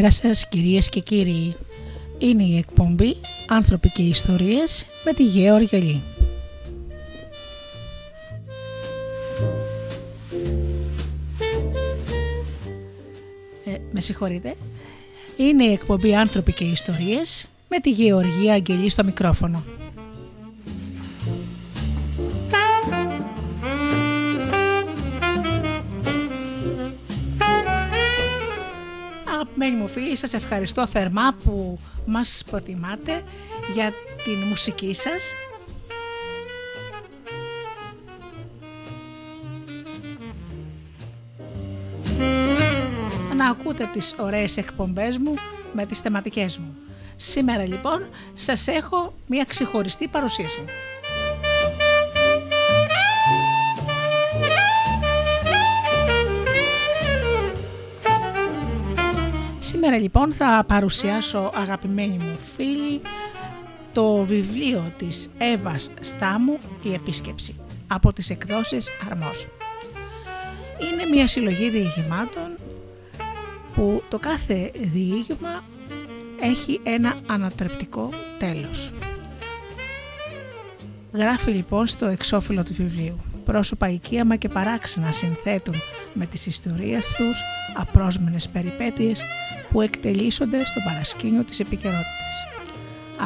Καλησπέρα σας κυρίες και κύριοι. Είναι η εκπομπή «Άνθρωποι και Ιστορίες» με τη Γεώργια Λύ. Ε, με συγχωρείτε. Είναι η εκπομπή «Άνθρωποι και Ιστορίες» με τη Γεωργία Αγγελή στο μικρόφωνο. Αγαπημένοι μου φίλοι, σας ευχαριστώ θερμά που μας προτιμάτε για την μουσική σας. Να ακούτε τις ωραίες εκπομπές μου με τις θεματικές μου. Σήμερα λοιπόν σας έχω μια ξεχωριστή παρουσίαση. Σήμερα λοιπόν θα παρουσιάσω αγαπημένοι μου φίλοι το βιβλίο της Εύας Στάμου «Η Επίσκεψη» από τις εκδόσεις Αρμός. Είναι μια συλλογή διηγημάτων που το κάθε διήγημα έχει ένα ανατρεπτικό τέλος. Γράφει λοιπόν στο εξώφυλλο του βιβλίου πρόσωπα οικίαμα και παράξενα συνθέτουν με τις ιστορίες τους απρόσμενες περιπέτειες που εκτελήσονται στο παρασκήνιο της επικαιρότητας.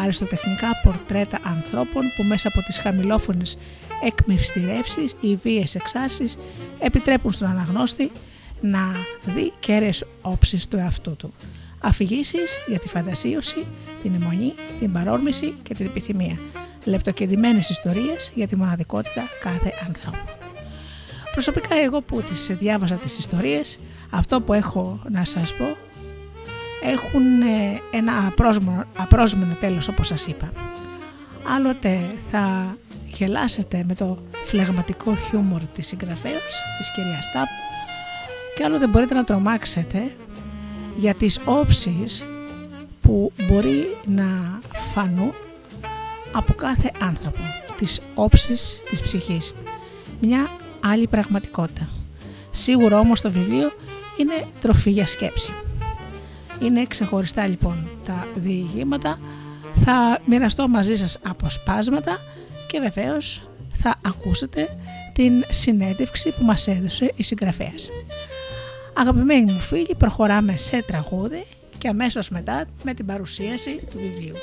Αριστοτεχνικά πορτρέτα ανθρώπων που μέσα από τις χαμηλόφωνες εκμυστηρεύσεις ή βίες εξάρσεις επιτρέπουν στον αναγνώστη να δει κέρες όψεις του εαυτού του. Αφηγήσεις για τη φαντασίωση, την αιμονή, την παρόρμηση και την επιθυμία. Λεπτοκεντημένες ιστορίες για τη μοναδικότητα κάθε ανθρώπου. Προσωπικά εγώ που τις διάβασα τις ιστορίες, αυτό που έχω να σας πω έχουν ε, ένα απρόσμενο, απρόσμενο τέλος όπως σας είπα. Άλλοτε θα γελάσετε με το φλεγματικό χιούμορ της συγγραφέως, της κυρίας Τάπ και άλλοτε μπορείτε να τρομάξετε για τις όψεις που μπορεί να φανούν από κάθε άνθρωπο, τις όψεις της ψυχής. Μια άλλη πραγματικότητα. Σίγουρα όμως το βιβλίο είναι τροφή για σκέψη. Είναι ξεχωριστά λοιπόν τα διηγήματα, θα μοιραστώ μαζί σας αποσπάσματα και βεβαίως θα ακούσετε την συνέντευξη που μας έδωσε η συγγραφέας. Αγαπημένοι μου φίλοι, προχωράμε σε τραγούδι και αμέσως μετά με την παρουσίαση του βιβλίου.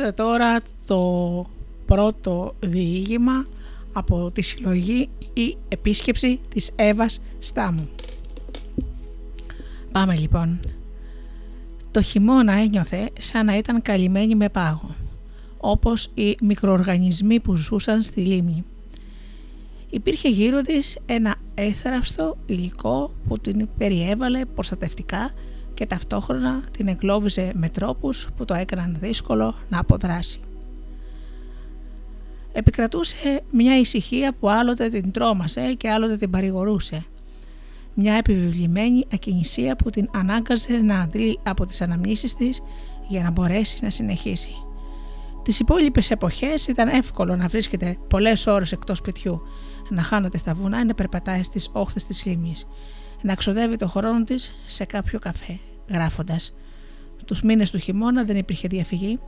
Θα ακούσετε τώρα το πρώτο διήγημα από τη συλλογή «Η επίσκεψη της Εύας Στάμου». Πάμε λοιπόν. Το χειμώνα ένιωθε σαν να ήταν καλυμμένη με πάγο, όπως οι μικροοργανισμοί που ζούσαν στη λίμνη. Υπήρχε γύρω της ένα έθραυστο υλικό που την περιέβαλε προστατευτικά και ταυτόχρονα την εγκλώβιζε με τρόπους που το έκαναν δύσκολο να αποδράσει. Επικρατούσε μια ησυχία που άλλοτε την τρόμασε και άλλοτε την παρηγορούσε. Μια επιβεβλημένη ακινησία που την ανάγκαζε να αντλεί από τις αναμνήσεις της για να μπορέσει να συνεχίσει. Τις υπόλοιπες εποχές ήταν εύκολο να βρίσκεται πολλές ώρες εκτός σπιτιού, να χάνεται στα βουνά ή να περπατάει στις όχθες της λίμνης, να ξοδεύει το χρόνο της σε κάποιο καφέ, γράφοντας. Τους μήνες του χειμώνα δεν υπήρχε διαφυγή,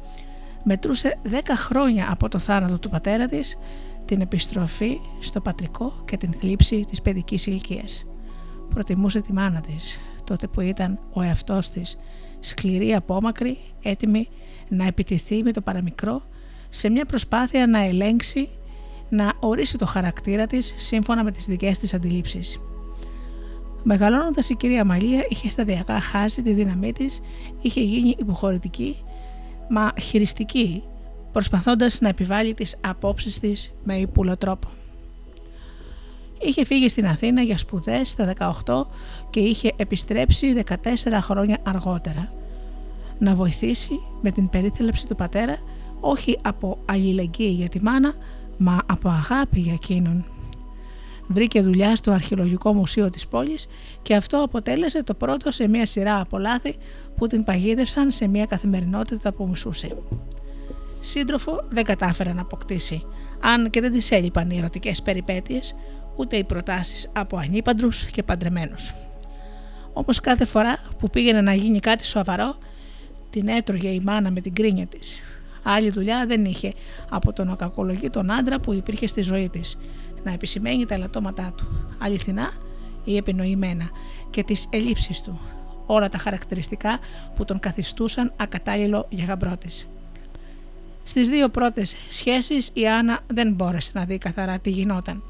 μετρούσε 10 χρόνια από το θάνατο του πατέρα της, την επιστροφή στο πατρικό και την θλίψη της παιδικής ηλικίας. Προτιμούσε τη μάνα της, τότε που ήταν ο εαυτός της, σκληρή απόμακρη, έτοιμη να επιτηθεί με το παραμικρό, σε μια προσπάθεια να ελέγξει, να ορίσει το χαρακτήρα της σύμφωνα με τις δικές της αντιλήψεις. Μεγαλώνοντας η κυρία Μαλία είχε σταδιακά χάσει τη δύναμή της, είχε γίνει υποχωρητική, μα χειριστική, προσπαθώντας να επιβάλλει τις απόψεις της με ύπουλο τρόπο. Είχε φύγει στην Αθήνα για σπουδές στα 18 και είχε επιστρέψει 14 χρόνια αργότερα. Να βοηθήσει με την περίθαλψη του πατέρα όχι από αλληλεγγύη για τη μάνα, μα από αγάπη για εκείνον. Βρήκε δουλειά στο Αρχαιολογικό Μουσείο της πόλης και αυτό αποτέλεσε το πρώτο σε μια σειρά από λάθη που την παγίδευσαν σε μια καθημερινότητα που μισούσε. Σύντροφο δεν κατάφερε να αποκτήσει, αν και δεν της έλειπαν οι ερωτικές περιπέτειες, ούτε οι προτάσεις από ανήπαντρους και παντρεμένους. Όμως κάθε φορά που πήγαινε να γίνει κάτι σοβαρό, την έτρωγε η μάνα με την κρίνια της. Άλλη δουλειά δεν είχε από τον να κακολογεί τον άντρα που υπήρχε στη ζωή της, να επισημαίνει τα ελαττώματά του, αληθινά ή επινοημένα, και τις ελλείψεις του, όλα τα χαρακτηριστικά που τον καθιστούσαν ακατάλληλο για γαμπρότης. Στις δύο πρώτες σχέσεις η Άννα δεν μπόρεσε να δει καθαρά τι γινόταν.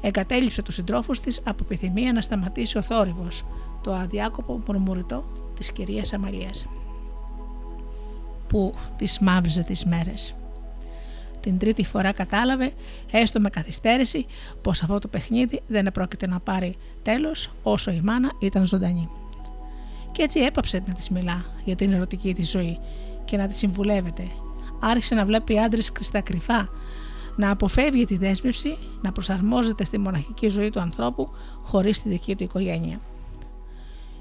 Εγκατέλειψε τους συντρόφους της από επιθυμία να σταματήσει ο θόρυβος, το αδιάκοπο μουρμουριτό της κυρίας Αμαλίας που τις μάβιζε τις μέρες. Την τρίτη φορά κατάλαβε, έστω με καθυστέρηση, πως αυτό το παιχνίδι δεν επρόκειται να πάρει τέλος όσο η μάνα ήταν ζωντανή. Και έτσι έπαψε να της μιλά για την ερωτική της ζωή και να της συμβουλεύεται. Άρχισε να βλέπει άντρες κρυστά κρυφά, να αποφεύγει τη δέσμευση, να προσαρμόζεται στη μοναχική ζωή του ανθρώπου χωρίς τη δική του οικογένεια.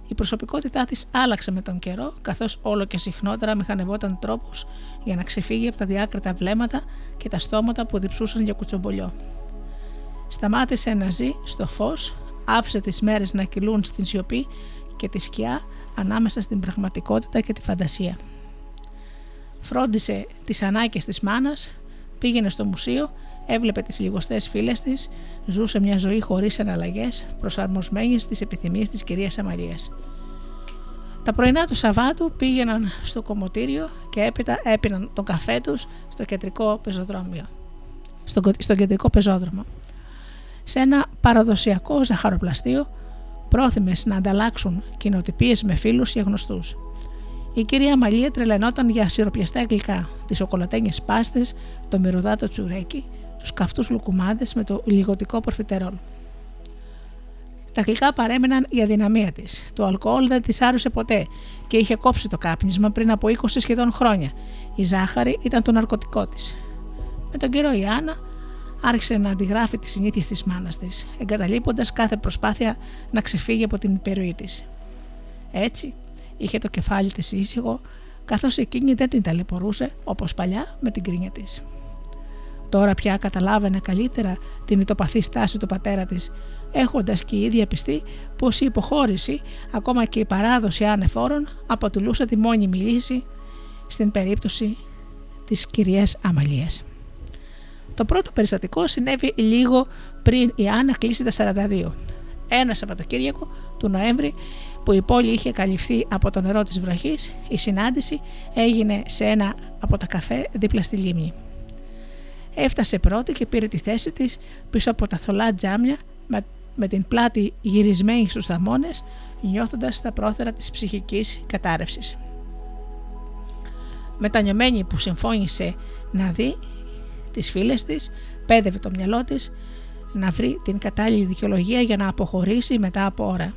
Η προσωπικότητά της άλλαξε με τον καιρό, καθώς όλο και συχνότερα μηχανευόταν τρόπους για να ξεφύγει από τα διάκριτα βλέμματα και τα στόματα που διψούσαν για κουτσομπολιό. Σταμάτησε να ζει στο φως, άφησε τις μέρες να κυλούν στην σιωπή και τη σκιά ανάμεσα στην πραγματικότητα και τη φαντασία. Φρόντισε τις ανάγκες της μάνας, πήγαινε στο μουσείο, έβλεπε τις λιγοστές φίλε της, ζούσε μια ζωή χωρίς εναλλαγές, προσαρμοσμένη στις επιθυμίες της κυρίας Αμαλίας. Τα πρωινά του Σαββάτου πήγαιναν στο κομμωτήριο και έπειτα έπιναν τον καφέ τους στο κεντρικό πεζοδρόμιο. Στο, στο κεντρικό πεζόδρομο. Σε ένα παραδοσιακό ζαχαροπλαστείο, πρόθυμες να ανταλλάξουν κοινοτυπίες με φίλους και γνωστούς. Η κυρία Μαλία τρελαινόταν για σιροπιαστά γλυκά, τις σοκολατένιες πάστες, το μυρωδάτο τσουρέκι, τους καυτούς λουκουμάδες με το λιγοτικό προφιτερόλ. Τα γλυκά παρέμεναν η αδυναμία της. Το αλκοόλ δεν της άρεσε ποτέ και είχε κόψει το κάπνισμα πριν από 20 σχεδόν χρόνια. Η ζάχαρη ήταν το ναρκωτικό της. Με τον καιρό η Άννα άρχισε να αντιγράφει τις συνήθειες της μάνας της, εγκαταλείποντας κάθε προσπάθεια να ξεφύγει από την υπερροή της. Έτσι, είχε το κεφάλι της ήσυχο, καθώς εκείνη δεν την ταλαιπωρούσε όπως παλιά με την κρίνια της. Τώρα πια καταλάβαινε καλύτερα την ητοπαθής στάση του πατέρα της, έχοντας και η ίδια πιστεί πως η υποχώρηση, ακόμα και η παράδοση άνεφόρων, αποτελούσε τη μόνιμη λύση στην περίπτωση της κυρίας Αμαλίας. Το πρώτο περιστατικό συνέβη λίγο πριν η Άννα κλείσει τα 42. Ένα Σαββατοκύριακο του Νοέμβρη που η πόλη είχε καλυφθεί από το νερό της βροχής, η συνάντηση έγινε σε ένα από τα καφέ δίπλα στη λίμνη. Έφτασε πρώτη και πήρε τη θέση της πίσω από τα θολά τζάμια με, την πλάτη γυρισμένη στους θαμώνες νιώθοντας τα πρόθερα της ψυχικής κατάρρευσης. Μετανιωμένη που συμφώνησε να δει τις φίλες της, πέδευε το μυαλό της να βρει την κατάλληλη δικαιολογία για να αποχωρήσει μετά από ώρα.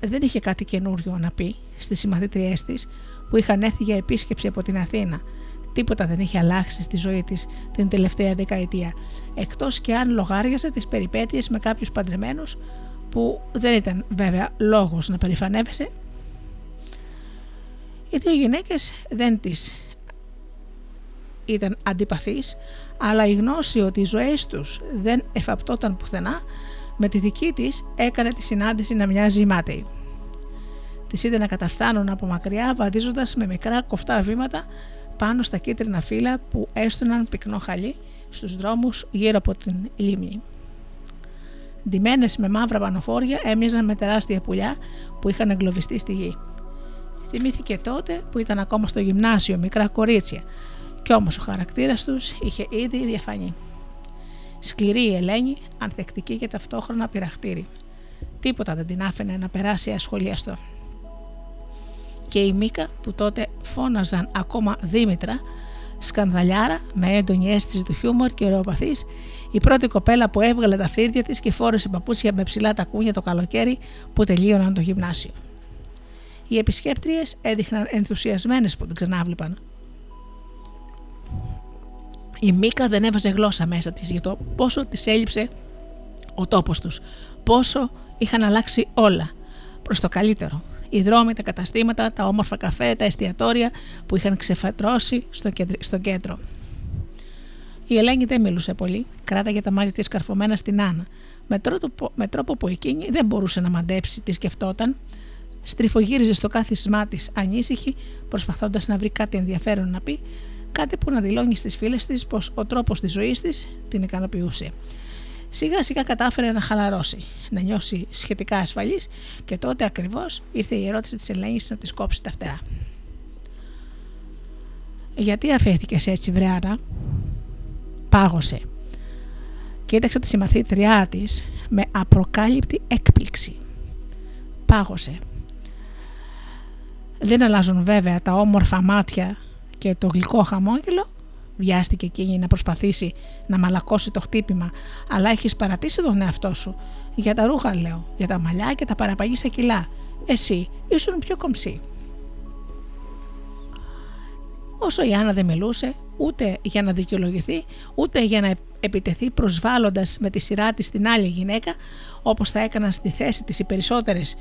Δεν είχε κάτι καινούριο να πει στις συμμαθήτριές της που είχαν έρθει για επίσκεψη από την Αθήνα Τίποτα δεν είχε αλλάξει στη ζωή της την τελευταία δεκαετία, εκτός και αν λογάριαζε τις περιπέτειες με κάποιους παντρεμένους που δεν ήταν βέβαια λόγος να περηφανεύεσαι. Οι δύο γυναίκες δεν τις ήταν αντιπαθείς, αλλά η γνώση ότι οι ζωές τους δεν εφαπτόταν πουθενά, με τη δική της έκανε τη συνάντηση να μοιάζει μάταιη. Τις είδε να καταφθάνουν από μακριά βαδίζοντας με μικρά κοφτά βήματα πάνω στα κίτρινα φύλλα που έστωναν πυκνό χαλί στους δρόμους γύρω από την λίμνη. Ντυμένες με μαύρα πανοφόρια έμοιαζαν με τεράστια πουλιά που είχαν εγκλωβιστεί στη γη. Θυμήθηκε τότε που ήταν ακόμα στο γυμνάσιο μικρά κορίτσια κι όμως ο χαρακτήρας τους είχε ήδη διαφανεί. Σκληρή η Ελένη, ανθεκτική και ταυτόχρονα πειραχτήρη. Τίποτα δεν την άφηνε να περάσει ασχολιαστό και η Μίκα που τότε φώναζαν ακόμα Δήμητρα, σκανδαλιάρα με έντονη αίσθηση του χιούμορ και ρεοπαθή, η πρώτη κοπέλα που έβγαλε τα φίδια της και φόρεσε παπούτσια με ψηλά τακούνια το καλοκαίρι που τελείωναν το γυμνάσιο. Οι επισκέπτριες έδειχναν ενθουσιασμένες που την ξανάβλεπαν. Η Μίκα δεν έβαζε γλώσσα μέσα της για το πόσο της έλειψε ο τόπος τους, πόσο είχαν αλλάξει όλα προς το καλύτερο οι δρόμοι, τα καταστήματα, τα όμορφα καφέ, τα εστιατόρια που είχαν ξεφατρώσει στο κέντρο. Η Ελένη δεν μιλούσε πολύ, κράταγε τα μάτια της καρφωμένα στην Άννα, με τρόπο, με τρόπο που εκείνη δεν μπορούσε να μαντέψει τι σκεφτόταν. Στριφογύριζε στο κάθισμά της ανήσυχη, προσπαθώντας να βρει κάτι ενδιαφέρον να πει, κάτι που να δηλώνει στις φίλες της πως ο τρόπος της ζωής της την ικανοποιούσε. Σιγά σιγά κατάφερε να χαλαρώσει, να νιώσει σχετικά ασφαλής και τότε ακριβώς ήρθε η ερώτηση της Ελένης να της κόψει τα φτερά. Γιατί αφέθηκες έτσι βρεάνα, πάγωσε. Κοίταξε τη συμμαθήτριά της με απροκάλυπτη έκπληξη. Πάγωσε. Δεν αλλάζουν βέβαια τα όμορφα μάτια και το γλυκό χαμόγελο. Βιάστηκε εκείνη να προσπαθήσει να μαλακώσει το χτύπημα, αλλά έχεις παρατήσει τον εαυτό σου. Για τα ρούχα, λέω, για τα μαλλιά και τα παραπαγίσα κιλά. Εσύ ήσουν πιο κομψή. Όσο η Άννα δεν μιλούσε, ούτε για να δικαιολογηθεί, ούτε για να επιτεθεί προσβάλλοντας με τη σειρά της την άλλη γυναίκα, όπως θα έκαναν στη θέση της οι περισσότερες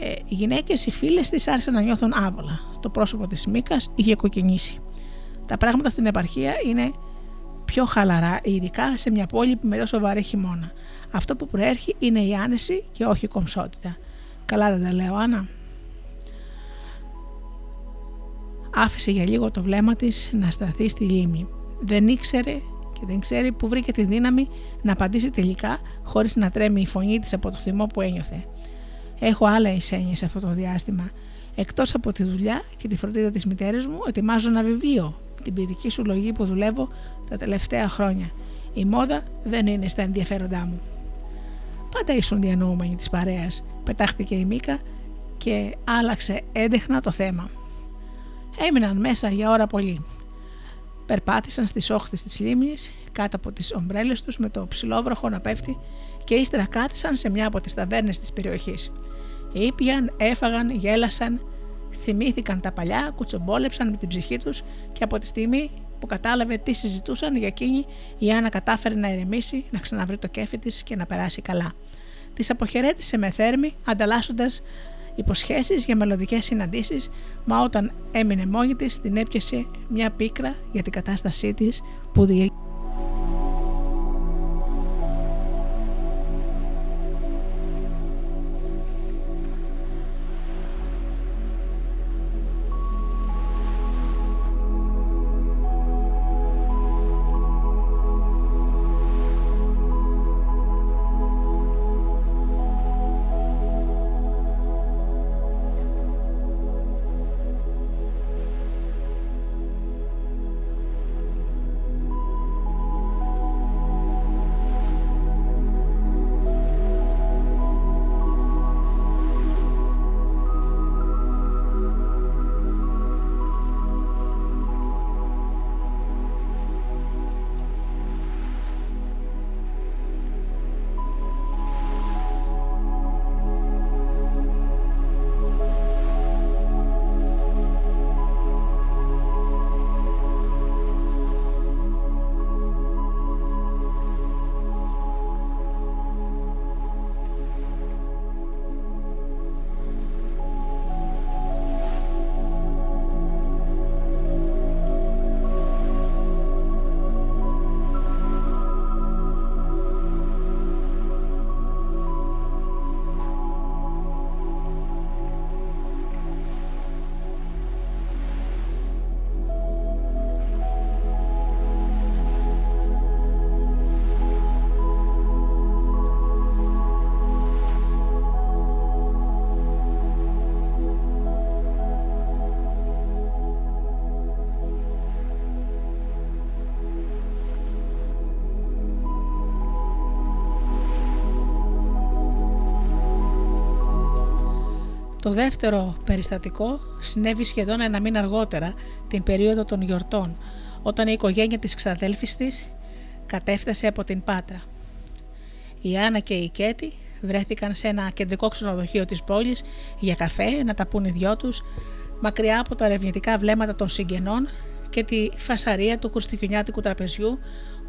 ε, γυναίκες, οι φίλες της άρχισαν να νιώθουν άβολα. Το πρόσωπο της Μίκας είχε κοκκινήσει. Τα πράγματα στην επαρχία είναι πιο χαλαρά, ειδικά σε μια πόλη που με τόσο βαρύ χειμώνα. Αυτό που προέρχει είναι η άνεση και όχι η κομψότητα. Καλά δεν τα λέω, Άννα. Άφησε για λίγο το βλέμμα της να σταθεί στη λίμνη. Δεν ήξερε και δεν ξέρει που βρήκε τη δύναμη να απαντήσει τελικά χωρίς να τρέμει η φωνή της από το θυμό που ένιωθε. Έχω άλλα εισένια σε αυτό το διάστημα. Εκτός από τη δουλειά και τη φροντίδα της μητέρας μου, ετοιμάζω ένα βιβλίο, την ποιητική σου λογή που δουλεύω τα τελευταία χρόνια. Η μόδα δεν είναι στα ενδιαφέροντά μου. Πάντα ήσουν διανοούμενη της παρέας, πετάχτηκε η Μίκα και άλλαξε έντεχνα το θέμα. Έμειναν μέσα για ώρα πολύ. Περπάτησαν στις όχθες της λίμνης, κάτω από τις ομπρέλες τους με το ψηλόβροχο να πέφτει και ύστερα κάθισαν σε μια από τις ταβέρνες της περιοχής. Ήπιαν, έφαγαν, γέλασαν, θυμήθηκαν τα παλιά, κουτσομπόλεψαν με την ψυχή τους και από τη στιγμή που κατάλαβε τι συζητούσαν για εκείνη, η Άννα κατάφερε να ηρεμήσει, να ξαναβρει το κέφι της και να περάσει καλά. Τη αποχαιρέτησε με θέρμη, ανταλλάσσοντας υποσχέσεις για μελλοντικές συναντήσεις, μα όταν έμεινε μόνη της, την έπιασε μια πίκρα για την κατάστασή της που διήρκησε. Το δεύτερο περιστατικό συνέβη σχεδόν ένα μήνα αργότερα, την περίοδο των γιορτών, όταν η οικογένεια της ξαδέλφης της κατέφτασε από την Πάτρα. Η Άννα και η Κέτη βρέθηκαν σε ένα κεντρικό ξενοδοχείο της πόλης για καφέ, να τα πούνε οι δυο τους, μακριά από τα ερευνητικά βλέμματα των συγγενών και τη φασαρία του χριστουγεννιάτικου τραπεζιού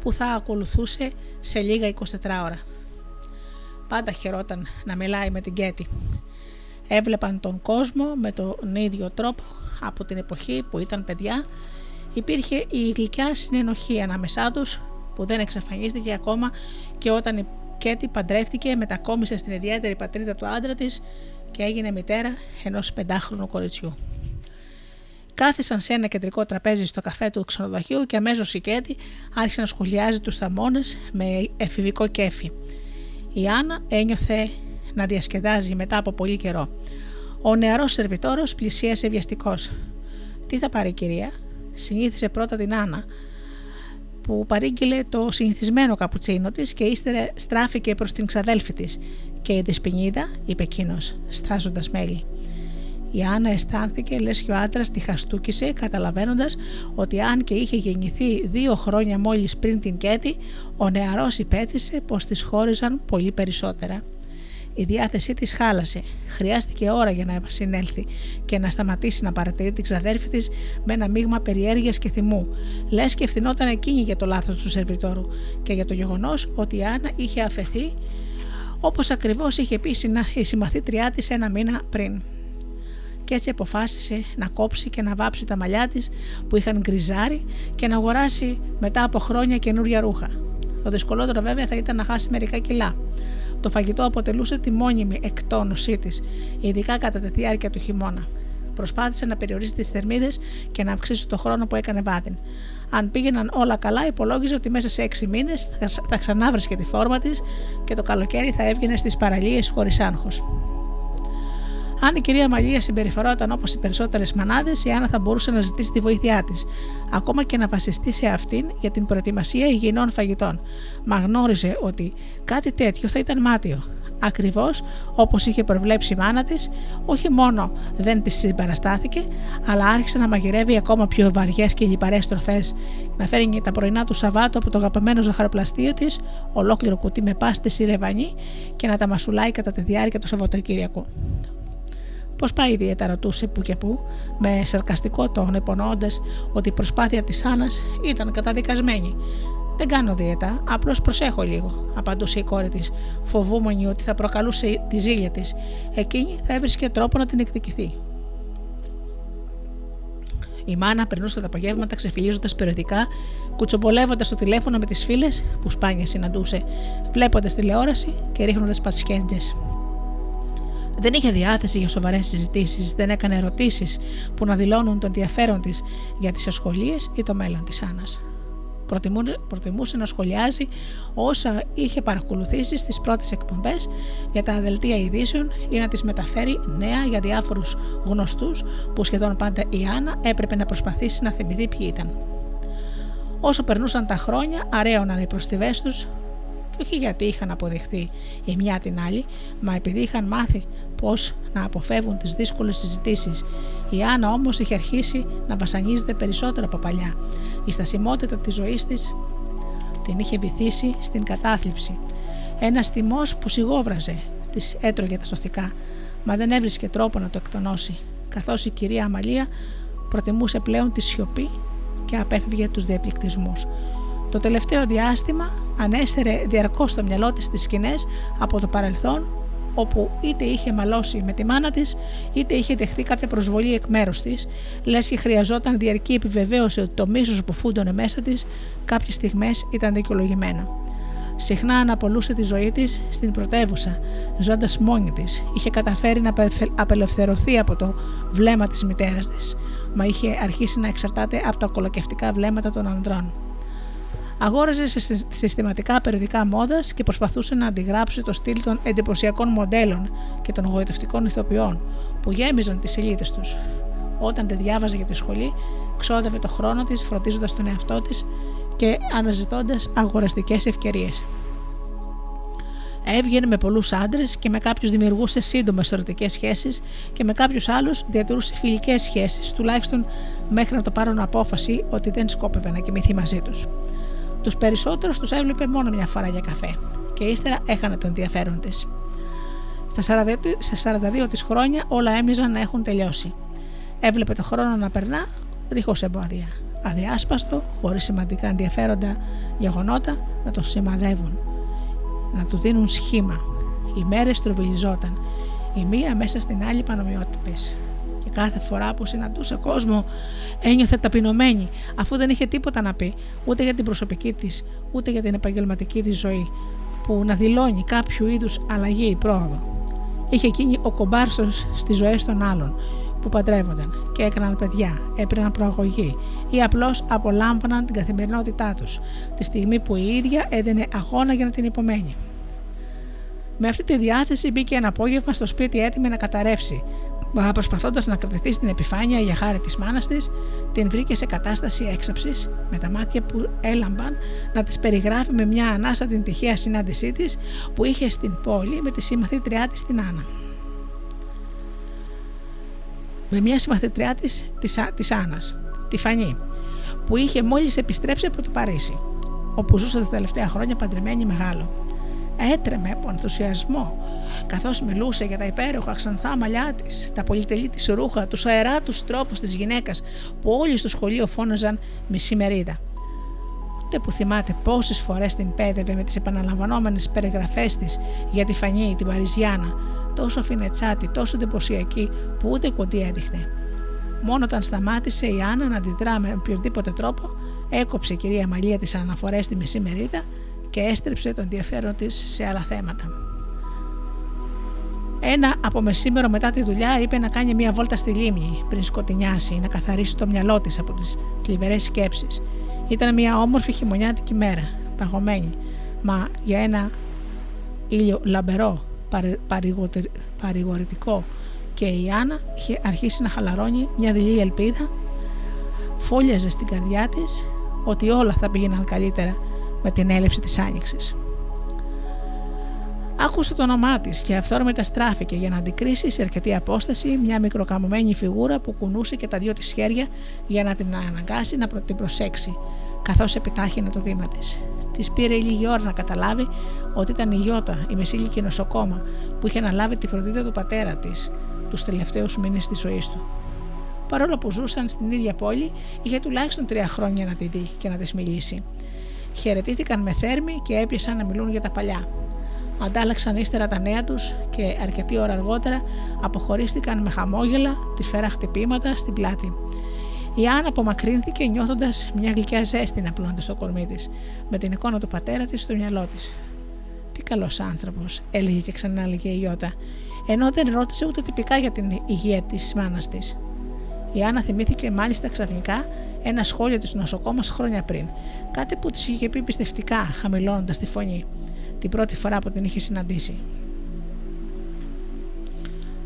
που θα ακολουθούσε σε λίγα 24 ώρα. Πάντα χαιρόταν να μιλάει με την Κέτη έβλεπαν τον κόσμο με τον ίδιο τρόπο από την εποχή που ήταν παιδιά. Υπήρχε η γλυκιά συνενοχή ανάμεσά τους που δεν εξαφανίστηκε ακόμα και όταν η Κέτη παντρεύτηκε μετακόμισε στην ιδιαίτερη πατρίδα του άντρα της και έγινε μητέρα ενός πεντάχρονου κοριτσιού. Κάθισαν σε ένα κεντρικό τραπέζι στο καφέ του ξενοδοχείου και αμέσως η Κέντι άρχισε να σχολιάζει τους θαμώνες με εφηβικό κέφι. Η Άννα ένιωθε να διασκεδάζει μετά από πολύ καιρό. Ο νεαρός σερβιτόρος πλησίασε βιαστικός. Τι θα πάρει, κυρία, συνήθισε πρώτα την Άννα, που παρήγγειλε το συνηθισμένο καπουτσίνο της και ύστερα στράφηκε προς την ξαδέλφη της. Και η δεσπινίδα, είπε εκείνος, στάζοντας μέλη. Η Άννα αισθάνθηκε λες και ο άντρας τη χαστούκησε, καταλαβαίνοντας ότι αν και είχε γεννηθεί δύο χρόνια μόλις πριν την Κέτη, ο νεαρός υπέθυσε πως τη χώριζαν πολύ περισσότερα. Η διάθεσή της χάλασε. Χρειάστηκε ώρα για να συνέλθει και να σταματήσει να παρατηρεί την ξαδέρφη της με ένα μείγμα περιέργειας και θυμού. Λες και ευθυνόταν εκείνη για το λάθος του σερβιτόρου και για το γεγονός ότι η Άννα είχε αφαιθεί όπως ακριβώς είχε πει η συμμαθήτριά της ένα μήνα πριν και έτσι αποφάσισε να κόψει και να βάψει τα μαλλιά της που είχαν γκριζάρει και να αγοράσει μετά από χρόνια καινούρια ρούχα. Το δυσκολότερο βέβαια θα ήταν να χάσει μερικά κιλά. Το φαγητό αποτελούσε τη μόνιμη εκτόνωσή της, ειδικά κατά τη διάρκεια του χειμώνα. Προσπάθησε να περιορίσει τις θερμίδες και να αυξήσει το χρόνο που έκανε βάδιν. Αν πήγαιναν όλα καλά, υπολόγιζε ότι μέσα σε έξι μήνες θα ξανάβρισκε τη φόρμα της και το καλοκαίρι θα έβγαινε στις παραλίες χωρίς άγχος. Αν η κυρία Μαλία συμπεριφερόταν όπως οι περισσότερες μανάδες, η Άννα θα μπορούσε να ζητήσει τη βοήθειά της, ακόμα και να βασιστεί σε αυτήν για την προετοιμασία υγιεινών φαγητών. Μα γνώριζε ότι κάτι τέτοιο θα ήταν μάτιο. Ακριβώς όπως είχε προβλέψει η μάνα της, όχι μόνο δεν της συμπαραστάθηκε, αλλά άρχισε να μαγειρεύει ακόμα πιο βαριές και λιπαρές τροφές, να φέρνει τα πρωινά του Σαββάτου από το αγαπημένο ζαχαροπλαστείο της, ολόκληρο κουτί με πάστη ή ρεβανί και να τα μασουλάει κατά τη διάρκεια του Σαββατοκύριακου. Πώ πάει η δίαιτα, ρωτούσε που και που, με σαρκαστικό τόνο, υπονοώντα ότι η προσπάθεια της Άννας ήταν καταδικασμένη. Δεν κάνω δίαιτα, απλώς προσέχω λίγο, απαντούσε η κόρη της, φοβούμενη ότι θα προκαλούσε τη ζήλια της. Εκείνη θα έβρισκε τρόπο να την εκδικηθεί. Η μάνα περνούσε τα απογεύματα ξεφυλίζοντας περιοδικά, κουτσομπολεύοντας το τηλέφωνο με τις φίλες που σπάνια συναντούσε, βλέποντας τηλεόραση και ρίχνοντας πασχέντζες. Δεν είχε διάθεση για σοβαρές συζητήσεις, δεν έκανε ερωτήσεις που να δηλώνουν το ενδιαφέρον της για τις ασχολίες ή το μέλλον της Άννας. Προτιμούσε να σχολιάζει όσα είχε παρακολουθήσει στις πρώτες εκπομπές για τα δελτία ειδήσεων ή να τις μεταφέρει νέα για διάφορους γνωστούς που σχεδόν πάντα η Άννα έπρεπε να προσπαθήσει να θυμηθεί ποιοι ήταν. Όσο περνούσαν τα χρόνια, αρέωναν οι προστιβές τους όχι γιατί είχαν αποδεχθεί η μια την άλλη, μα επειδή είχαν μάθει πώς να αποφεύγουν τις δύσκολες συζητήσεις. Η Άννα όμως είχε αρχίσει να βασανίζεται περισσότερο από παλιά. Η στασιμότητα της ζωής της την είχε βυθίσει στην κατάθλιψη. Ένας θυμός που σιγόβραζε, της έτρωγε τα σωθικά, μα δεν έβρισκε τρόπο να το εκτονώσει, καθώς η κυρία Αμαλία προτιμούσε πλέον τη σιωπή και απέφευγε τους διαπληκτισμούς. Το τελευταίο διάστημα ανέστερε διαρκώς στο μυαλό της τι σκηνές από το παρελθόν όπου είτε είχε μαλώσει με τη μάνα της, είτε είχε δεχθεί κάποια προσβολή εκ μέρους της, λες και χρειαζόταν διαρκή επιβεβαίωση ότι το μίσος που φούντωνε μέσα της κάποιες στιγμές ήταν δικαιολογημένο. Συχνά αναπολούσε τη ζωή της στην πρωτεύουσα, ζώντας μόνη της. Είχε καταφέρει να απελευθερωθεί από το βλέμμα της μητέρας της, μα είχε αρχίσει να εξαρτάται από τα κολοκευτικά βλέμματα των ανδρών. Αγόραζε συστηματικά περιοδικά μόδας και προσπαθούσε να αντιγράψει το στυλ των εντυπωσιακών μοντέλων και των γοητευτικών ηθοποιών που γέμιζαν τις σελίδες τους. Όταν τη διάβαζε για τη σχολή, ξόδευε το χρόνο της φροντίζοντας τον εαυτό της και αναζητώντας αγοραστικές ευκαιρίες. Έβγαινε με πολλούς άντρες και με κάποιους δημιουργούσε σύντομες ερωτικές σχέσεις και με κάποιους άλλους διατηρούσε φιλικές σχέσεις, τουλάχιστον μέχρι να το πάρουν απόφαση ότι δεν σκόπευε να κοιμηθεί μαζί τους. Τους περισσότερους τους έβλεπε μόνο μια φορά για καφέ και ύστερα έχανε τον ενδιαφέρον της. Στα 42 της χρόνια όλα έμοιζαν να έχουν τελειώσει. Έβλεπε το χρόνο να περνά δίχω εμπόδια. Αδιάσπαστο, χωρίς σημαντικά ενδιαφέροντα γεγονότα να τον σημαδεύουν, να του δίνουν σχήμα. Οι μέρες τροβιλιζόταν, η μία μέσα στην άλλη πανομοιότυπες και κάθε φορά που συναντούσε κόσμο ένιωθε ταπεινωμένη αφού δεν είχε τίποτα να πει ούτε για την προσωπική της ούτε για την επαγγελματική της ζωή που να δηλώνει κάποιο είδους αλλαγή ή πρόοδο. Είχε εκείνη ο κομπάρσος στις ζωές των άλλων που παντρεύονταν και έκαναν παιδιά, έπαιρναν προαγωγή ή απλώς απολάμβαναν την καθημερινότητά τους, τη στιγμή που η ίδια έδινε αγώνα για να την υπομένει. Με αυτή τη διάθεση μπήκε ένα απόγευμα στο σπίτι έτοιμη να καταρρεύσει, Μα προσπαθώντας να κρατηθεί στην επιφάνεια για χάρη της μάνας της, την βρήκε σε κατάσταση έξαψης, με τα μάτια που έλαμπαν να της περιγράφει με μια ανάσα την τυχαία συνάντησή της που είχε στην πόλη με τη συμμαθήτριά της την Άννα. Με μια συμμαθήτριά της της Άννας, τη Φανή, που είχε μόλις επιστρέψει από το Παρίσι, όπου ζούσε τα τελευταία χρόνια παντρεμένη μεγάλο έτρεμε από ενθουσιασμό καθώς μιλούσε για τα υπέροχα ξανθά μαλλιά της, τα πολυτελή της ρούχα, τους αεράτους τρόπους της γυναίκας που όλοι στο σχολείο φώναζαν μισή μερίδα. Ούτε που θυμάται πόσες φορές την πέδευε με τις επαναλαμβανόμενες περιγραφές της για τη φανή, την Παριζιάνα, τόσο φινετσάτη, τόσο εντυπωσιακή που ούτε κοντή έδειχνε. Μόνο όταν σταμάτησε η Άννα να αντιδρά με οποιοδήποτε τρόπο, έκοψε η κυρία Μαλία τις αναφορές στη μισή μερίδα και έστριψε τον ενδιαφέρον της σε άλλα θέματα. Ένα από μεσήμερο μετά τη δουλειά είπε να κάνει μια βόλτα στη λίμνη πριν σκοτεινιάσει, να καθαρίσει το μυαλό της από τις θλιβερές σκέψεις. Ήταν μια όμορφη χειμωνιάτικη μέρα, παγωμένη, μα για ένα ήλιο λαμπερό, παρηγορητικό και η Άννα είχε αρχίσει να χαλαρώνει μια δειλή ελπίδα, φόλιαζε στην καρδιά της ότι όλα θα πήγαιναν καλύτερα με την έλευση της άνοιξης. Άκουσε το όνομά της και αυθόρμητα στράφηκε για να αντικρίσει σε αρκετή απόσταση μια μικροκαμωμένη φιγούρα που κουνούσε και τα δυο της χέρια για να την αναγκάσει να την προσέξει, καθώς επιτάχυνε το βήμα της. Της πήρε λίγη ώρα να καταλάβει ότι ήταν η Γιώτα, η μεσήλικη νοσοκόμα, που είχε αναλάβει τη φροντίδα του πατέρα της τους τελευταίους μήνες της ζωής του. Παρόλο που ζούσαν στην ίδια πόλη, είχε τουλάχιστον τρία χρόνια να τη δει και να της μιλήσει χαιρετήθηκαν με θέρμη και έπιασαν να μιλούν για τα παλιά. Αντάλλαξαν ύστερα τα νέα τους και αρκετή ώρα αργότερα αποχωρίστηκαν με χαμόγελα, τη φέρα χτυπήματα στην πλάτη. Η Άννα απομακρύνθηκε νιώθοντας μια γλυκιά ζέστη να πλώνεται στο κορμί της, με την εικόνα του πατέρα της στο μυαλό της. Τι καλός άνθρωπος, έλεγε και ξανά έλεγε η Ιώτα, ενώ δεν ρώτησε ούτε τυπικά για την υγεία της μάνας της. Η Άννα θυμήθηκε μάλιστα ξαφνικά ένα σχόλιο της νοσοκόμας χρόνια πριν. Κάτι που της είχε πει πιστευτικά, χαμηλώνοντας τη φωνή, την πρώτη φορά που την είχε συναντήσει.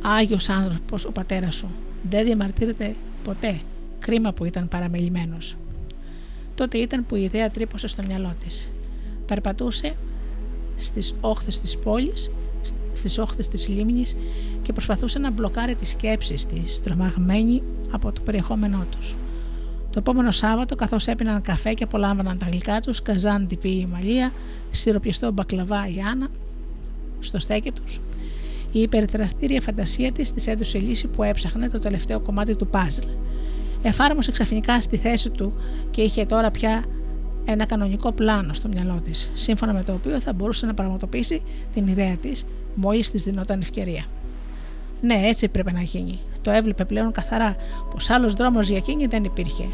Άγιος άνθρωπος ο πατέρας σου. Δεν διαμαρτύρεται ποτέ. Κρίμα που ήταν παραμελημένος. Τότε ήταν που η ιδέα τρύπωσε στο μυαλό της. Περπατούσε στις όχθες της πόλης, στις όχθες της λίμνης και προσπαθούσε να μπλοκάρει τις σκέψεις της, τρομαγμένη από το περιεχόμενό τους. Το επόμενο Σάββατο, καθώς έπιναν καφέ και απολάμβαναν τα γλυκά τους, καζάν τυπή η Μαλία, σιροπιαστό μπακλαβά η Άννα, στο στέκι τους, η υπερτεραστήρια φαντασία της της έδωσε λύση που έψαχνε το τελευταίο κομμάτι του παζλ. Εφάρμοσε ξαφνικά στη θέση του και είχε τώρα πια ένα κανονικό πλάνο στο μυαλό της, σύμφωνα με το οποίο θα μπορούσε να πραγματοποιήσει την ιδέα της μόλις της δινόταν ευκαιρία. Ναι, έτσι πρέπει να γίνει. Το έβλεπε πλέον καθαρά πως άλλος δρόμος για εκείνη δεν υπήρχε.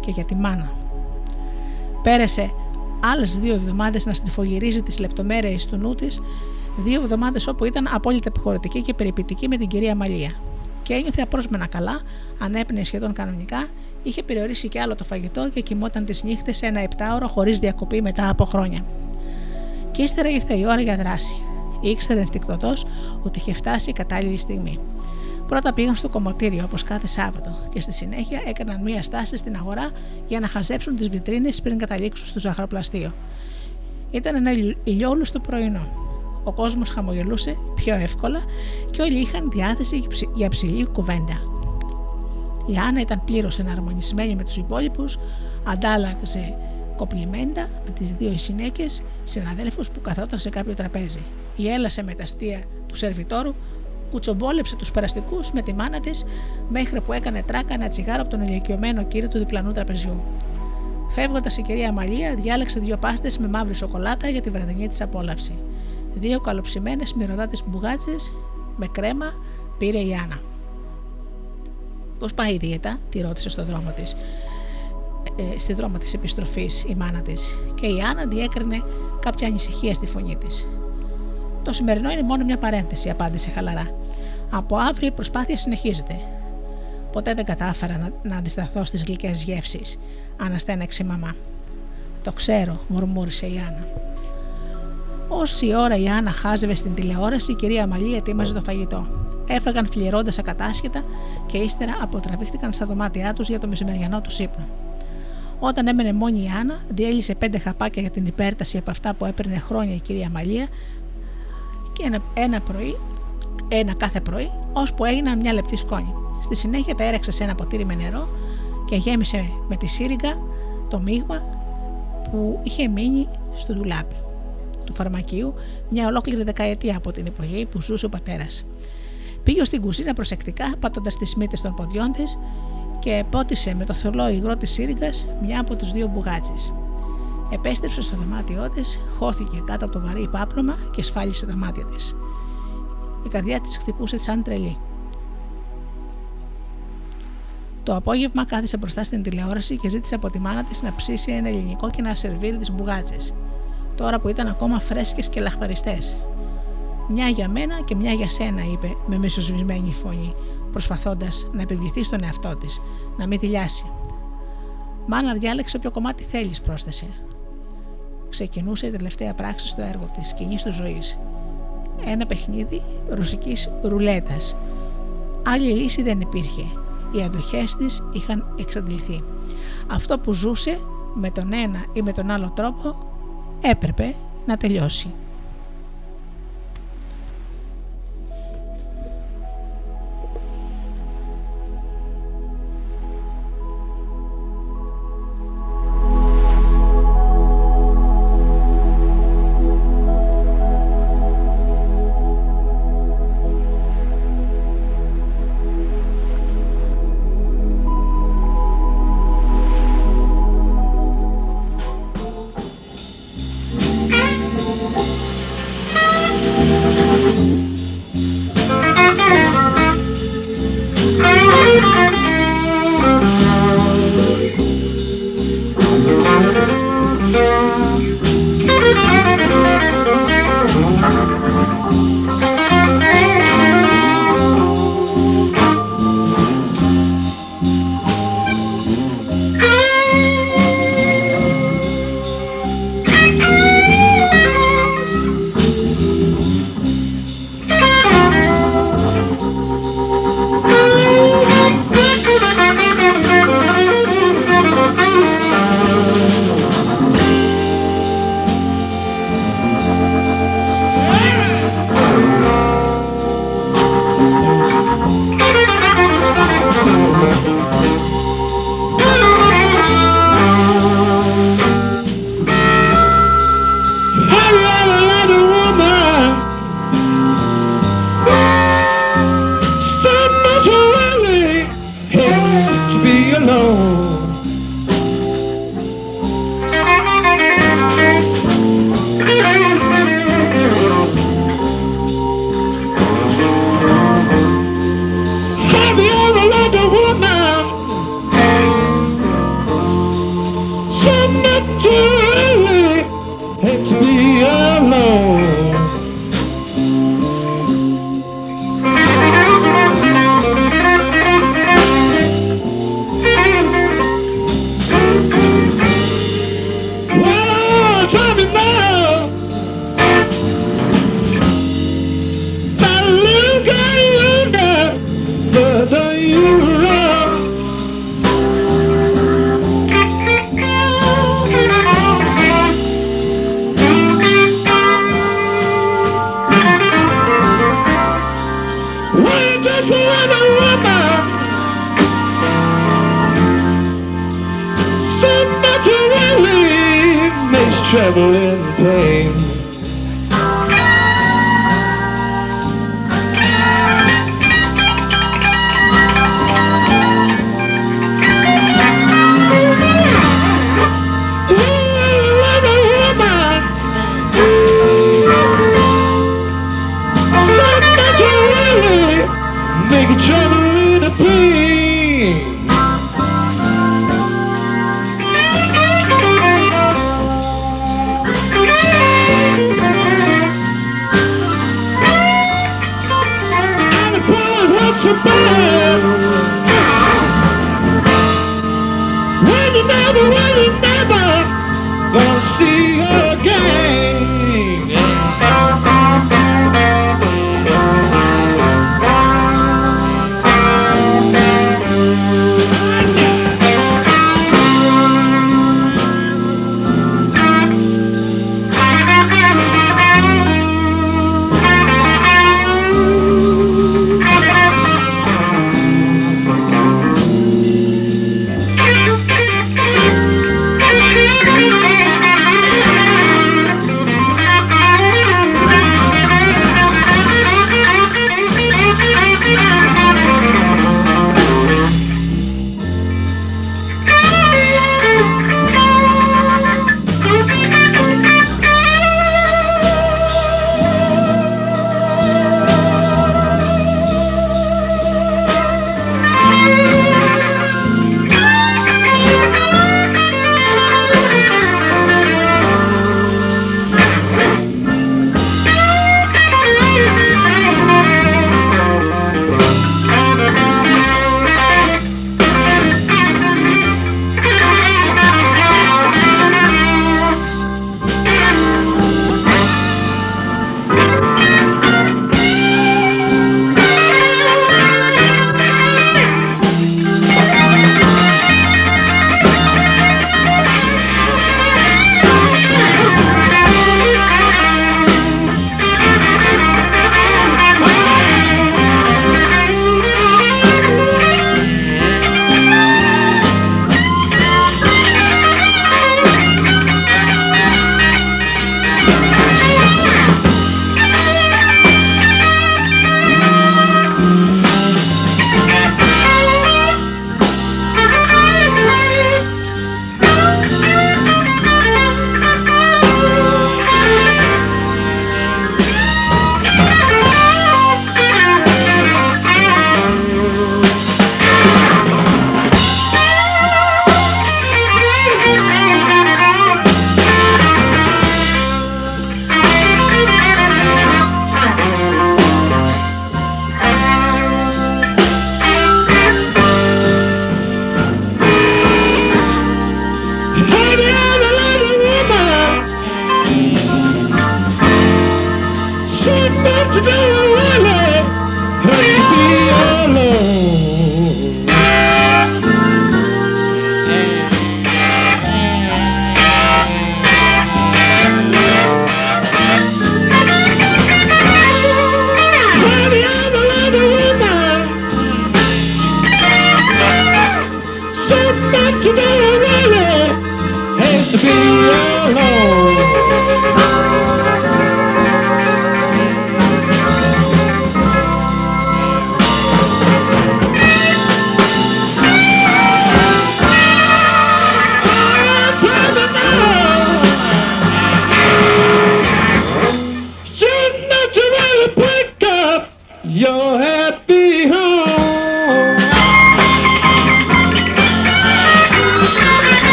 Και για τη μάνα. Πέρασε άλλες δύο εβδομάδες να στριφογυρίζει τις λεπτομέρειες του νου της, δύο εβδομάδες όπου ήταν απόλυτα επιχωρητική και περιπητική με την κυρία Μαλία. Και ένιωθε απρόσμενα καλά, ανέπνεε σχεδόν κανονικά, είχε περιορίσει κι άλλο το φαγητό και κοιμόταν τις νύχτες σε ένα επτάωρο χωρίς διακοπή μετά από χρόνια. Και ύστερα ήρθε η ώρα για δράση. Ήξερε ενστικτοδό ότι είχε φτάσει η κατάλληλη στιγμή. Πρώτα πήγαν στο κομμωτήριο όπως κάθε Σάββατο και στη συνέχεια έκαναν μία στάση στην αγορά για να χαζέψουν τις βιτρίνες πριν καταλήξουν στο ζαχαροπλαστείο. Ήταν ένα ηλιόλουστο πρωινό. Ο κόσμος χαμογελούσε πιο εύκολα και όλοι είχαν διάθεση για ψηλή κουβέντα. Η Άννα ήταν πλήρως εναρμονισμένη με τους υπόλοιπους, αντάλλαξε κοπλιμέντα με τις δύο γυναίκε συναδέλφους που καθόταν σε κάποιο τραπέζι. Η έλασε με τα αστεία του σερβιτόρου, κουτσομπόλεψε τους περαστικούς με τη μάνα της, μέχρι που έκανε τράκα ένα τσιγάρο από τον ηλικιωμένο κύριο του διπλανού τραπεζιού. Φεύγοντας η κυρία Μαλία, διάλεξε δύο πάστες με μαύρη σοκολάτα για τη βραδινή της απόλαυση. Δύο καλοψημένες μυρωδάτες μπουγάτσες με κρέμα πήρε η Άννα. Πώς πάει η δίαιτα, τη ρώτησε στο δρόμο της ε, στη δρόμο της επιστροφής η μάνα της και η Άννα διέκρινε κάποια ανησυχία στη φωνή της. Το σημερινό είναι μόνο μια παρένθεση, απάντησε χαλαρά. Από αύριο η προσπάθεια συνεχίζεται. Ποτέ δεν κατάφερα να, να αντισταθώ στις γλυκές γεύσεις, αναστέναξε η μαμά. Το ξέρω, μουρμούρισε η Άννα. Όση ώρα η Άννα χάζευε στην τηλεόραση, η κυρία Μαλή ετοίμαζε το φαγητό. Έφαγαν φλιερώντα ακατάσχετα και ύστερα αποτραβήχτηκαν στα δωμάτια τους για το μεσημεριανό του ύπνο. Όταν έμενε μόνη η Άννα, διέλυσε πέντε χαπάκια για την υπέρταση από αυτά που έπαιρνε χρόνια η κυρία Μαλία και ένα, ένα πρωί, ένα κάθε πρωί, ώσπου έγιναν μια λεπτή σκόνη. Στη συνέχεια τα έρεξε σε ένα ποτήρι με νερό και γέμισε με τη σύριγγα το μείγμα που είχε μείνει στο ντουλάπι του φαρμακείου μια ολόκληρη δεκαετία από την εποχή που ζούσε ο πατέρας. Πήγε στην κουζίνα προσεκτικά, πατώντα τις μύτες των ποδιών της και πότισε με το θολό υγρό της σύριγγας μια από τους δύο μπουγάτσες. Επέστρεψε στο δωμάτιό της, χώθηκε κάτω από το βαρύ πάπλωμα και σφάλισε τα μάτια της. Η καρδιά της χτυπούσε σαν τρελή. Το απόγευμα κάθισε μπροστά στην τηλεόραση και ζήτησε από τη μάνα της να ψήσει ένα ελληνικό και να σερβίρει τις μπουγάτσες, τώρα που ήταν ακόμα φρέσκες και λαχταριστές. Μια για μένα και μια για σένα, είπε με μισοσβησμένη φωνή, προσπαθώντας να επιβληθεί στον εαυτό της, να μην τηλιάσει. Μάνα διάλεξε όποιο κομμάτι θέλεις, πρόσθεσε. Ξεκινούσε η τελευταία πράξη στο έργο της σκηνή του ζωής. Ένα παιχνίδι ρουσική ρουλέτας. Άλλη λύση δεν υπήρχε. Οι αντοχές της είχαν εξαντληθεί. Αυτό που ζούσε με τον ένα ή με τον άλλο τρόπο έπρεπε να τελειώσει.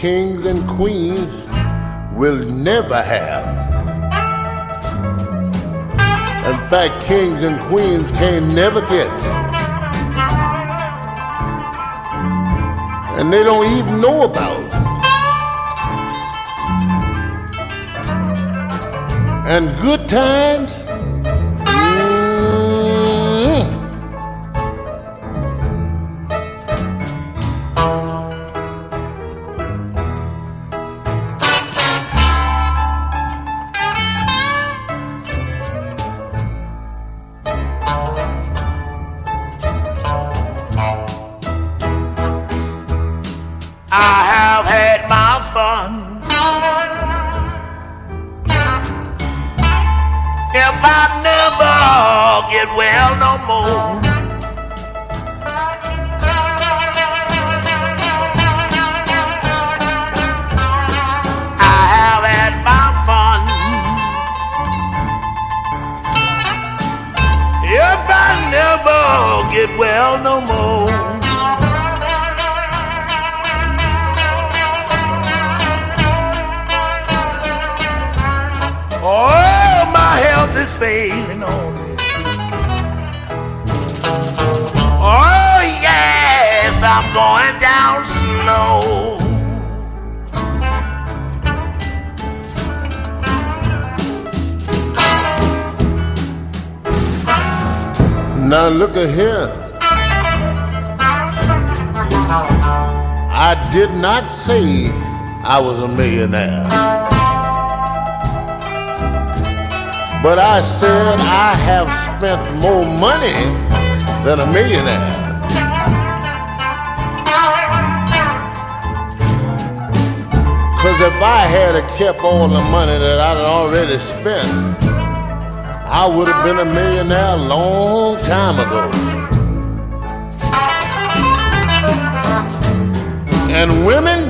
Kings and queens will never have. In fact, kings and queens can never get. And they don't even know about. And good times spent more money than a millionaire. Cause if I had kept all the money that I'd already spent, I would have been a millionaire a long time ago. and women,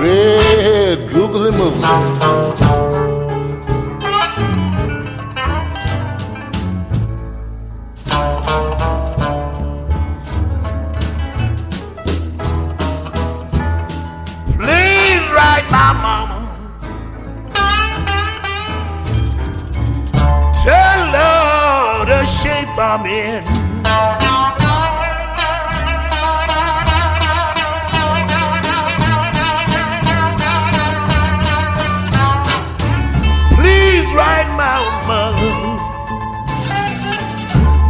red googly moogly. coming. Please write my mother.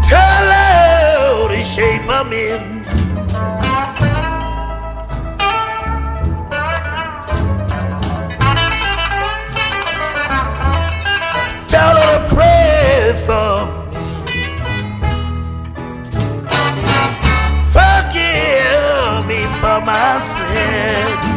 Tell her the shape I'm in. Tell her to pray for myself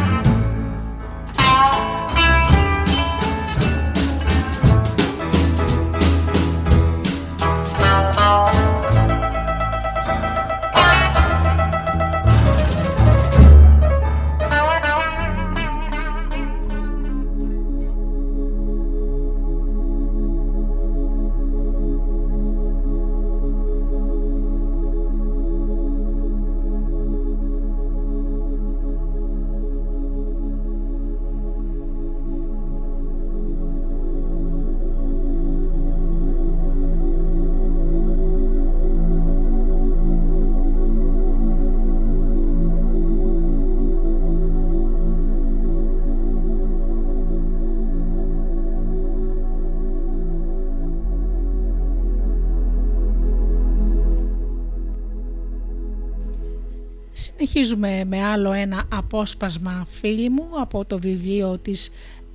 Συνεχίζουμε με άλλο ένα απόσπασμα φίλη μου από το βιβλίο της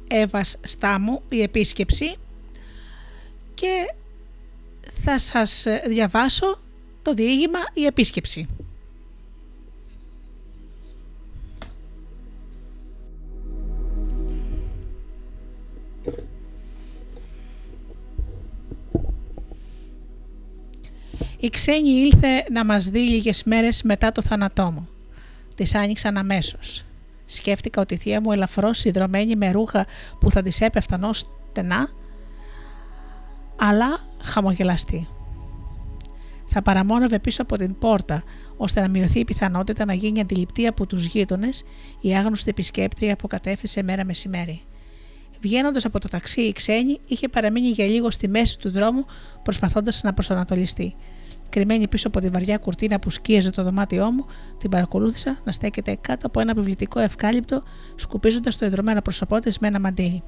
Εύας Στάμου «Η Επίσκεψη» και θα σας διαβάσω το διήγημα «Η Επίσκεψη». Η ξένη ήλθε να μας δει λίγες μέρες μετά το θάνατό μου. Τη άνοιξαν αμέσω. Σκέφτηκα ότι η θεία μου ελαφρώς συνδρομένη με ρούχα που θα της έπεφταν ως στενά, αλλά χαμογελαστή. Θα παραμόνευε πίσω από την πόρτα, ώστε να μειωθεί η πιθανότητα να γίνει αντιληπτή από τους γείτονες η άγνωστη επισκέπτρια που κατέφθασε μέρα μεσημέρι. Βγαίνοντας από το ταξί, η ξένη είχε παραμείνει για λίγο στη μέση του δρόμου, προσπαθώντας να προσανατολιστεί. Κρυμμένη πίσω από τη βαριά κουρτίνα που σκίαζε το δωμάτιό μου, την παρακολούθησα να στέκεται κάτω από ένα βιβλιτικό ευκάλυπτο, σκουπίζοντας το ιδρωμένο πρόσωπό της με ένα μαντίλι.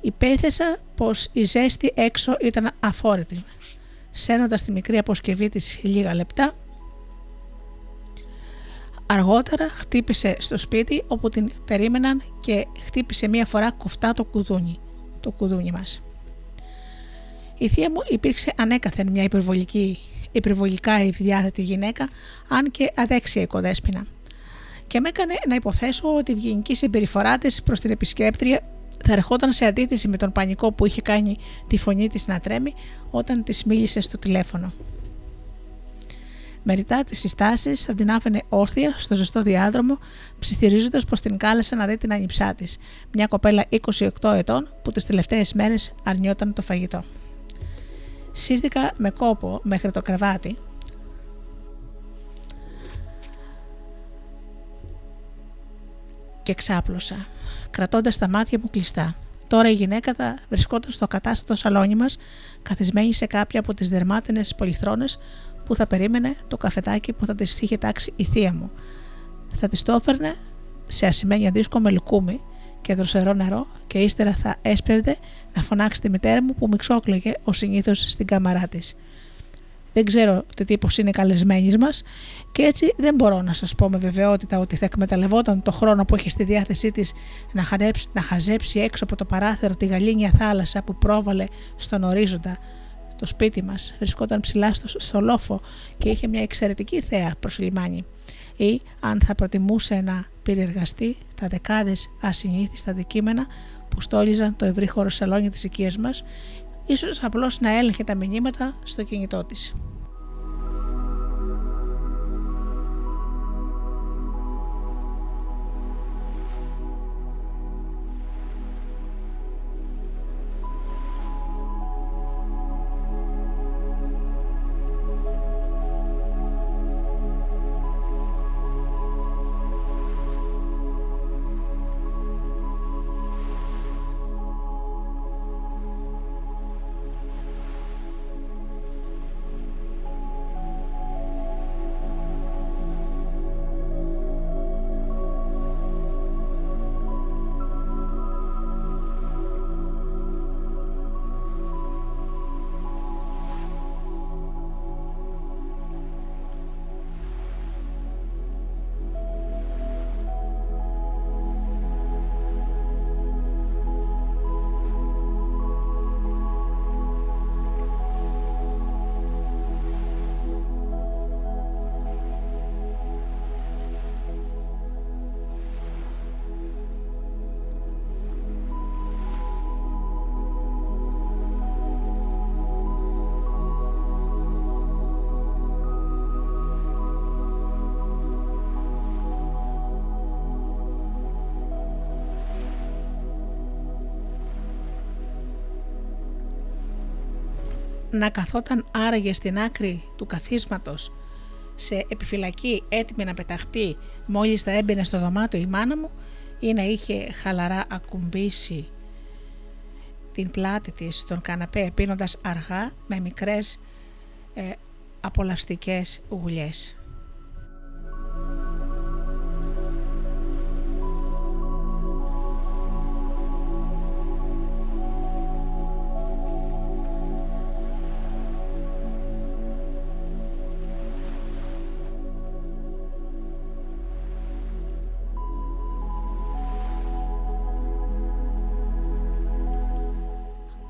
Υπέθεσα πως η ζέστη έξω ήταν αφόρητη. Σένοντα τη μικρή αποσκευή της λίγα λεπτά, αργότερα χτύπησε στο σπίτι όπου την περίμεναν και χτύπησε μία φορά κοφτά το κουδούνι, το κουδούνι μας. Η θεία μου υπήρξε ανέκαθεν μια υπερβολική, υπερβολικά ευδιάθετη γυναίκα, αν και αδέξια οικοδέσποινα. Και με έκανε να υποθέσω ότι η ευγενική συμπεριφορά της προς την επισκέπτρια θα ερχόταν σε αντίθεση με τον πανικό που είχε κάνει τη φωνή της να τρέμει όταν της μίλησε στο τηλέφωνο. Μεριτά τι συστάσεις θα την άφηνε όρθια στο ζεστό διάδρομο, ψιθυρίζοντας πω την κάλεσε να δει την ανιψά της, μια κοπέλα 28 ετών που τις τελευταίες μέρες αρνιόταν το φαγητό. Σύρθηκα με κόπο μέχρι το κρεβάτι και ξάπλωσα, κρατώντας τα μάτια μου κλειστά. Τώρα η γυναίκα θα βρισκόταν στο κατάστατο σαλόνι μας, καθισμένη σε κάποια από τις δερμάτινες πολυθρόνες που θα περίμενε το καφετάκι που θα της είχε τάξει η θεία μου. Θα της το έφερνε σε ασημένια δίσκο με λουκούμι και δροσερό νερό και ύστερα θα έσπευδε να φωνάξει τη μητέρα μου που μιξόκλαιγε ο συνήθως στην κάμαρά της. Δεν ξέρω τι τύπος είναι καλεσμένης μας και έτσι δεν μπορώ να σας πω με βεβαιότητα ότι θα εκμεταλλευόταν το χρόνο που είχε στη διάθεσή της να, να χαζέψει έξω από το παράθυρο τη γαλήνια θάλασσα που πρόβαλε στον ορίζοντα. Το σπίτι μας βρισκόταν ψηλά στο, στο λόφο και είχε μια εξαιρετική θέα προ λιμάνι. Ή αν θα προτιμούσε να περιεργαστεί τα δεκάδες ασυνήθιστα αντικείμενα που στόλιζαν το ευρύ χώρο σαλόνια της οικίας μας, ίσως απλώς να έλεγχε τα μηνύματα στο κινητό της. Να καθόταν άραγε στην άκρη του καθίσματος σε επιφυλακή έτοιμη να πεταχτεί μόλις θα έμπαινε στο δωμάτιο η μάνα μου ή να είχε χαλαρά ακουμπήσει την πλάτη της στον καναπέ πίνοντας αργά με μικρές ε, απολαυστικές γουλιές.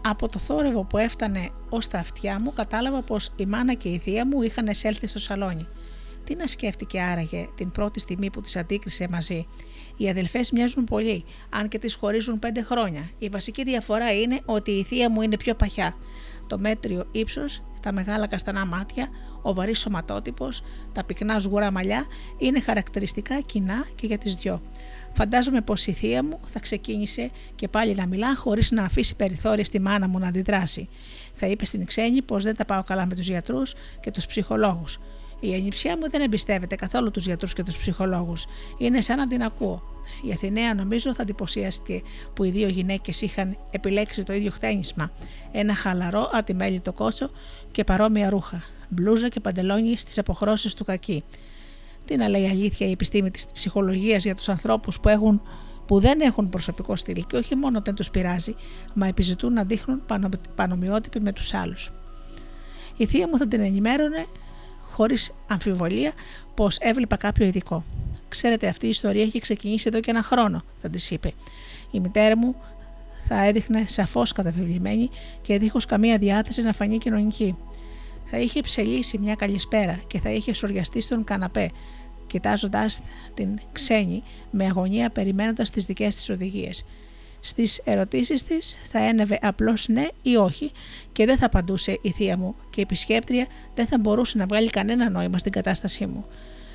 Από το θόρυβο που έφτανε ως τα αυτιά μου, κατάλαβα πως η μάνα και η θεία μου είχαν εισέλθει στο σαλόνι. Τι να σκέφτηκε άραγε την πρώτη στιγμή που τις αντίκρισε μαζί. Οι αδελφές μοιάζουν πολύ, αν και τις χωρίζουν πέντε χρόνια. Η βασική διαφορά είναι ότι η θεία μου είναι πιο παχιά. Το μέτριο ύψος, τα μεγάλα καστανά μάτια, ο βαρύς σωματότυπος, τα πυκνά σγουρά μαλλιά είναι χαρακτηριστικά κοινά και για τις δυο. Φαντάζομαι πως η θεία μου θα ξεκίνησε και πάλι να μιλά χωρίς να αφήσει περιθώρια στη μάνα μου να αντιδράσει. Θα είπε στην ξένη πως δεν τα πάω καλά με τους γιατρούς και τους ψυχολόγους. Η ανιψιά μου δεν εμπιστεύεται καθόλου τους γιατρούς και τους ψυχολόγους. Είναι σαν να την ακούω. Η Αθηναία νομίζω θα εντυπωσιαστεί που οι δύο γυναίκες είχαν επιλέξει το ίδιο χτένισμα. Ένα χαλαρό, ατιμέλιτο κόσο και παρόμοια ρούχα. Μπλούζα και παντελόνι στις αποχρώσεις του κακή. Τι να λέει αλήθεια η επιστήμη της ψυχολογίας για τους ανθρώπους που, που δεν έχουν προσωπικό στυλ και όχι μόνο δεν τους πειράζει, μα επιζητούν να δείχνουν πανομοιότυποι με τους άλλους. Η θεία μου θα την ενημέρωνε χωρίς αμφιβολία πως έβλεπα κάποιο ειδικό. Ξέρετε, αυτή η ιστορία έχει ξεκινήσει εδώ και ένα χρόνο, θα της είπε. Η μητέρα μου θα έδειχνε σαφώς καταφευγημένη και δίχως καμία διάθεση να φανεί κοινωνική. Θα είχε ψελίσει μια καλησπέρα και θα είχε σοριαστεί στον καναπέ, κοιτάζοντα την ξένη με αγωνία περιμένοντας τις δικές της οδηγίες. Στις ερωτήσεις της θα ένευε απλώς ναι ή όχι και δεν θα απαντούσε η θεία μου και η επισκέπτρια δεν θα μπορούσε να βγάλει κανένα νόημα στην κατάστασή μου.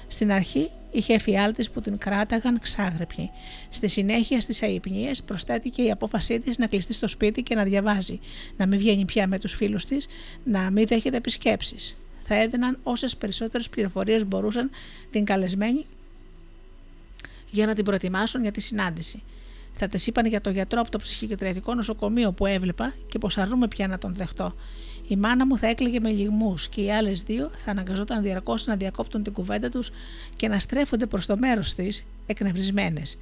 Στην αρχή είχε εφιάλτε που την κράταγαν ξάγρεπη. Στη συνέχεια στις αϊπνίες προσθέτηκε η απόφασή της να κλειστεί στο σπίτι και να διαβάζει, να μην βγαίνει πια με τους φίλους της, να μην δέχεται επισκέψεις. Θα έδιναν όσες περισσότερες πληροφορίες μπορούσαν την καλεσμένη για να την προετοιμάσουν για τη συνάντηση. Θα τη είπαν για το γιατρό από το ψυχικατριατικό νοσοκομείο που έβλεπα και πως αρνούμε πια να τον δεχτώ. Η μάνα μου θα έκλαιγε με λιγμούς και οι άλλες δύο θα αναγκαζόταν διαρκώς να διακόπτουν την κουβέντα τους και να στρέφονται προς το μέρος της, εκνευρισμένες.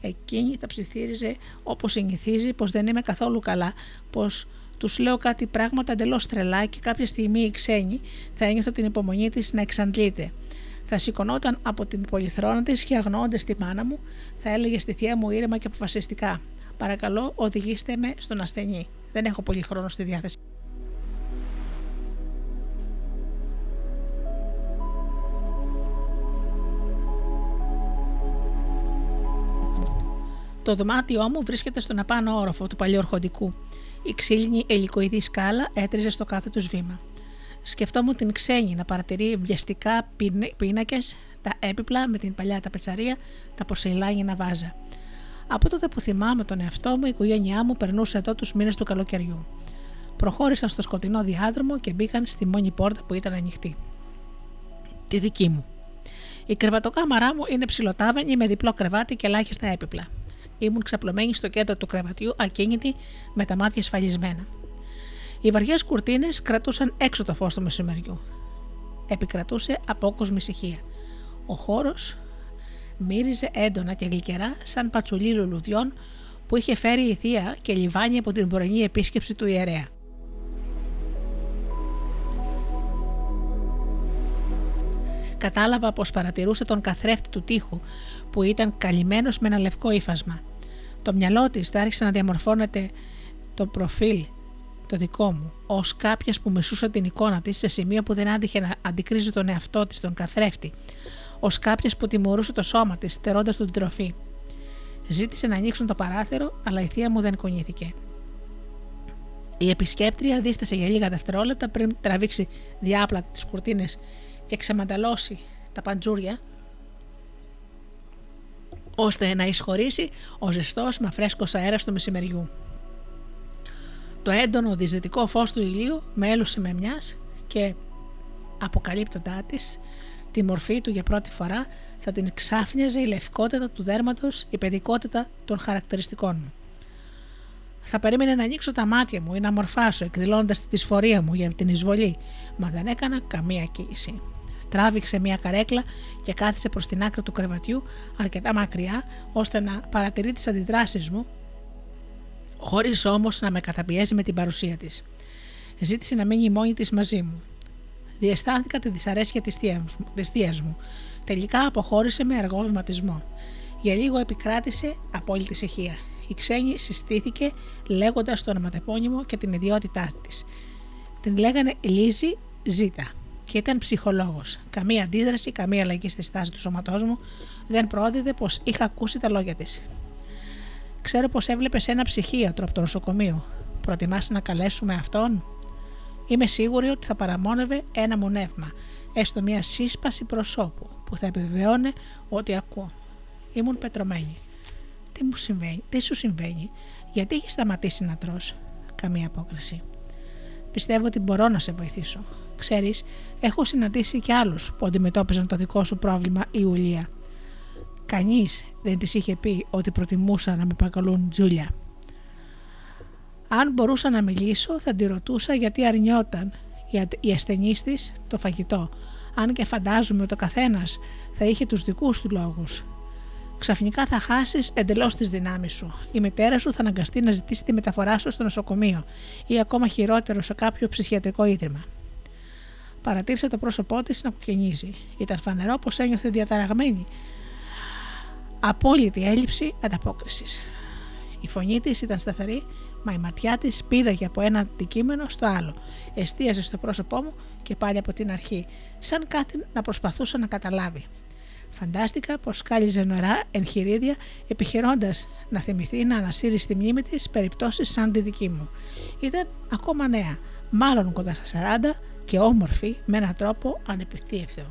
Εκείνη θα ψιθύριζε όπως συνηθίζει πως δεν είμαι καθόλου καλά, πως τους λέω κάτι πράγματα εντελώς τρελά και κάποια στιγμή η ξένη θα ένιωθω την υπομονή της να εξαντλείται. Θα σηκωνόταν από την πολυθρόνα της και αγνοώντα τη μάνα μου, θα έλεγε στη θεία μου ήρεμα και αποφασιστικά: Παρακαλώ, οδηγήστε με στον ασθενή. Δεν έχω πολύ χρόνο στη διάθεση. Το δωμάτιό μου βρίσκεται στον απάνω όροφο του παλιορχοντικού. Η ξύλινη ελικοειδή σκάλα έτριζε στο κάθε του βήμα. Σκεφτόμουν την ξένη να παρατηρεί βιαστικά πίνακες, τα έπιπλα με την παλιά ταπετσαρία, τα πορσελάνινα βάζα. Από τότε που θυμάμαι τον εαυτό μου, η οικογένειά μου περνούσε εδώ τους μήνες του καλοκαιριού. Προχώρησαν στο σκοτεινό διάδρομο και μπήκαν στη μόνη πόρτα που ήταν ανοιχτή. Τη δική μου. Η κρεβατοκάμαρά μου είναι ψηλοτάβανη με διπλό κρεβάτι και ελάχιστα έπιπλα. Ήμουν ξαπλωμένη στο κέντρο του κρεβατιού, ακίνητη, με τα μάτια σφαλισμένα. Οι βαριές κουρτίνες κρατούσαν έξω το φως του μεσημεριού. Επικρατούσε απόκοσμη ησυχία. Ο χώρος μύριζε έντονα και γλυκερά σαν πατσουλί λουλουδιών που είχε φέρει η θεία και λιβάνι από την πρωινή επίσκεψη του ιερέα. Κατάλαβα πως παρατηρούσε τον καθρέφτη του τείχου που ήταν καλυμμένος με ένα λευκό ύφασμα. Το μυαλό της άρχισε να διαμορφώνεται το προφίλ το δικό μου, ως κάποιας που μεσούσε την εικόνα της σε σημείο που δεν άντυχε να αντικρίζει τον εαυτό της, τον καθρέφτη, ως κάποιας που τιμωρούσε το σώμα της, στερώντας του την τροφή. Ζήτησε να ανοίξουν το παράθυρο, αλλά η θεία μου δεν κουνήθηκε. Η επισκέπτρια δίστασε για λίγα δευτερόλεπτα πριν τραβήξει διάπλατα τις κουρτίνες και ξεμανταλώσει τα παντζούρια, ώστε να εισχωρήσει ο ζεστός μα φρέσκος αέρας του μεσημεριού. Το έντονο δυσδυτικό φως του ηλίου με έλουσε με μιας και αποκαλύπτοντά της τη μορφή του για πρώτη φορά θα την ξάφνιαζε η λευκότητα του δέρματος, η παιδικότητα των χαρακτηριστικών μου. Θα περίμενε να ανοίξω τα μάτια μου ή να μορφάσω, εκδηλώνοντα τη δυσφορία μου για την εισβολή, μα δεν έκανα καμία κοίηση. Τράβηξε μια καρέκλα και κάθισε προς την άκρη του κρεβατιού αρκετά μακριά, ώστε να παρατηρεί τις αντιδράσεις μου χωρίς όμως να με καταπιέζει με την παρουσία της. Ζήτησε να μείνει μόνη της μαζί μου. Διαισθάνθηκα τη δυσαρέσκεια της θεία μου. Τελικά αποχώρησε με αργό βηματισμό. Για λίγο επικράτησε απόλυτη ησυχία. Η ξένη συστήθηκε λέγοντας το ονοματεπώνυμο και την ιδιότητά της. Την λέγανε Λίζη Ζήτα και ήταν ψυχολόγος. Καμία αντίδραση, καμία αλλαγή στη στάση του σώματός μου δεν πρόδιδε πως είχα ακούσει τα λόγια της. Ξέρω πως έβλεπες ένα ψυχίατρο από το νοσοκομείο. Προτιμάς να καλέσουμε αυτόν; Είμαι σίγουρη ότι θα παραμόνευε ένα μου νεύμα, έστω μια σύσπαση προσώπου που θα επιβεβαιώνε ότι ακούω. Ήμουν πετρωμένη. Τι μου συμβαίνει, τι σου συμβαίνει, γιατί έχεις σταματήσει να τρως; Καμία απόκριση. Πιστεύω ότι μπορώ να σε βοηθήσω. Ξέρεις, έχω συναντήσει και άλλους που αντιμετώπιζαν το δικό σου πρόβλημα η Ουλία. Κανείς δεν της είχε πει ότι προτιμούσα να με πακαλούν Τζούλια. Αν μπορούσα να μιλήσω, θα τη ρωτούσα γιατί αρνιόταν η ασθενής της το φαγητό, αν και φαντάζομαι ότι ο καθένας θα είχε τους δικούς του λόγους. Ξαφνικά θα χάσεις εντελώς τις δυνάμεις σου. Η μητέρα σου θα αναγκαστεί να ζητήσει τη μεταφορά σου στο νοσοκομείο ή ακόμα χειρότερο σε κάποιο ψυχιατρικό ίδρυμα. Παρατήρησε το πρόσωπό της να κουκκινίζει. Ήταν φανερό πως ένιωθε διαταραγμένη. Απόλυτη έλλειψη ανταπόκρισης. Η φωνή της ήταν σταθερή, μα η ματιά της πήδαγε από ένα αντικείμενο στο άλλο. Εστίαζε στο πρόσωπό μου και πάλι από την αρχή, σαν κάτι να προσπαθούσε να καταλάβει. Φαντάστηκα πως κάλυζε νωρά εγχειρίδια, επιχειρώντας να θυμηθεί να ανασύρει στη μνήμη της περιπτώσεις σαν τη δική μου. Ήταν ακόμα νέα, μάλλον κοντά στα 40 και όμορφη με έναν τρόπο ανεπιθύευτο.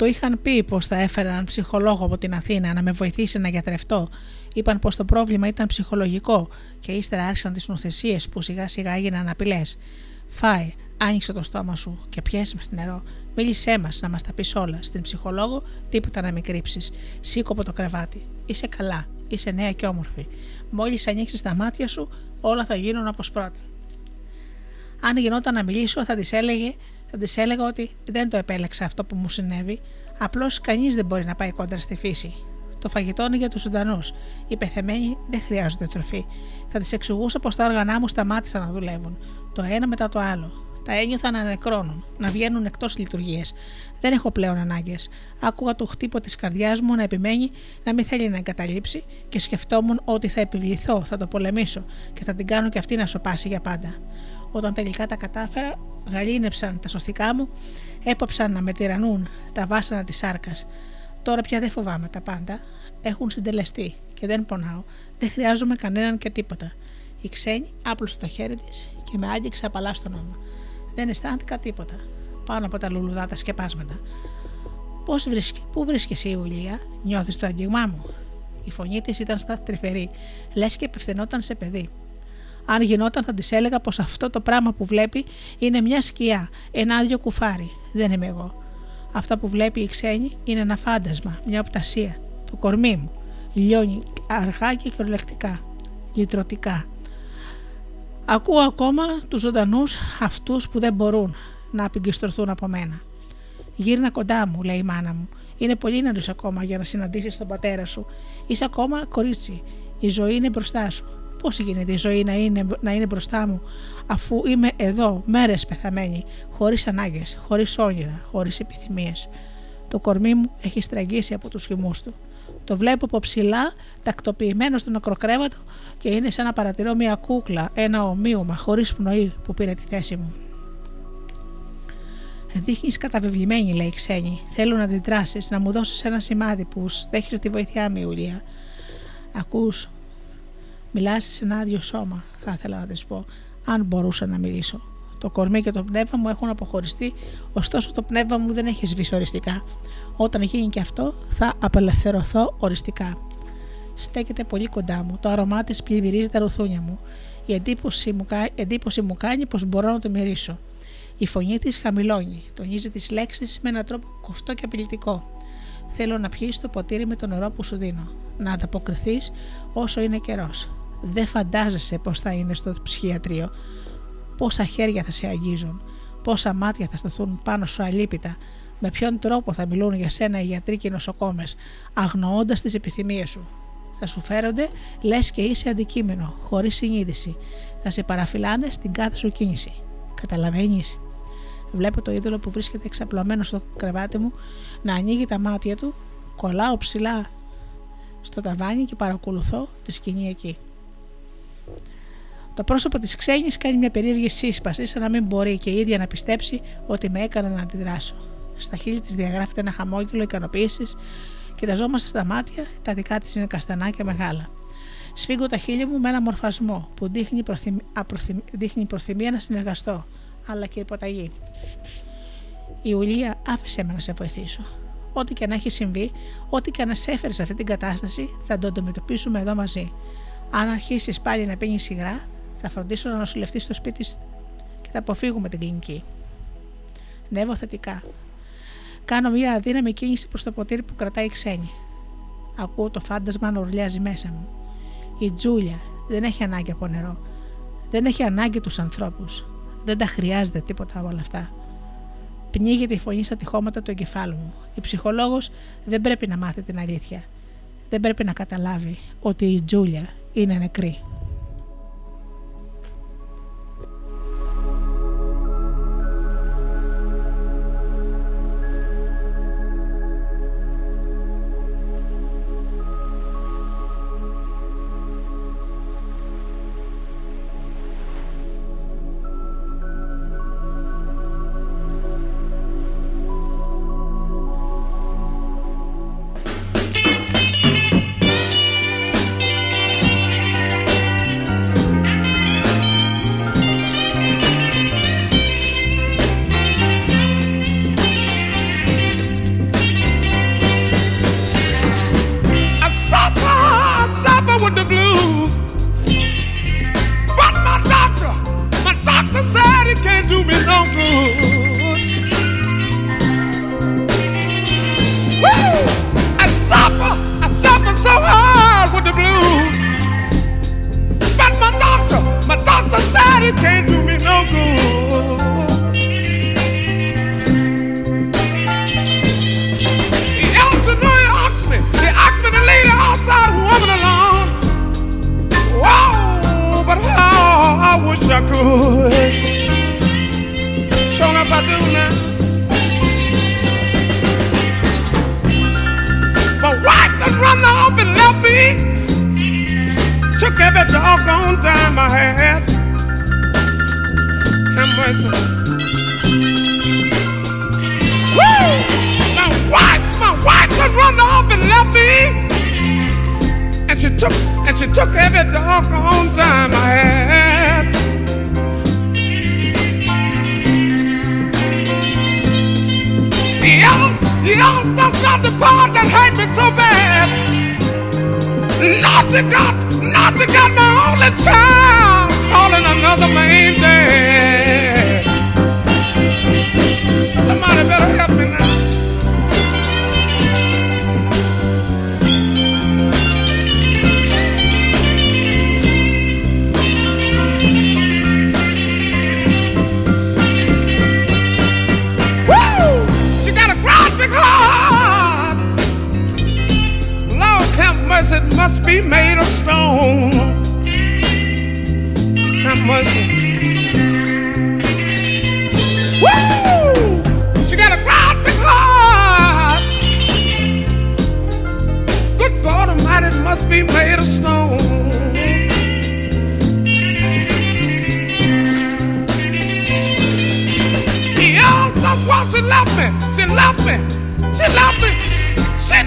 Το είχαν πει πως θα έφεραν ψυχολόγο από την Αθήνα να με βοηθήσει να γιατρευτώ. Είπαν πως το πρόβλημα ήταν ψυχολογικό και ύστερα άρχισαν τις νοθεσίες που σιγά σιγά έγιναν απειλές. Φάε, άνοιξε το στόμα σου και πιέσαι νερό. Μίλησέ μας να μας τα πεις όλα. Στην ψυχολόγο τίποτα να μην κρύψεις. Σήκω από το κρεβάτι. Είσαι καλά. Είσαι νέα και όμορφη. Μόλις ανοίξεις τα μάτια σου, όλα θα γίνουν όπως πρώτα. Αν γινόταν να μιλήσω, θα της έλεγε θα της έλεγα ότι δεν το επέλεξα αυτό που μου συνέβη, απλώς κανείς δεν μπορεί να πάει κόντρα στη φύση. Το φαγητό είναι για τους ζωντανούς. Οι πεθεμένοι δεν χρειάζονται τροφή. Θα της εξηγούσα πως τα όργανα μου σταμάτησαν να δουλεύουν, το ένα μετά το άλλο. Τα ένιωθα να νεκρώνουν, να βγαίνουν εκτός λειτουργίε. Δεν έχω πλέον ανάγκες. Άκουγα το χτύπο της καρδιάς μου να επιμένει να μην θέλει να εγκαταλείψει και σκεφτόμουν ότι θα επιβληθώ, θα το πολεμήσω και θα την κάνω και αυτή να σοπάσει για πάντα. Όταν τελικά τα κατάφερα, γαλήνεψαν τα σωθικά μου, έπαψαν να με τυραννούν τα βάσανα της σάρκας. Τώρα πια δεν φοβάμαι τα πάντα. Έχουν συντελεστεί και δεν πονάω. Δεν χρειάζομαι κανέναν και τίποτα. Η ξένη άπλωσε το χέρι της και με άγγιξε απαλά στον ώμο. Δεν αισθάνθηκα τίποτα. Πάνω από τα λουλουδά τα σκεπάσματα. Πώς βρίσκει, πού βρίσκεσαι, Ιουλία, νιώθεις το άγγιγμά μου. Η φωνή της ήταν στα τρυφερή, λες και απευθυνόταν σε παιδί. Αν γινόταν, θα της έλεγα πως αυτό το πράγμα που βλέπει είναι μια σκιά, ένα άδειο κουφάρι. Δεν είμαι εγώ. Αυτά που βλέπει η ξένη είναι ένα φάντασμα, μια οπτασία. Το κορμί μου. Λιώνει αργά και κυριολεκτικά. Λυτρωτικά. Ακούω ακόμα τους ζωντανούς αυτούς που δεν μπορούν να απεγκιστρωθούν από μένα. Γύρνα κοντά μου, λέει η μάνα μου. Είναι πολύ νωρίς ακόμα για να συναντήσεις τον πατέρα σου. Είσαι ακόμα κορίτσι. Η ζωή είναι μπροστά σου. Πώς γίνεται η ζωή να είναι, να είναι μπροστά μου αφού είμαι εδώ μέρες πεθαμένη, χωρίς ανάγκες, χωρίς όνειρα, χωρίς επιθυμίες. Το κορμί μου έχει στραγγίσει από τους χυμούς του. Το βλέπω από ψηλά, τακτοποιημένο στον ακροκρέβατο και είναι σαν να παρατηρώ μια κούκλα, ένα ομοίωμα χωρίς πνοή που πήρε τη θέση μου. Δείχνεις καταβεβλημένη, λέει η ξένη. Θέλω να αντιδράσεις, να μου δώσεις ένα σημάδι που δέχεσαι τη βοήθειά μου, Ιουλία. Ακούς, μιλάς σε ένα άδειο σώμα, θα ήθελα να της πω, αν μπορούσα να μιλήσω. Το κορμί και το πνεύμα μου έχουν αποχωριστεί, ωστόσο το πνεύμα μου δεν έχει σβήσει οριστικά. Όταν γίνει και αυτό, θα απελευθερωθώ οριστικά. Στέκεται πολύ κοντά μου, το αρωμά της πλημμυρίζει τα ρουθούνια μου. Η εντύπωση μου, εντύπωση μου κάνει πως μπορώ να το μυρίσω. Η φωνή της χαμηλώνει, τονίζει τις λέξεις με έναν τρόπο κοφτό και απειλητικό. Θέλω να πιεις το ποτήρι με το νερό που σου δίνω. Να ανταποκριθείς όσο είναι καιρός. Δεν φαντάζεσαι πώς θα είναι στο ψυχιατρίο. Πόσα χέρια θα σε αγγίζουν. Πόσα μάτια θα σταθούν πάνω σου αλίπητα. Με ποιον τρόπο θα μιλούν για σένα οι γιατροί και οι νοσοκόμες, αγνοώντας τις επιθυμίες σου. Θα σου φέρονται λες και είσαι αντικείμενο, χωρίς συνείδηση. Θα σε παραφυλάνε στην κάθε σου κίνηση. Καταλαβαίνεις; Βλέπω το είδωλο που βρίσκεται εξαπλωμένο στο κρεβάτι μου να ανοίγει τα μάτια του, κολλάω ψηλά στο ταβάνι και παρακολουθώ τη σκηνή εκεί. Το πρόσωπο της ξένης κάνει μια περίεργη σύσπαση, σαν να μην μπορεί και η ίδια να πιστέψει ότι με έκανε να αντιδράσω. Στα χείλη της διαγράφεται ένα χαμόγελο ικανοποίησης, κοιταζόμαστε στα μάτια, τα δικά της είναι καστανά και μεγάλα. Σφίγγω τα χείλη μου με ένα μορφασμό που δείχνει, δείχνει προθυμία να συνεργαστώ, αλλά και υποταγή. Ιουλία, άφησε με να σε βοηθήσω. Ό,τι και να έχει συμβεί, ό,τι και να σε έφερε σε αυτή την κατάσταση, θα το αντιμετωπίσουμε εδώ μαζί. Αν αρχίσεις πάλι να πίνεις σιγρά, θα φροντίσω να νοσηλευτεί στο σπίτι και θα αποφύγουμε την κλινική. Νεύω θετικά. Κάνω μια αδύναμη κίνηση προς το ποτήρι που κρατάει η ξένη. Ακούω το φάντασμα να ουρλιάζει μέσα μου. Η Τζούλια δεν έχει ανάγκη από νερό. Δεν έχει ανάγκη τους ανθρώπους. Δεν τα χρειάζεται τίποτα από όλα αυτά. Πνίγεται η φωνή στα τυχώματα του εγκεφάλου μου. Η ψυχολόγος δεν πρέπει να μάθει την αλήθεια. Δεν πρέπει να καταλάβει ότι η Τζούλια είναι νεκρή.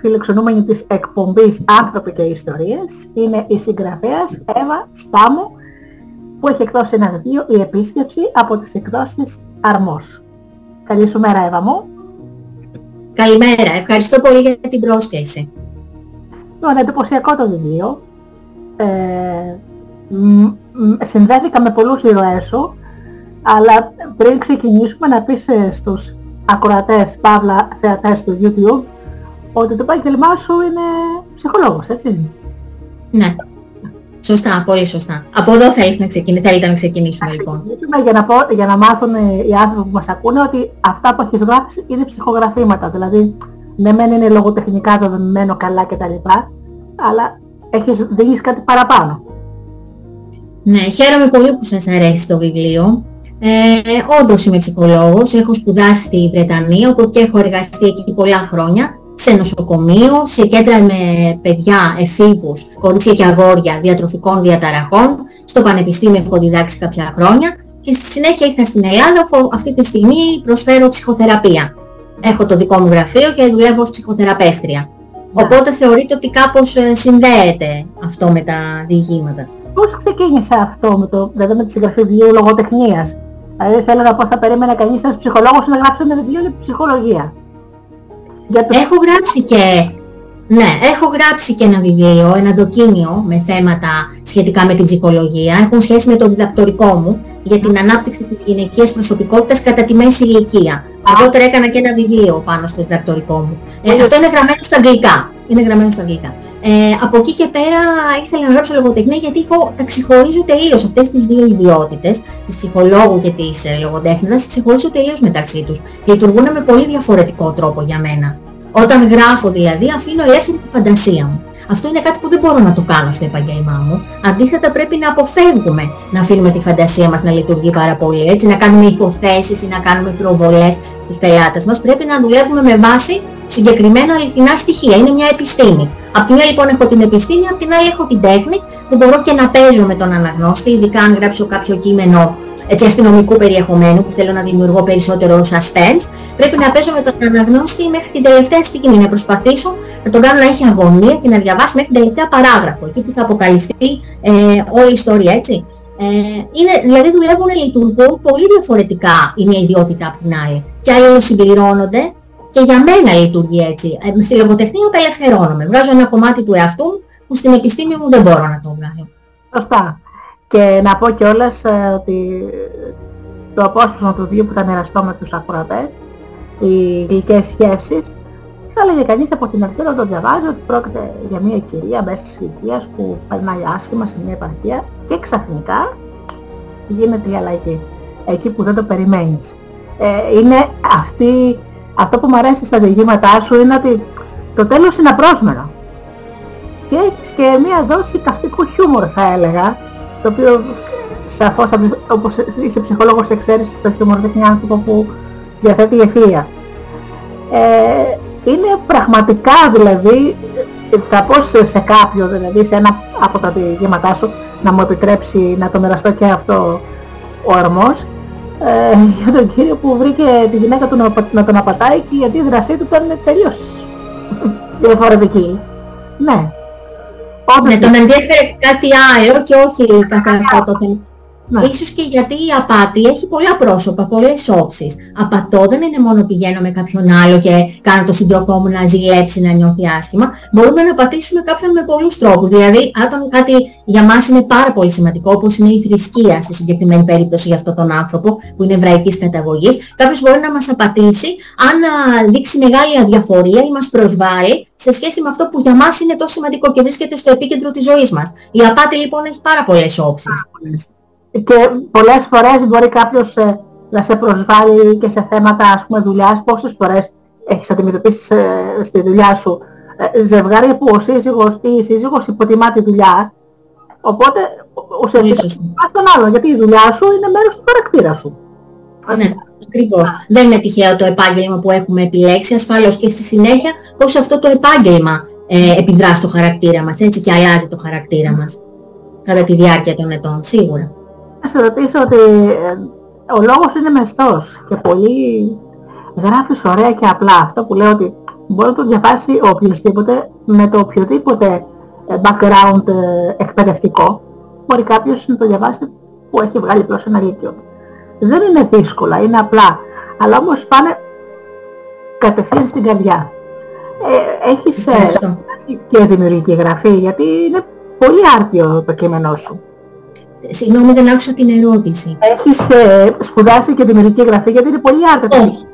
φιλοξενούμενοι της εκπομπής «Άνθρωποι και Ιστορίες» είναι η συγγραφέας Εύα Στάμου που έχει εκδώσει ένα βιβλίο «Η Επίσκεψη» από τις εκδόσεις Αρμός. Καλή σου μέρα Εύα μου. Καλημέρα, ευχαριστώ πολύ για την πρόσκληση. Λοιπόν, εντυπωσιακό το βιβλίο. Ε, συνδέθηκα με πολλούς ηρωές σου, αλλά πριν ξεκινήσουμε να πεις ε, στους ακροατές, παύλα, θεατές του YouTube, ότι το επάγγελμά σου είναι ψυχολόγος, έτσι. Ναι. Σωστά, πολύ σωστά. Από εδώ θέλεις να ξεκινήσουμε, θέλετε να ξεκινήσουμε λοιπόν. Για να, πω, για να μάθουν οι άνθρωποι που μας ακούνε ότι αυτά που έχεις γράψει είναι ψυχογραφήματα. Δηλαδή, ναι μεν είναι λογοτεχνικά δεδομένο καλά κτλ. Αλλά έχεις δει κάτι παραπάνω. Ναι, χαίρομαι πολύ που σας αρέσει το βιβλίο. Ε, όντως είμαι ψυχολόγος, έχω σπουδάσει στη Βρετανία, όπου και έχω εργαστεί εκεί πολλά χρόνια, σε νοσοκομείο, σε κέντρα με παιδιά, εφήβους, κορίτσια και αγόρια διατροφικών διαταραχών, στο Πανεπιστήμιο έχω διδάξει κάποια χρόνια και στη συνέχεια ήρθα στην Ελλάδα, όπου αυτή τη στιγμή προσφέρω ψυχοθεραπεία. Έχω το δικό μου γραφείο και δουλεύω ως ψυχοθεραπεύτρια. Ναι. Οπότε θεωρείται ότι κάπως ε, συνδέεται αυτό με τα διηγήματα. Πώς ξεκίνησε αυτό με, το, δηλαδή με τη συγγραφή βιβλίου λογοτεχνίας. Δηλαδή θέλω να πω θα περίμενε κανείς ένας ψυχολόγος να γράψει ένα βιβλίο για την ψυχολογία. Για το... Έχω γράψει και ναι, έχω γράψει και ένα βιβλίο, ένα δοκίμιο με θέματα σχετικά με την ψυχολογία. Έχουν σχέση με το διδακτορικό μου για την ανάπτυξη της γυναικείας προσωπικότητας κατά τη μέση ηλικία. Αργότερα έκανα και ένα βιβλίο πάνω στο διδακτορικό μου. Ε, αυτό είναι γραμμένο στα αγγλικά. Είναι γραμμένο στα αγγλικά. Ε, από εκεί και πέρα ήθελα να γράψω λογοτεχνία γιατί εγώ τα ξεχωρίζω τελείως αυτές τις δύο ιδιότητες, της ψυχολόγου και της ε, λογοτέχνης, ξεχωρίζω τελείως μεταξύ τους. Λειτουργούν με πολύ διαφορετικό τρόπο για μένα. Όταν γράφω δηλαδή αφήνω ελεύθερη τη φαντασία μου. Αυτό είναι κάτι που δεν μπορώ να το κάνω στο επαγγέλμά μου. Αντίθετα πρέπει να αποφεύγουμε να αφήνουμε τη φαντασία μας να λειτουργεί πάρα πολύ, έτσι, να κάνουμε υποθέσεις ή να κάνουμε προβολές στους πελάτες μας. Πρέπει να δουλεύουμε με βάση συγκεκριμένα αληθινά στοιχεία. Είναι μια επιστήμη. Απ' την μια λοιπόν έχω την επιστήμη, απ' την άλλη έχω την τέχνη που μπορώ και να παίζω με τον αναγνώστη, ειδικά αν γράψω κάποιο κείμενο έτσι, αστυνομικού περιεχομένου που θέλω να δημιουργώ περισσότερο suspense, πρέπει να παίζω με τον αναγνώστη μέχρι την τελευταία στιγμή, να προσπαθήσω να τον κάνω να έχει αγωνία και να διαβάσει μέχρι την τελευταία παράγραφο, εκεί που θα αποκαλυφθεί ε, όλη η ιστορία, έτσι. Ε, είναι, δηλαδή δουλεύουν, λειτουργούν πολύ διαφορετικά η μία ιδιότητα από την άλλη. Και άλλοι συμπληρώνονται και για μένα λειτουργεί έτσι. Ε, στη λογοτεχνία απελευθερώνομαι. Βγάζω ένα κομμάτι του εαυτού που στην επιστήμη μου δεν μπορώ να το βγάλω. Σωστά. Και να πω κιόλας ε, ότι το απόσπασμα του βίου που θα μοιραστώ με τους ακροατές, οι γλυκές σκέψεις, θα έλεγε κανείς από την αρχή όταν το διαβάζει ότι πρόκειται για μια κυρία μέσα της ηλικίας που περνάει άσχημα σε μια επαρχία και ξαφνικά γίνεται η αλλαγή. Εκεί που δεν το περιμένεις. Ε, είναι αυτή αυτό που μου αρέσει στα διηγήματά σου είναι ότι το τέλος είναι απρόσμενο. Και έχεις και μία δόση καυτικού χιούμορ θα έλεγα, το οποίο σαφώς όπως είσαι ψυχολόγος ξέρεις το χιούμορ δεν είναι άνθρωπο που διαθέτει ευθεία. Ε, είναι πραγματικά δηλαδή, θα πω σε κάποιο δηλαδή, σε ένα από τα διηγήματά σου, να μου επιτρέψει να το μοιραστώ και αυτό ο αρμός, ε, για τον κύριο που βρήκε τη γυναίκα του να, να τον απατάει και η αντίδρασή του ήταν τελείως διαφορετική. Ναι. Όντως, ναι, τον ενδιαφέρει κάτι άλλο και όχι καθ' αυτό το θέμα. Ναι. Ίσως και γιατί η απάτη έχει πολλά πρόσωπα, πολλές όψεις. Απατώ δεν είναι μόνο πηγαίνω με κάποιον άλλο και κάνω το σύντροφό μου να ζηλέψει, να νιώθει άσχημα. Μπορούμε να πατήσουμε κάποιον με πολλούς τρόπους. Δηλαδή, όταν κάτι για μας είναι πάρα πολύ σημαντικό, όπως είναι η θρησκεία στη συγκεκριμένη περίπτωση για αυτόν τον άνθρωπο που είναι εβραϊκής καταγωγής, κάποιος μπορεί να μας απατήσει αν δείξει μεγάλη αδιαφορία ή μας προσβάλλει σε σχέση με αυτό που για μας είναι τόσο σημαντικό και βρίσκεται στο επίκεντρο της ζωής μας. Η απάτη λοιπόν έχει πάρα πολλές όψεις και πολλές φορές μπορεί κάποιος ε, να σε προσβάλλει και σε θέματα ας πούμε δουλειάς. Πόσες φορές έχεις αντιμετωπίσεις ε, στη δουλειά σου ε, ζευγάρια που ο σύζυγος ή η σύζυγος υποτιμά τη δουλειά, οπότε ουσιαστικά πας τον άλλο, γιατί η δουλειά σου είναι μέρος του χαρακτήρα σου. Ναι, ακριβώς. Δεν είναι τυχαίο το επάγγελμα που έχουμε επιλέξει, ασφαλώς και στη συνέχεια πώς αυτό το επάγγελμα ε, επιδρά στο χαρακτήρα μας, έτσι και αλλάζει το χαρακτήρα μας κατά τη διάρκεια των ετών, σίγουρα. Να σε ρωτήσω ότι ε, ο λόγος είναι μεστός και πολύ γράφεις ωραία και απλά. Αυτό που λέω ότι μπορεί να το διαβάσει ο οποιοδήποτε με το οποιοδήποτε ε, background ε, εκπαιδευτικό. Μπορεί κάποιος να το διαβάσει που έχει βγάλει πλώς ένα λύκειο. Δεν είναι δύσκολα, είναι απλά. Αλλά όμως πάνε κατευθείαν στην καρδιά. Ε, έχεις ε, και δημιουργική γραφή, γιατί είναι πολύ άρτιο το κείμενό σου. Συγγνώμη, δεν άκουσα την ερώτηση. Έχεις ε, σπουδάσει και δημιουργική γραφή, γιατί είναι πολύ άρτιο. Όχι.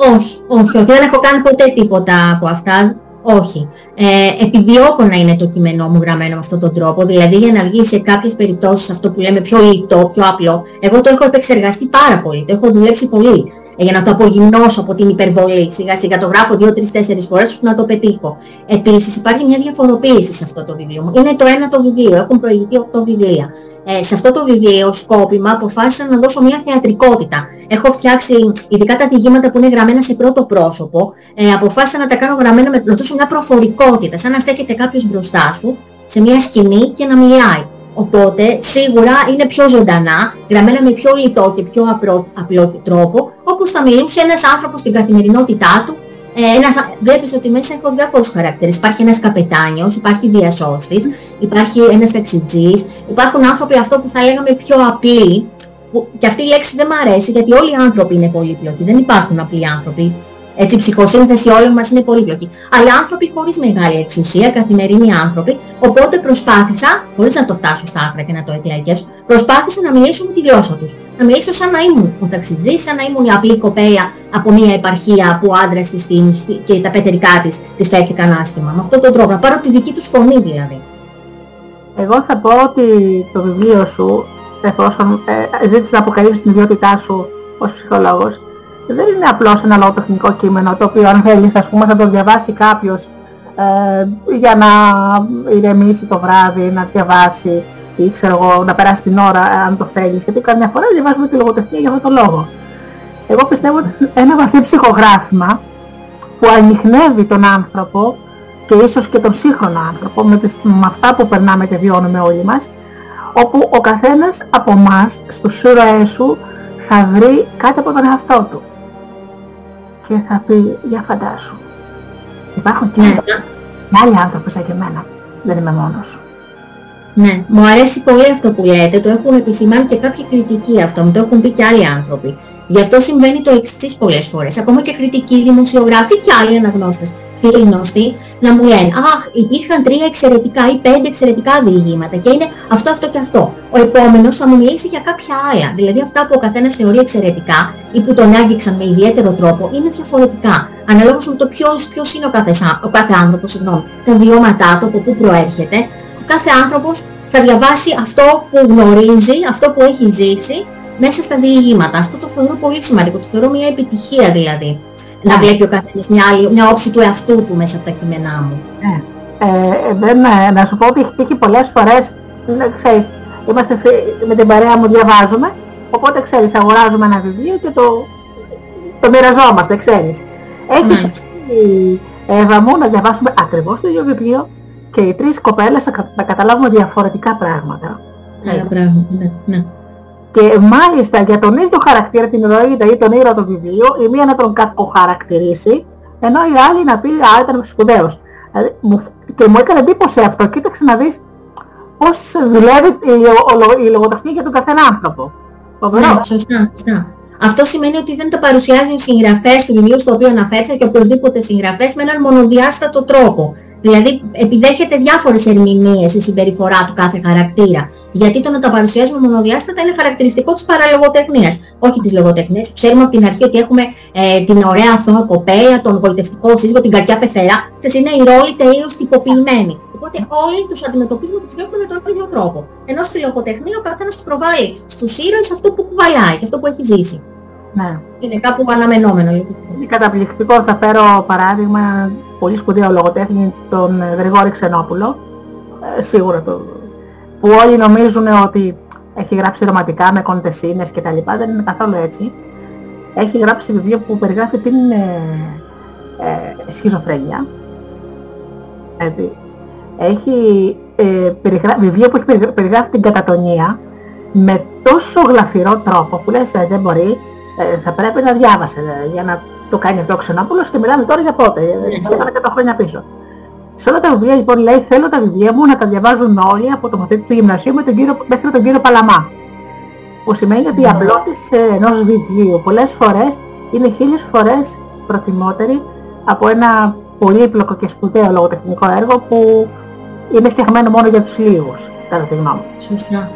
Όχι, όχι, όχι. Δεν έχω κάνει ποτέ τίποτα από αυτά. Όχι. Ε, επιδιώκω να είναι το κείμενό μου γραμμένο με αυτόν τον τρόπο, δηλαδή για να βγει σε κάποιες περιπτώσεις αυτό που λέμε πιο λιτό, πιο απλό. Εγώ το έχω επεξεργαστεί πάρα πολύ, το έχω δουλέψει πολύ ε, για να το απογυμνώσω από την υπερβολή. Σιγά σιγά το γράφω 2, 3, 4 φορές ώστε να το πετύχω. Επίσης υπάρχει μια διαφοροποίηση σε αυτό το βιβλίο μου. Είναι το ένα το βιβλίο, έχουν προηγηθεί 8 βιβλία. Ε, σε αυτό το βιβλίο, σκόπιμα, αποφάσισα να δώσω μια θεατρικότητα. Έχω φτιάξει, ειδικά τα διηγήματα που είναι γραμμένα σε πρώτο πρόσωπο, ε, αποφάσισα να τα κάνω γραμμένα με να δώσω μια προφορικότητα, σαν να στέκεται κάποιος μπροστά σου, σε μια σκηνή και να μιλάει. Οπότε σίγουρα είναι πιο ζωντανά, γραμμένα με πιο λιτό και πιο απλό, απλό τρόπο, όπως θα μιλούσε ένας άνθρωπος στην καθημερινότητά του. Ε, ένας, βλέπεις ότι μέσα έχω διάφορους χαρακτήρες. Υπάρχει ένας καπετάνιος, υπάρχει διασώστης, υπάρχει ένας ταξιτζής, υπάρχουν άνθρωποι αυτό που θα λέγαμε πιο απλοί, που, και αυτή η λέξη δεν μου αρέσει γιατί όλοι οι άνθρωποι είναι πολύπλοκοι, δεν υπάρχουν απλοί άνθρωποι. Έτσι, η ψυχοσύνθεση όλων μας είναι πολύπλοκη. Αλλά άνθρωποι χωρίς μεγάλη εξουσία, καθημερινοί άνθρωποι, οπότε προσπάθησα, χωρίς να το φτάσω στα άκρα και να το εκλέγγεσω, προσπάθησα να μιλήσω με τη γλώσσα τους. Να μιλήσω σαν να ήμουν ο ταξιτζής, σαν να ήμουν η απλή κοπέλα από μια επαρχία που ο άντρας της και τα πετερικά της της φέρθηκαν άσχημα. Με αυτόν τον τρόπο, να πάρω τη δική τους φωνή δηλαδή. Εγώ θα πω ότι το βιβλίο σου, εφόσον ε, ζήτησε να αποκαλύψεις την ιδιότητά σου ως ψυχολόγος, δεν είναι απλώς ένα λογοτεχνικό κείμενο το οποίο αν θέλεις ας πούμε θα το διαβάσει κάποιος ε, για να ηρεμήσει το βράδυ, να διαβάσει ή ξέρω εγώ να περάσει την ώρα αν το θέλεις γιατί καμιά φορά διαβάζουμε τη λογοτεχνία για αυτόν τον λόγο. Εγώ πιστεύω ότι ένα βαθύ ψυχογράφημα που ανοιχνεύει τον άνθρωπο και ίσως και τον σύγχρονο άνθρωπο με, τις, με αυτά που περνάμε και βιώνουμε όλοι μας όπου ο καθένας από εμάς στους ήρωές σου θα βρει κάτι από τον εαυτό του και θα πει για φαντάσου. Υπάρχουν και, ναι. άλλοι άνθρωποι σαν και εμένα. Δεν είμαι μόνος. Ναι, μου αρέσει πολύ αυτό που λέτε. Το έχουν επισημάνει και κάποια κριτική αυτό. Μου το έχουν πει και άλλοι άνθρωποι. Γι' αυτό συμβαίνει το εξής πολλές φορές. Ακόμα και κριτικοί, δημοσιογράφοι και άλλοι αναγνώστες φίλοι γνωστοί να μου λένε «Αχ, υπήρχαν τρία εξαιρετικά ή πέντε εξαιρετικά διηγήματα και είναι αυτό, αυτό και αυτό». Ο επόμενος θα μου μιλήσει για κάποια άλλα, δηλαδή αυτά που ο καθένας θεωρεί εξαιρετικά ή που τον άγγιξαν με ιδιαίτερο τρόπο είναι διαφορετικά. Αναλόγως με το ποιος, ποιος είναι ο κάθε, ο κάθε άνθρωπος, συγγνώμη, τα βιώματά του, από πού προέρχεται, ο κάθε άνθρωπος θα διαβάσει αυτό που γνωρίζει, αυτό που έχει ζήσει μέσα στα διηγήματα. Αυτό το θεωρώ πολύ σημαντικό, το θεωρώ μια επιτυχία δηλαδή να βλέπει ο καθένας μια, άλλη, μια όψη του εαυτού του μέσα από τα κείμενά μου. Ναι. Ε, δεν, ε, να σου πω ότι έχει τύχει πολλές φορές, ξέρεις, είμαστε με την παρέα μου διαβάζουμε, οπότε ξέρεις, αγοράζουμε ένα βιβλίο και το, το μοιραζόμαστε, ξέρεις. Έχει τύχει, Εύα μου, να διαβάσουμε ακριβώς το ίδιο βιβλίο και οι τρεις κοπέλες να καταλάβουμε διαφορετικά πράγματα. Άλλα πράγματα, ναι. ναι. Και μάλιστα για τον ίδιο χαρακτήρα, την ηρωίδα ή τον ήρωα του βιβλίου, η μία να τον κακοχαρακτηρίσει, ενώ η άλλη να πει «Α, ήταν σπουδαίος». Δηλαδή, και μου έκανε εντύπωση αυτό. Κοίταξε να δεις πώς δουλεύει η, η λογοτεχνία για τον καθένα άνθρωπο. Ναι, σωστά, σωστά. Αυτό σημαίνει ότι δεν τα παρουσιάζει ο συγγραφέας του βιβλίου στο οποίο αναφέρθηκε και οποιοδήποτε συγγραφέας με έναν μονοδιάστατο τρόπο. Δηλαδή επιδέχεται διάφορες ερμηνείες η συμπεριφορά του κάθε χαρακτήρα. Γιατί το να τα παρουσιάζουμε μονοδιάστατα είναι χαρακτηριστικό της παραλογοτεχνίας, όχι της λογοτεχνίας. Ξέρουμε από την αρχή ότι έχουμε ε, την ωραία αθώα κοπέλα, τον γοητευτικό σύζυγο, την κακιά πεθερά. Σας είναι οι ρόλοι τελείως τυποποιημένοι. Οπότε όλοι τους αντιμετωπίζουμε και τους βλέπουμε με τον ίδιο τρόπο. Ενώ στη λογοτεχνία ο καθένας προβάλλει στους ήρωες αυτό που κουβαλάει και αυτό που έχει ζήσει. Ναι. Είναι κάπου αναμενόμενο. Είναι καταπληκτικό. Θα φέρω παράδειγμα πολύ σπουδαίο λογοτέχνη, τον Γρηγόρη Ξενόπουλο, ε, σίγουρα το, που όλοι νομίζουν ότι έχει γράψει ρομαντικά με κοντεσίνες και τα λοιπά, δεν είναι καθόλου έτσι. Έχει γράψει βιβλίο που περιγράφει την ε, ε, σχιζοφρένεια. Έτσι. Έχει ε, βιβλίο που έχει περιγράφει την κατατονία με τόσο γλαφυρό τρόπο που λες ε, δεν μπορεί, ε, θα πρέπει να διάβασε για να το κάνει αυτό ο Ξενόπουλος και μιλάμε τώρα για πότε, σχεδόν 100 χρόνια πίσω. Σε όλα τα βιβλία λοιπόν λέει θέλω τα βιβλία μου να τα διαβάζουν όλοι από το μαθητή του γυμνασίου με τον κύριο, μέχρι τον κύριο Παλαμά. Που σημαίνει ότι η ναι. απλότηση ενός βιβλίου πολλές φορές είναι χίλιες φορές προτιμότερη από ένα πολύπλοκο και σπουδαίο λογοτεχνικό έργο που είναι φτιαγμένο μόνο για τους λίγους, κατά τη γνώμη μου. Σωστά.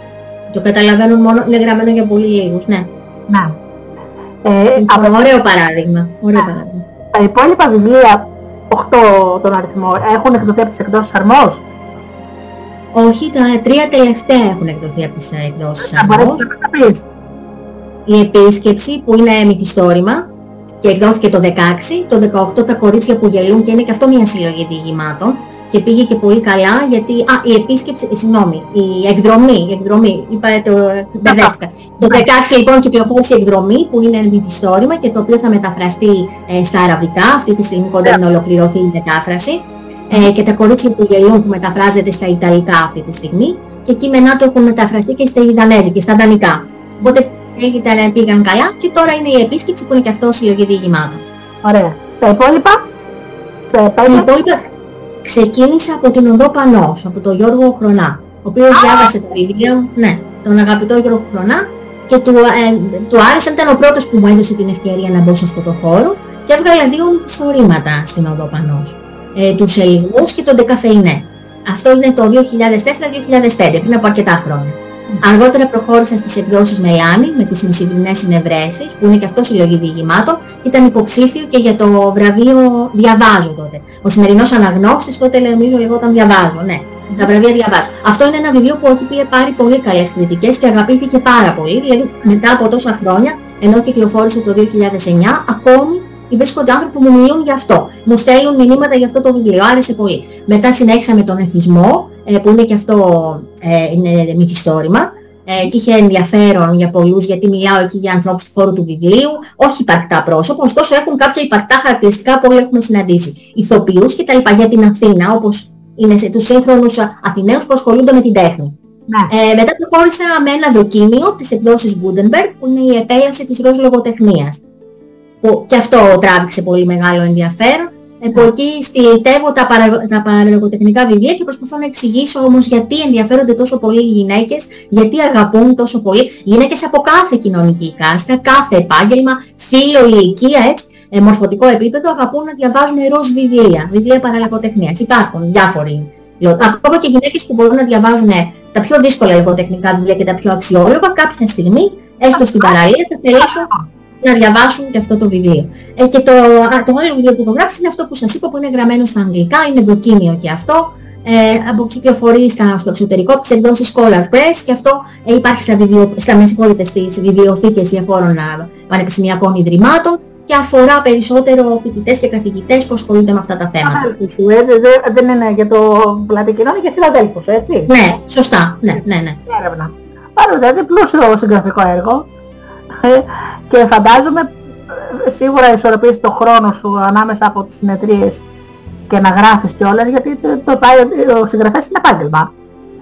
Το καταλαβαίνουν μόνο, είναι γραμμένο για πολύ λίγους, ναι. Ναι. Ε, από... Ωραίο παράδειγμα. Ωραίο ναι. παράδειγμα. Τα υπόλοιπα βιβλία 8 τον αριθμό. Έχουν εκδοθεί από τις εκδόσεις Αρμός. Όχι, τα τρία τελευταία έχουν εκδοθεί από τις εκδόσεις Αρμός. Η επίσκεψη που είναι μυθιστόρημα και εκδόθηκε το 16, το 18 τα κορίτσια που γελούν και είναι και αυτό μια συλλογή διηγημάτων και πήγε και πολύ καλά γιατί, α, η επίσκεψη, ε, συγγνώμη, η εκδρομή, η εκδρομή, είπα το, μπερδεύτηκα. Το 16 λοιπόν κυκλοφόρησε η εκδρομή που είναι μυθιστόρημα και το οποίο θα μεταφραστεί ε, στα αραβικά, αυτή τη στιγμή κοντά να ολοκληρωθεί η μετάφραση. Ε, και τα κορίτσια που γελούν που μεταφράζεται στα Ιταλικά αυτή τη στιγμή και κείμενά του έχουν μεταφραστεί και στα και στα Δανικά. Οπότε ήταν, πήγαν καλά και τώρα είναι η επίσκεψη που είναι και αυτός συλλογή διηγημάτων. Ωραία. Τα υπόλοιπα; Τα υπόλοιπα ξεκίνησα από την Οδό Πανός, από τον Γιώργο Χρονά, ο οποίος διάβασε το βιβλίο, ναι, τον αγαπητό Γιώργο Χρονά και του, ε, του άρεσε, ήταν ο πρώτος που μου έδωσε την ευκαιρία να μπω σε αυτό το χώρο και έβγαλα δύο μυθιστορήματα στην Οδό Πανός, ε, τους Ελληνούς και τον Δεκαφεϊνέ. Αυτό είναι το 2004-2005, πριν από αρκετά χρόνια. Αργότερα προχώρησα στις εκδόσεις Μελάνη με τις μεσημβρινές συνευρέσεις, που είναι και αυτό συλλογή διηγημάτων, και ήταν υποψήφιο και για το βραβείο Διαβάζω τότε. Ο σημερινός αναγνώστης τότε νομίζω λεγόταν Διαβάζω, ναι. Τα βραβεία διαβάζω. Αυτό είναι ένα βιβλίο που έχει πάρει πολύ καλές κριτικές και αγαπήθηκε πάρα πολύ. Δηλαδή μετά από τόσα χρόνια, ενώ κυκλοφόρησε το 2009, ακόμη βρίσκονται άνθρωποι που μου μιλούν γι' αυτό. Μου στέλνουν μηνύματα για αυτό το βιβλίο. Άρεσε πολύ. Μετά συνέχισα με τον εθισμό, ε, που είναι και αυτό ε, είναι μυθιστόρημα. Ε, και είχε ενδιαφέρον για πολλούς γιατί μιλάω εκεί για ανθρώπους του χώρου του βιβλίου, όχι υπαρκτά πρόσωπα, ωστόσο έχουν κάποια υπαρκτά χαρακτηριστικά που όλοι έχουμε συναντήσει. Ηθοποιούς και τα λοιπά για την Αθήνα, όπως είναι σε τους σύγχρονους Αθηναίους που ασχολούνται με την τέχνη. Ναι. Ε, μετά προχώρησα με ένα δοκίμιο της εκδόσης Gutenberg, που είναι η επέλαση της ροζ λογοτεχνίας που και αυτό τράβηξε πολύ μεγάλο ενδιαφέρον. Από εκεί στυλιτεύω τα, παρα, τα παραλογοτεχνικά βιβλία και προσπαθώ να εξηγήσω όμως γιατί ενδιαφέρονται τόσο πολύ οι γυναίκες, γιατί αγαπούν τόσο πολύ γυναίκες από κάθε κοινωνική κάστα, κάθε επάγγελμα, φύλλο, ηλικία, έτσι, ε, μορφωτικό επίπεδο, αγαπούν να διαβάζουν ροζ βιβλία, βιβλία παραλογοτεχνίας. Υπάρχουν διάφοροι. Ακόμα και γυναίκες που μπορούν να διαβάζουν ε, τα πιο δύσκολα λογοτεχνικά βιβλία και τα πιο αξιόλογα, κάποια στιγμή, έστω στην παραλία, θα θελήσουν να διαβάσουν και αυτό το βιβλίο. Ε, και το, το άλλο βιβλίο που έχω γράψει είναι αυτό που σας είπα που είναι γραμμένο στα αγγλικά, είναι δοκίμιο και αυτό. Ε, από κυκλοφορεί στα, στο εξωτερικό της εκδόσης Scholar Press και αυτό ε, υπάρχει στα, βιβλιο, στα στις βιβλιοθήκες διαφόρων πανεπιστημιακών ιδρυμάτων και αφορά περισσότερο φοιτητές και καθηγητές που ασχολούνται με αυτά τα θέματα. σου, ε, δεν είναι για το πλατή κοινό, είναι για συναδέλφους, έτσι. Ναι, σωστά, ναι, ναι, ναι. Έρευνα. Άρα δηλαδή πλούσιο συγγραφικό έργο. Ε, και φαντάζομαι ε, σίγουρα ισορροπείς το χρόνο σου ανάμεσα από τις συνεδρίες και να γράφεις κιόλας γιατί το, το, το, ο συγγραφέας είναι επάγγελμα.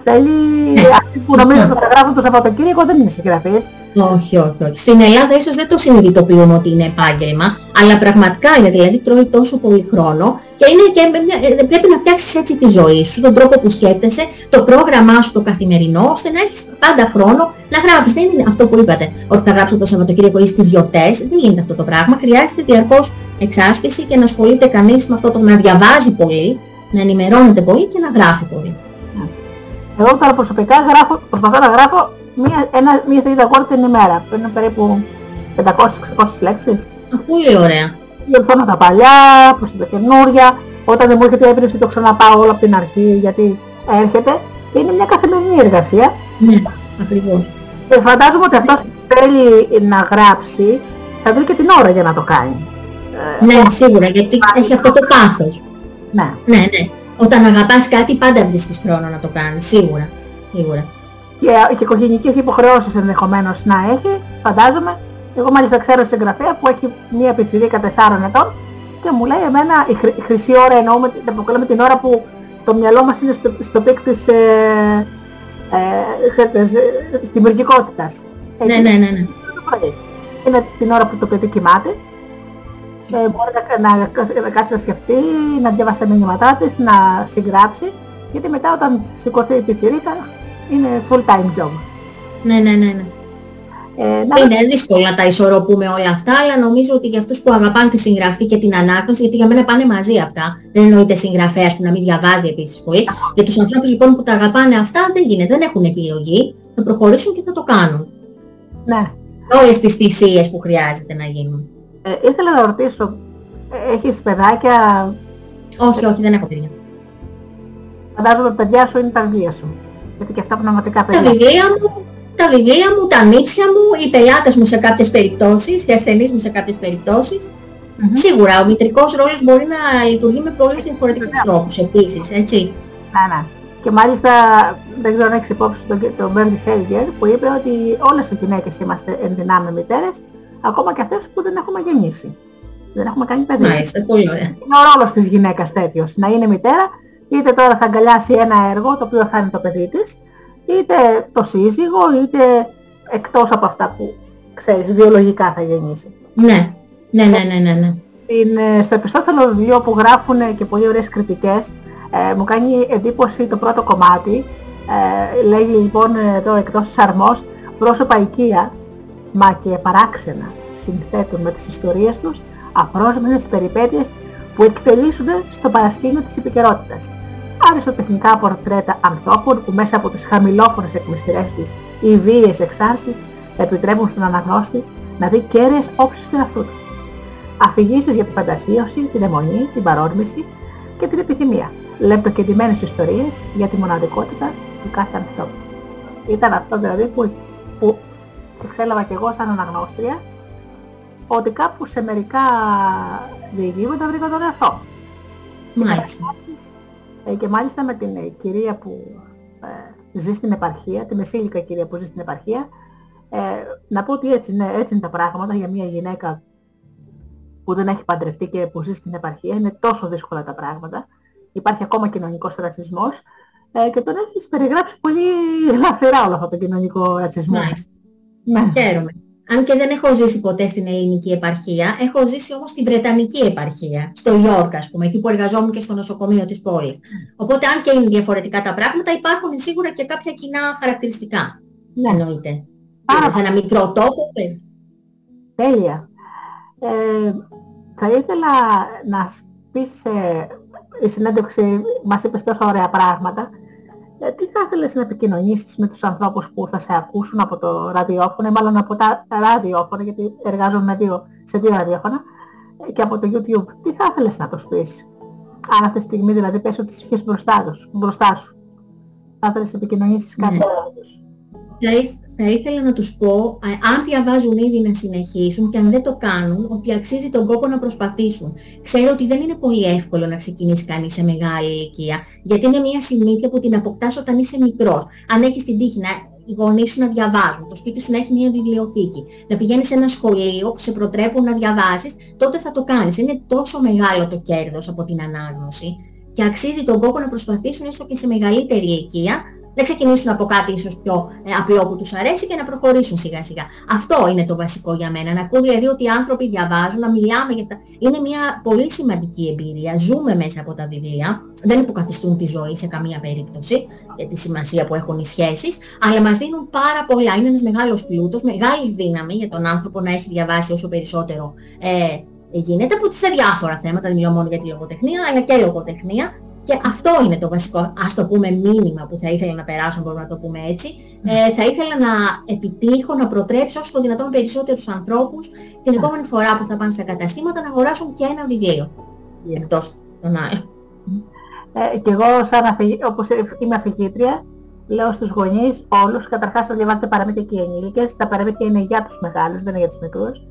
Θέλει αυτοί που νομίζω ότι θα γράφουν το Σαββατοκύριακο δεν είναι συγγραφείς. Όχι, όχι, όχι. Στην Ελλάδα ίσως δεν το συνειδητοποιούμε ότι είναι επάγγελμα, αλλά πραγματικά είναι, δηλαδή τρώει τόσο πολύ χρόνο και, είναι και ε, πρέπει να φτιάξεις έτσι τη ζωή σου, τον τρόπο που σκέφτεσαι, το πρόγραμμά σου το καθημερινό, ώστε να έχεις πάντα χρόνο να γράφεις. Δεν είναι αυτό που είπατε, ότι θα γράψω το Σαββατοκύριακο ή στις γιορτές, δεν γίνεται αυτό το πράγμα. Χρειάζεται διαρκώς εξάσκηση και να ασχολείται κανείς με αυτό το να διαβάζει πολύ, να ενημερώνεται πολύ και να γράφει πολύ. Εγώ τώρα προσωπικά γράφω, προσπαθώ να γράφω μία, ένα, μία σελίδα Word την ημέρα, που είναι περίπου 500-600 λέξεις. Πολύ ωραία. Διορθώνω τα παλιά, προς τα καινούρια, όταν δεν μου έρχεται η έμπνευση το ξαναπάω όλο από την αρχή γιατί έρχεται. Είναι μια καθημερινή εργασία. Ναι, ακριβώς. Και φαντάζομαι ότι αυτός που θέλει να γράψει θα βρει και την ώρα για να το κάνει. Ναι, σίγουρα, γιατί έχει αυτό το πάθος. Ναι. Ναι, ναι. Όταν αγαπάς κάτι πάντα βρίσκεις χρόνο να το κάνεις, σίγουρα. Σίγουρα. Και, και οικογενειακές υποχρεώσεις ενδεχομένως να έχει, φαντάζομαι. Εγώ μάλιστα ξέρω συγγραφέα που έχει μία πιτσιρίκα 4 ετών και μου λέει εμένα η, χρ, η χρυσή ώρα εννοούμε, την αποκαλούμε την ώρα που το μυαλό μας είναι στο, στο peak της ε, ε, ξέρετε, ε, δημιουργικότητας. Ναι, ναι, ναι, ναι. το πρωί. Είναι την ώρα που το παιδί κοιμάται. Ε, μπορεί να, να, να κάτσει να σκεφτεί, να διαβάσει τα μηνύματά της, να συγγράψει. Γιατί μετά όταν σηκωθεί η πιτσιρίκα είναι full time job. Ναι, ναι, ναι, ναι. Ε, να... Είναι δύσκολο να τα ισορροπούμε όλα αυτά, αλλά νομίζω ότι για αυτούς που αγαπάνε τη συγγραφή και την ανάγνωση, γιατί για μένα πάνε μαζί αυτά, δεν εννοείται συγγραφέας που να μην διαβάζει επίσης πολύ. Για τους ανθρώπους λοιπόν που τα αγαπάνε αυτά δεν γίνεται, δεν έχουν επιλογή, θα προχωρήσουν και θα το κάνουν. Ναι. Όλες τις θυσίες που χρειάζεται να γίνουν. Ε, ήθελα να ρωτήσω, ε, έχεις παιδάκια, Όχι, όχι, δεν έχω παιδιά. φαντάζομαι παιδιά σου είναι τα βιβλία σου. Γιατί και αυτά πραγματικά Τα παιδιά. βιβλία μου, τα βιβλία μου, τα νύψια μου, οι πελάτες μου σε κάποιες περιπτώσεις, οι ασθενείς μου σε κάποιες περιπτώσεις. Μμμ. Σίγουρα ο μητρικός ρόλος μπορεί να λειτουργεί με πολλούς διαφορετικούς Βεβαίως. τρόπους επίσης, έτσι. Ναι, ναι. Και μάλιστα δεν ξέρω αν έχεις υπόψη τον, τον Μπέρντι Χέιγκερ που είπε ότι όλες οι γυναίκες είμαστε ενδυνάμει μητέρες, ακόμα και αυτές που δεν έχουμε γεννήσει. Δεν έχουμε κάνει παιδί. Μάλιστα, πολύ ωραία. Είναι ο ρόλος της γυναίκας τέτοιος, να είναι μητέρα, είτε τώρα θα αγκαλιάσει ένα έργο το οποίο θα είναι το παιδί της, είτε το σύζυγο, είτε εκτός από αυτά που ξέρεις, βιολογικά θα γεννήσει. Ναι, ναι, ναι, ναι, ναι. ναι. Στην, ε, στο επιστόθελο βιβλίο που γράφουν και πολύ ωραίες κριτικές, ε, μου κάνει εντύπωση το πρώτο κομμάτι. Ε, λέγει λοιπόν εδώ εκτός της αρμός, πρόσωπα οικία, μα και παράξενα συνθέτουν με τις ιστορίες τους απρόσμενες περιπέτειες που εκτελήσονται στο παρασκήνιο της επικαιρότητας. Αριστοτεχνικά πορτρέτα ανθρώπων που μέσα από τις χαμηλόφωνες εκμυστηρές της ή βίαιες εξάρσεις επιτρέπουν στον αναγνώστη να δει κέραιες όψεις του εαυτού του αφηγήσεις για τη φαντασίωση, την αιμονή, την παρόρμηση και την επιθυμία. Λεπτοκεντημένες ιστορίες για τη μοναδικότητα του κάθε ανθρώπου. Ήταν αυτό δηλαδή που, που εξέλαβα και εγώ σαν αναγνώστρια ότι κάπου σε μερικά διηγήματα βρήκα τον εαυτό. Μάλιστα. Ε, και μάλιστα με την ε, κυρία που ε, ζει στην επαρχία, τη μεσήλικα κυρία που ζει στην επαρχία, ε, να πω ότι έτσι, είναι, έτσι είναι τα πράγματα για μια γυναίκα που δεν έχει παντρευτεί και που ζει στην επαρχία. Είναι τόσο δύσκολα τα πράγματα. Υπάρχει ακόμα κοινωνικός ρατσισμός ε, και τον έχεις περιγράψει πολύ ελαφρά όλο αυτό το κοινωνικό ρατσισμό. Μάλιστα. Ναι. Χαίρομαι. Αν και δεν έχω ζήσει ποτέ στην ελληνική επαρχία, έχω ζήσει όμως στην Βρετανική επαρχία, στο Ιόρκ ας πούμε, εκεί που εργαζόμουν και στο νοσοκομείο της πόλης. Οπότε αν και είναι διαφορετικά τα πράγματα, υπάρχουν σίγουρα και κάποια κοινά χαρακτηριστικά. Ναι. Εννοείται. Πάρα Σε ένα μικρό τόπο, ε, Τέλεια. Ε, θα ήθελα να σ- πεις ε, η συνέντευξη μας είπες τόσα ωραία πράγματα. Ε, τι θα ήθελες να επικοινωνήσεις με τους ανθρώπους που θα σε ακούσουν από το ραδιόφωνο, ή μάλλον από τα ραδιόφωνα, γιατί εργάζομαι με δύο, σε δύο ραδιόφωνα, ε, και από το YouTube. Τι θα ήθελες να τους πεις, αν αυτή τη στιγμή δηλαδή πες ότι τις είχες μπροστά, τους, μπροστά σου; Θα ήθελες να επικοινωνήσεις κάτι Ναι. με τους; θα, ήθ- θα ήθελα να τους πω, ε, αν διαβάζουν ήδη να συνεχίσουν και αν δεν το κάνουν, ότι αξίζει τον κόπο να προσπαθήσουν. Ξέρω ότι δεν είναι πολύ εύκολο να ξεκινήσει κανείς σε μεγάλη ηλικία, γιατί είναι μια συνήθεια που την αποκτάς όταν είσαι μικρός. Αν έχεις την τύχη να οι γονείς σου να διαβάζουν, το σπίτι σου να έχει μια βιβλιοθήκη, να πηγαίνεις σε ένα σχολείο που σε προτρέπουν να διαβάσεις, τότε θα το κάνεις. Είναι τόσο μεγάλο το κέρδος από την ανάγνωση και αξίζει τον κόπο να προσπαθήσουν έστω και σε μεγαλύτερη ηλικία να ξεκινήσουν από κάτι ίσως πιο ε, απλό που τους αρέσει και να προχωρήσουν σιγά σιγά. Αυτό είναι το βασικό για μένα. Να ακούω δηλαδή ότι οι άνθρωποι διαβάζουν, να μιλάμε για τα... Είναι μια πολύ σημαντική εμπειρία. Ζούμε μέσα από τα βιβλία. Δεν υποκαθιστούν τη ζωή σε καμία περίπτωση για τη σημασία που έχουν οι σχέσεις, αλλά μας δίνουν πάρα πολλά. Είναι ένας μεγάλος πλούτος, μεγάλη δύναμη για τον άνθρωπο να έχει διαβάσει όσο περισσότερο ε, γίνεται από σε διάφορα θέματα, δεν μιλώ μόνο για τη λογοτεχνία, αλλά και λογοτεχνία. Και αυτό είναι το βασικό, ας το πούμε, μήνυμα που θα ήθελα να περάσω, αν μπορούμε να το πούμε έτσι. Ε, θα ήθελα να επιτύχω, να προτρέψω όσο το δυνατόν περισσότερους ανθρώπους την επόμενη φορά που θα πάνε στα καταστήματα να αγοράσουν και ένα βιβλίο. Εκτός των άλλων. Ε, και εγώ σαν αφηγη... όπως είμαι αφηγήτρια, λέω στους γονείς όλους, καταρχάς θα διαβάζετε παραμύθια και οι ενήλικες, τα παραμύθια είναι για τους μεγάλους, δεν είναι για τους μικρούς.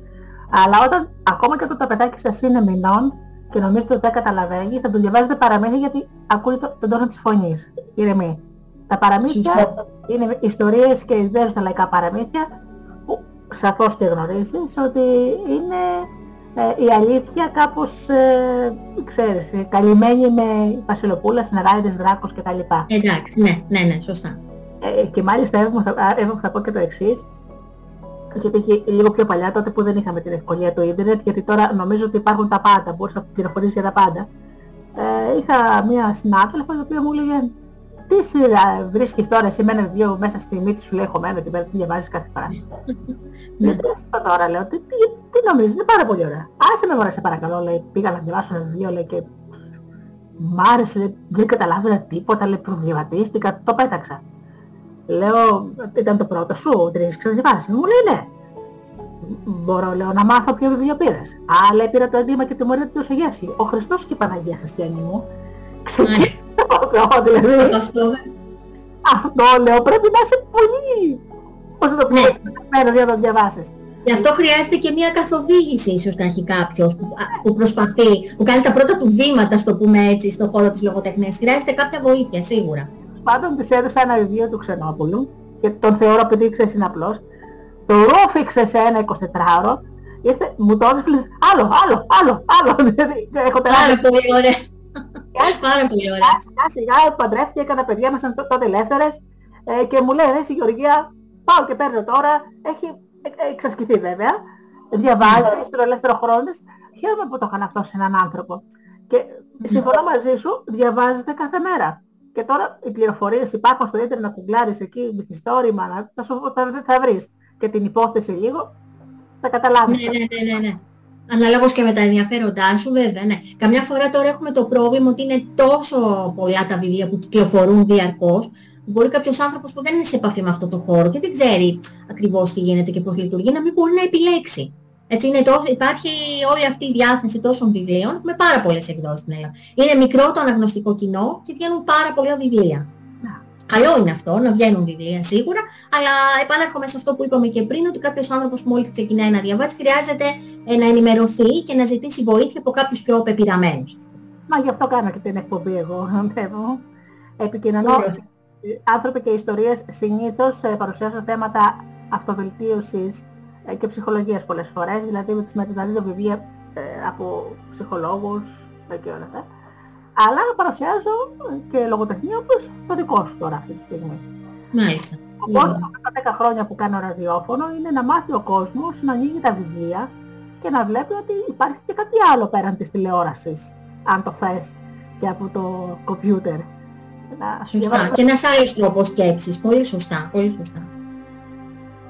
Αλλά όταν, ακόμα και όταν το παιδάκι σας είναι μηνών, και νομίζετε ότι δεν καταλαβαίνει, θα τον διαβάζετε παραμύθια γιατί ακούει το, τον τόνο της φωνής. Ηρεμή. Τα παραμύθια είναι ιστορίες και ιδέες στα λαϊκά παραμύθια που σαφώς τη γνωρίζεις ότι είναι ε, η αλήθεια κάπως, ε, ξέρεις, ε, καλυμμένη με βασιλοπούλα, συνεράιδες, δράκος κτλ. Εντάξει, ναι, ναι, ναι, σωστά. Ε, και μάλιστα εγώ θα, θα πω και το εξής, είχε τύχει λίγο πιο παλιά, τότε που δεν είχαμε την ευκολία του ίντερνετ, γιατί τώρα νομίζω ότι υπάρχουν τα πάντα, μπορείς να πληροφορήσεις για τα πάντα. Ε, είχα μία συνάδελφος η οποία μου έλεγε τι σειρά βρίσκεις τώρα εσύ με ένα βιβλίο μέσα στη μύτη σου λέει χωμένο την πέρα που διαβάζεις κάθε φορά. Δεν αυτό τώρα λέω, τι, τι, τι νομίζεις, είναι πάρα πολύ ωραία. Άσε με μωρέ σε παρακαλώ, λέει, πήγα να διαβάσω ένα βιβλίο λέει, και μ' άρεσε, λέει, δεν καταλάβαινα τίποτα, λέει, προδιαβατίστηκα, το πέταξα. Λέω, ήταν το πρώτο σου, δεν έχεις ξαναδιαβάσει. Μου λέει ναι. Μπορώ, λέω, να μάθω ποιο βιβλίο πήρες. Α, λέει, πήρα το αντίμα και τη μορία του γεύση. Ο Χριστός και η Παναγία Χριστιανή μου. Ξεκίνησε αυτό, δηλαδή. Αυτό. Αυτό, λέω, πρέπει να είσαι πολύ... Πώς θα το πω, ναι. για να το διαβάσεις. Γι' αυτό χρειάζεται και μια καθοδήγηση ίσως να έχει κάποιος που, που προσπαθεί, που κάνει τα πρώτα του βήματα, στο πούμε έτσι, στον χώρο της λογοτεχνίας. Χρειάζεται κάποια βοήθεια, σίγουρα πάντων της έδωσα ένα βιβλίο του Ξενόπουλου και τον θεωρώ επειδή ξέρεις είναι απλός. Το ρούφηξε σε ένα 24ωρο, ήρθε, μου το έδωσε άλλο, άλλο, άλλο, άλλο. Δηλαδή, έχω τεράστια. Πάρα πολύ ωραία. Πάρα πολύ ωραία. Σιγά σιγά παντρεύτηκε, έκανα παιδιά, ήμασταν τότε ελεύθερες ε, και μου λέει, εσύ Γεωργία, πάω και παίρνω τώρα, έχει ε, εξασκηθεί βέβαια, διαβάζει ναι. στον ελεύθερο χρόνο της. Χαίρομαι που το έκανα αυτό σε έναν άνθρωπο. Και συμφωνώ μαζί σου, διαβάζεται κάθε μέρα. Και τώρα οι πληροφορίες υπάρχουν στο ίντερνετ να κουγκλάρεις εκεί μυθιστόρημα, θα, σου, θα, θα βρεις και την υπόθεση λίγο, θα καταλάβεις. Ναι, ναι, ναι, ναι. ναι. Αναλόγως και με τα ενδιαφέροντά σου βέβαια, ναι. Καμιά φορά τώρα έχουμε το πρόβλημα ότι είναι τόσο πολλά τα βιβλία που κυκλοφορούν διαρκώς, μπορεί κάποιος άνθρωπος που δεν είναι σε επαφή με αυτό το χώρο και δεν ξέρει ακριβώς τι γίνεται και πώς λειτουργεί, να μην μπορεί να επιλέξει. Έτσι είναι τόσο, υπάρχει όλη αυτή η διάθεση τόσων βιβλίων με πάρα πολλές εκδόσεις στην Ελλάδα. Είναι μικρό το αναγνωστικό κοινό και βγαίνουν πάρα πολλά βιβλία. Καλό είναι αυτό, να βγαίνουν βιβλία σίγουρα, αλλά επανέρχομαι σε αυτό που είπαμε και πριν, ότι κάποιος άνθρωπος που μόλις ξεκινάει να διαβάσει χρειάζεται ε, να ενημερωθεί και να ζητήσει βοήθεια από κάποιους πιο πεπειραμένους. Μα γι' αυτό κάνω και την εκπομπή εγώ, θέλω. Επικοινωνώ. Άνθρωποι και ιστορίες συνήθως ε, παρουσιάζουν θέματα αυτοβελτίωσης ε, και ψυχολογίας πολλές φορές, δηλαδή με τους μεταδίδω βιβλία ε, από ψυχολόγους ε, και όλα αυτά. Αλλά παρουσιάζω και λογοτεχνία όπως το δικό σου τώρα αυτή τη στιγμή. Μάλιστα. Ο κόσμος τα 10 χρόνια που κάνω ραδιόφωνο είναι να μάθει ο κόσμος να ανοίγει τα βιβλία και να βλέπει ότι υπάρχει και κάτι άλλο πέραν της τηλεόρασης, αν το θες, και από το κομπιούτερ. Σωστά. Και ένας άλλος τρόπος σκέψης. Πολύ σωστά. Πολύ σωστά.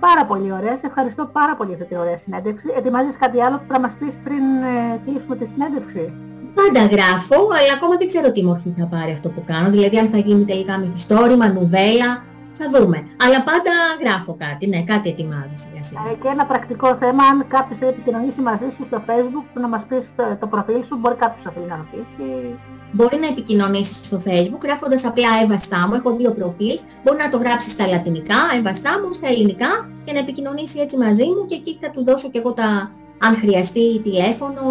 Πάρα πολύ ωραία. Σε ευχαριστώ πάρα πολύ για αυτή την ωραία συνέντευξη. Ετοιμάζεις κάτι άλλο που θα μας πεις πριν ε, κλείσουμε τη συνέντευξη; Πάντα γράφω, αλλά ακόμα δεν ξέρω τι μορφή θα πάρει αυτό που κάνω. Δηλαδή αν θα γίνει τελικά μυθιστόρημα, νουβέλα, θα δούμε. Αλλά πάντα γράφω κάτι, ναι, κάτι ετοιμάζω σιγά σιγά. Ε, και ένα πρακτικό θέμα, αν κάποιος θέλει επικοινωνήσει μαζί σου στο facebook, να μας πεις το, το προφίλ σου, μπορεί κάποιος να θέλει να ρωτήσει μπορεί να επικοινωνήσεις στο facebook γράφοντας απλά Εύα μου, έχω δύο προφίλ, μπορεί να το γράψεις στα λατινικά, Εύα μου, στα ελληνικά και να επικοινωνήσει έτσι μαζί μου και εκεί θα του δώσω και εγώ τα, αν χρειαστεί τηλέφωνο,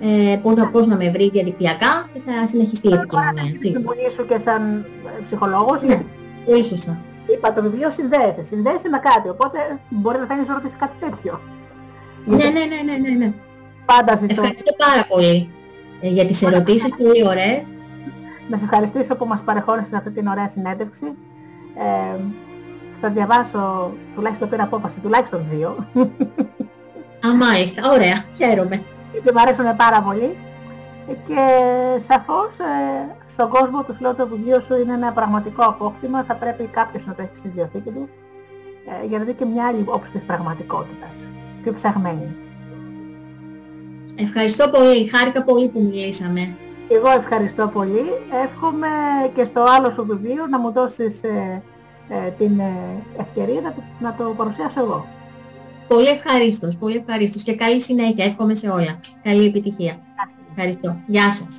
ε, πώς, να, πώς να με βρει διαδικτυακά και θα συνεχιστεί η επικοινωνία. Θα συμβουλή σου και σαν ε, ψυχολόγος. Ναι, πολύ σωστά. Είπα το βιβλίο συνδέεσαι, συνδέεσαι με κάτι, οπότε μπορεί να θέλεις να ρωτήσεις κάτι τέτοιο. Ναι, ναι, ναι, ναι, ναι, ναι. Πάντα ζητώ. Ευχαριστώ πάρα πολύ. Ε, για τις ερωτήσεις πολύ ωραίες. Να σε ευχαριστήσω που μας παρεχώρησες αυτή την ωραία συνέντευξη. Ε, θα διαβάσω, τουλάχιστον πήρα απόφαση, τουλάχιστον δύο. Α, μάλιστα. Ωραία. Χαίρομαι. Γιατί μου αρέσουν πάρα πολύ. Και σαφώς ε, στον κόσμο του λέω το βιβλίο σου είναι ένα πραγματικό απόκτημα. Θα πρέπει κάποιος να το έχει στη βιβλιοθήκη του ε, για να δει και μια άλλη όψη της πραγματικότητας. Πιο ψαγμένη. Ευχαριστώ πολύ. Χάρηκα πολύ που μιλήσαμε. Εγώ ευχαριστώ πολύ. Εύχομαι και στο άλλο σου βιβλίο να μου δώσεις ε, ε, την ε, ευκαιρία να το, να το παρουσιάσω εγώ. Πολύ ευχαρίστως, πολύ ευχαρίστως και καλή συνέχεια. Εύχομαι σε όλα. Καλή επιτυχία. Ευχαριστώ. Γεια σας.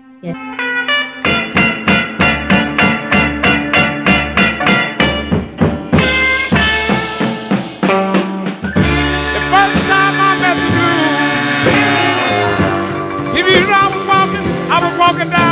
If you walking, I was walking down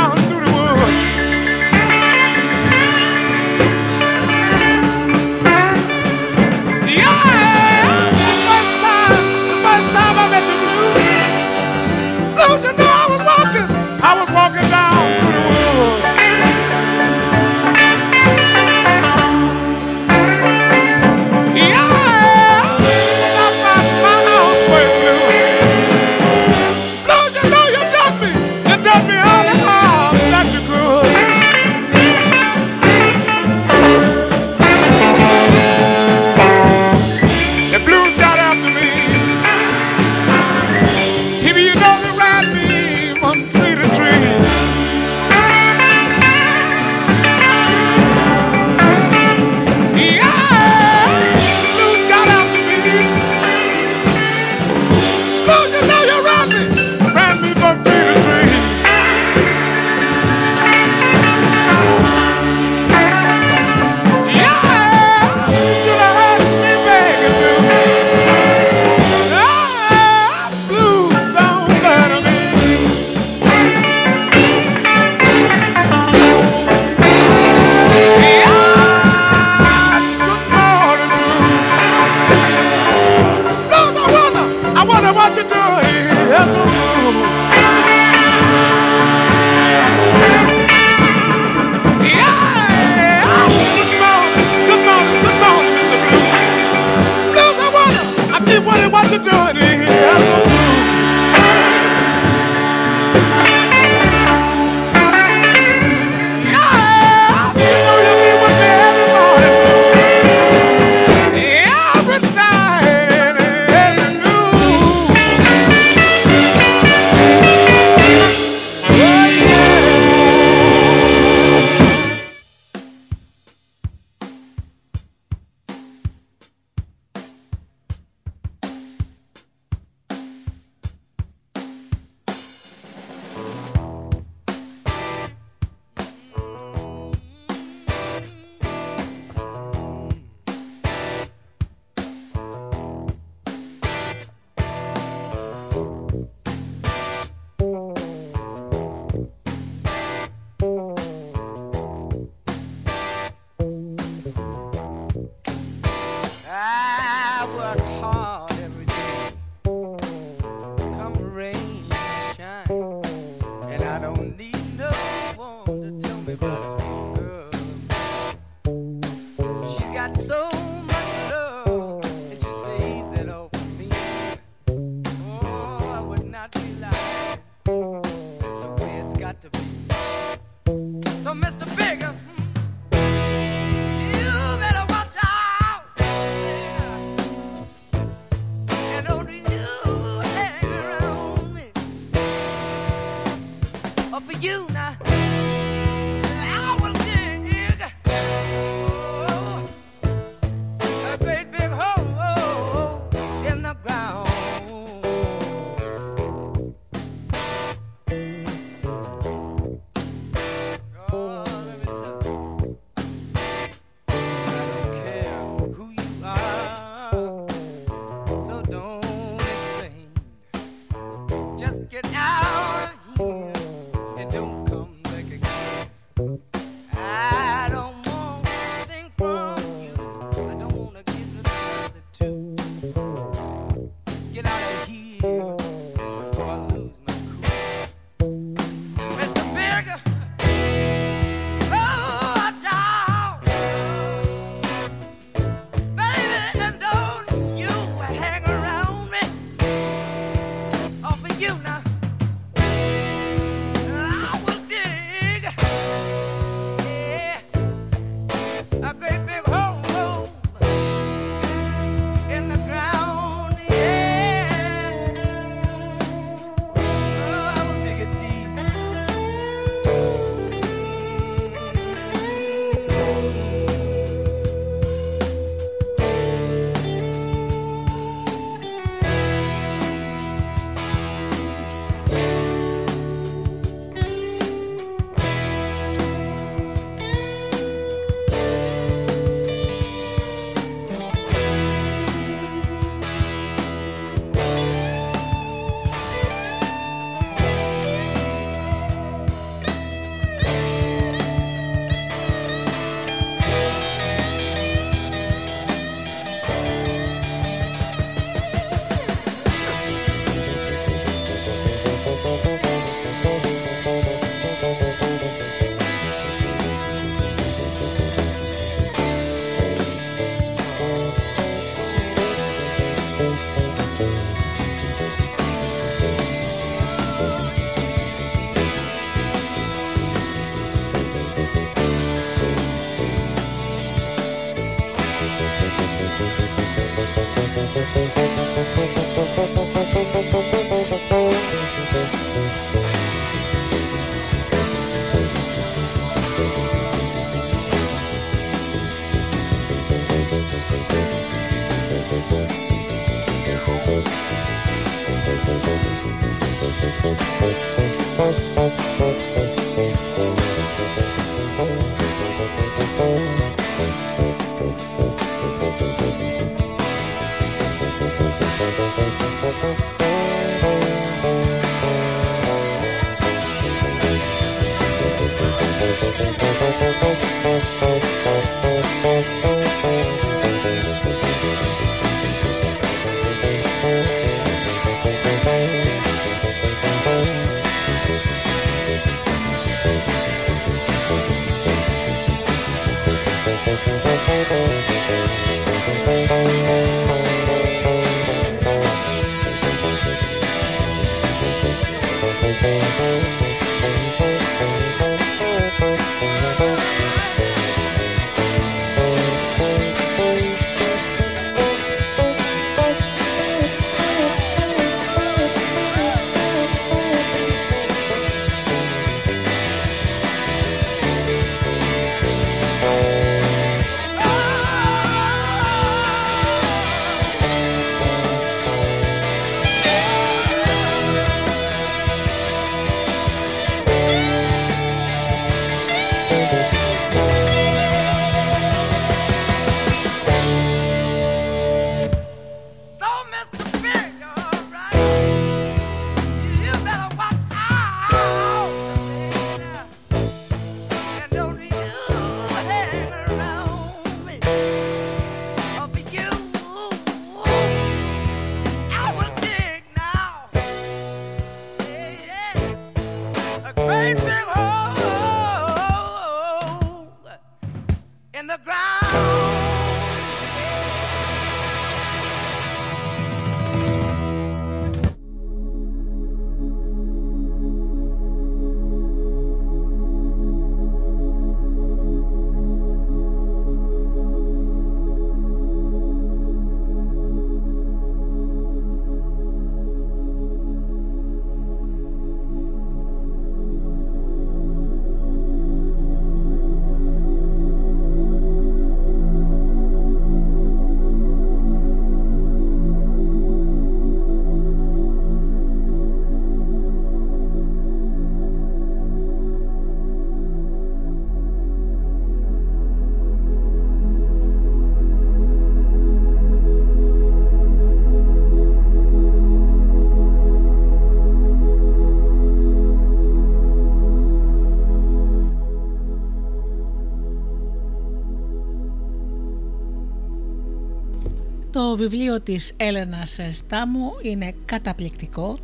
Το βιβλίο της Έλενας Στάμου είναι καταπληκτικό.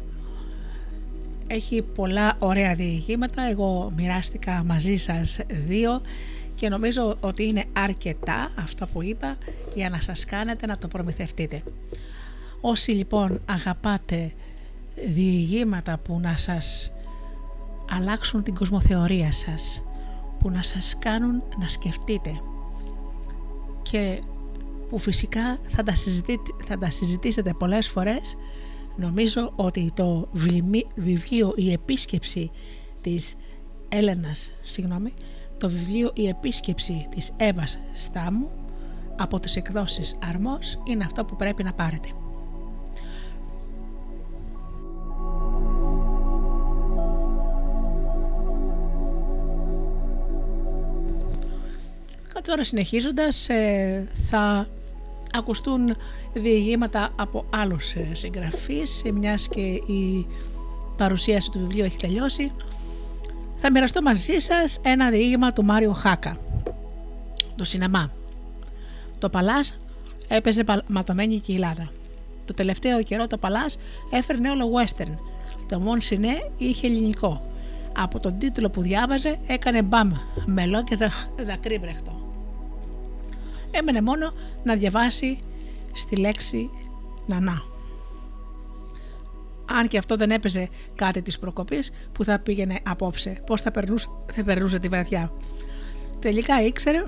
Έχει πολλά ωραία διηγήματα. Εγώ μοιράστηκα μαζί σας δύο και νομίζω ότι είναι αρκετά αυτά που είπα για να σας κάνετε να το προμηθευτείτε. Όσοι λοιπόν αγαπάτε διηγήματα που να σας αλλάξουν την κοσμοθεωρία σας, που να σας κάνουν να σκεφτείτε και που φυσικά θα τα, συζητείτε, θα τα συζητήσετε πολλές φορές νομίζω ότι το βλημί- βιβλίο «Η επίσκεψη» της Έλενας, συγγνώμη, το βιβλίο «Η επίσκεψη» της Εύας Στάμου από τις εκδόσεις Αρμός είναι αυτό που πρέπει να πάρετε. Και τώρα συνεχίζοντας ε, θα ακουστούν διηγήματα από άλλους ε, συγγραφείς ε, μιας και η παρουσίαση του βιβλίου έχει τελειώσει. Θα μοιραστώ μαζί σας ένα διήγημα του Μάριο Χάκα. Το σινεμά. Το Παλάς έπαιζε παλ- ματωμένη η κοιλάδα. Το τελευταίο καιρό το Παλάς έφερνε όλο western. Το Μον Σινέ είχε ελληνικό. Από τον τίτλο που διάβαζε έκανε μπαμ, μελό και δα, δακρύβρεχτο. Έμενε μόνο να διαβάσει στη λέξη νανά. Αν και αυτό δεν έπαιζε κάτι της προκοπής που θα πήγαινε απόψε, πώς θα περνούσε, θα περνούσε τη βραδιά. Τελικά ήξερε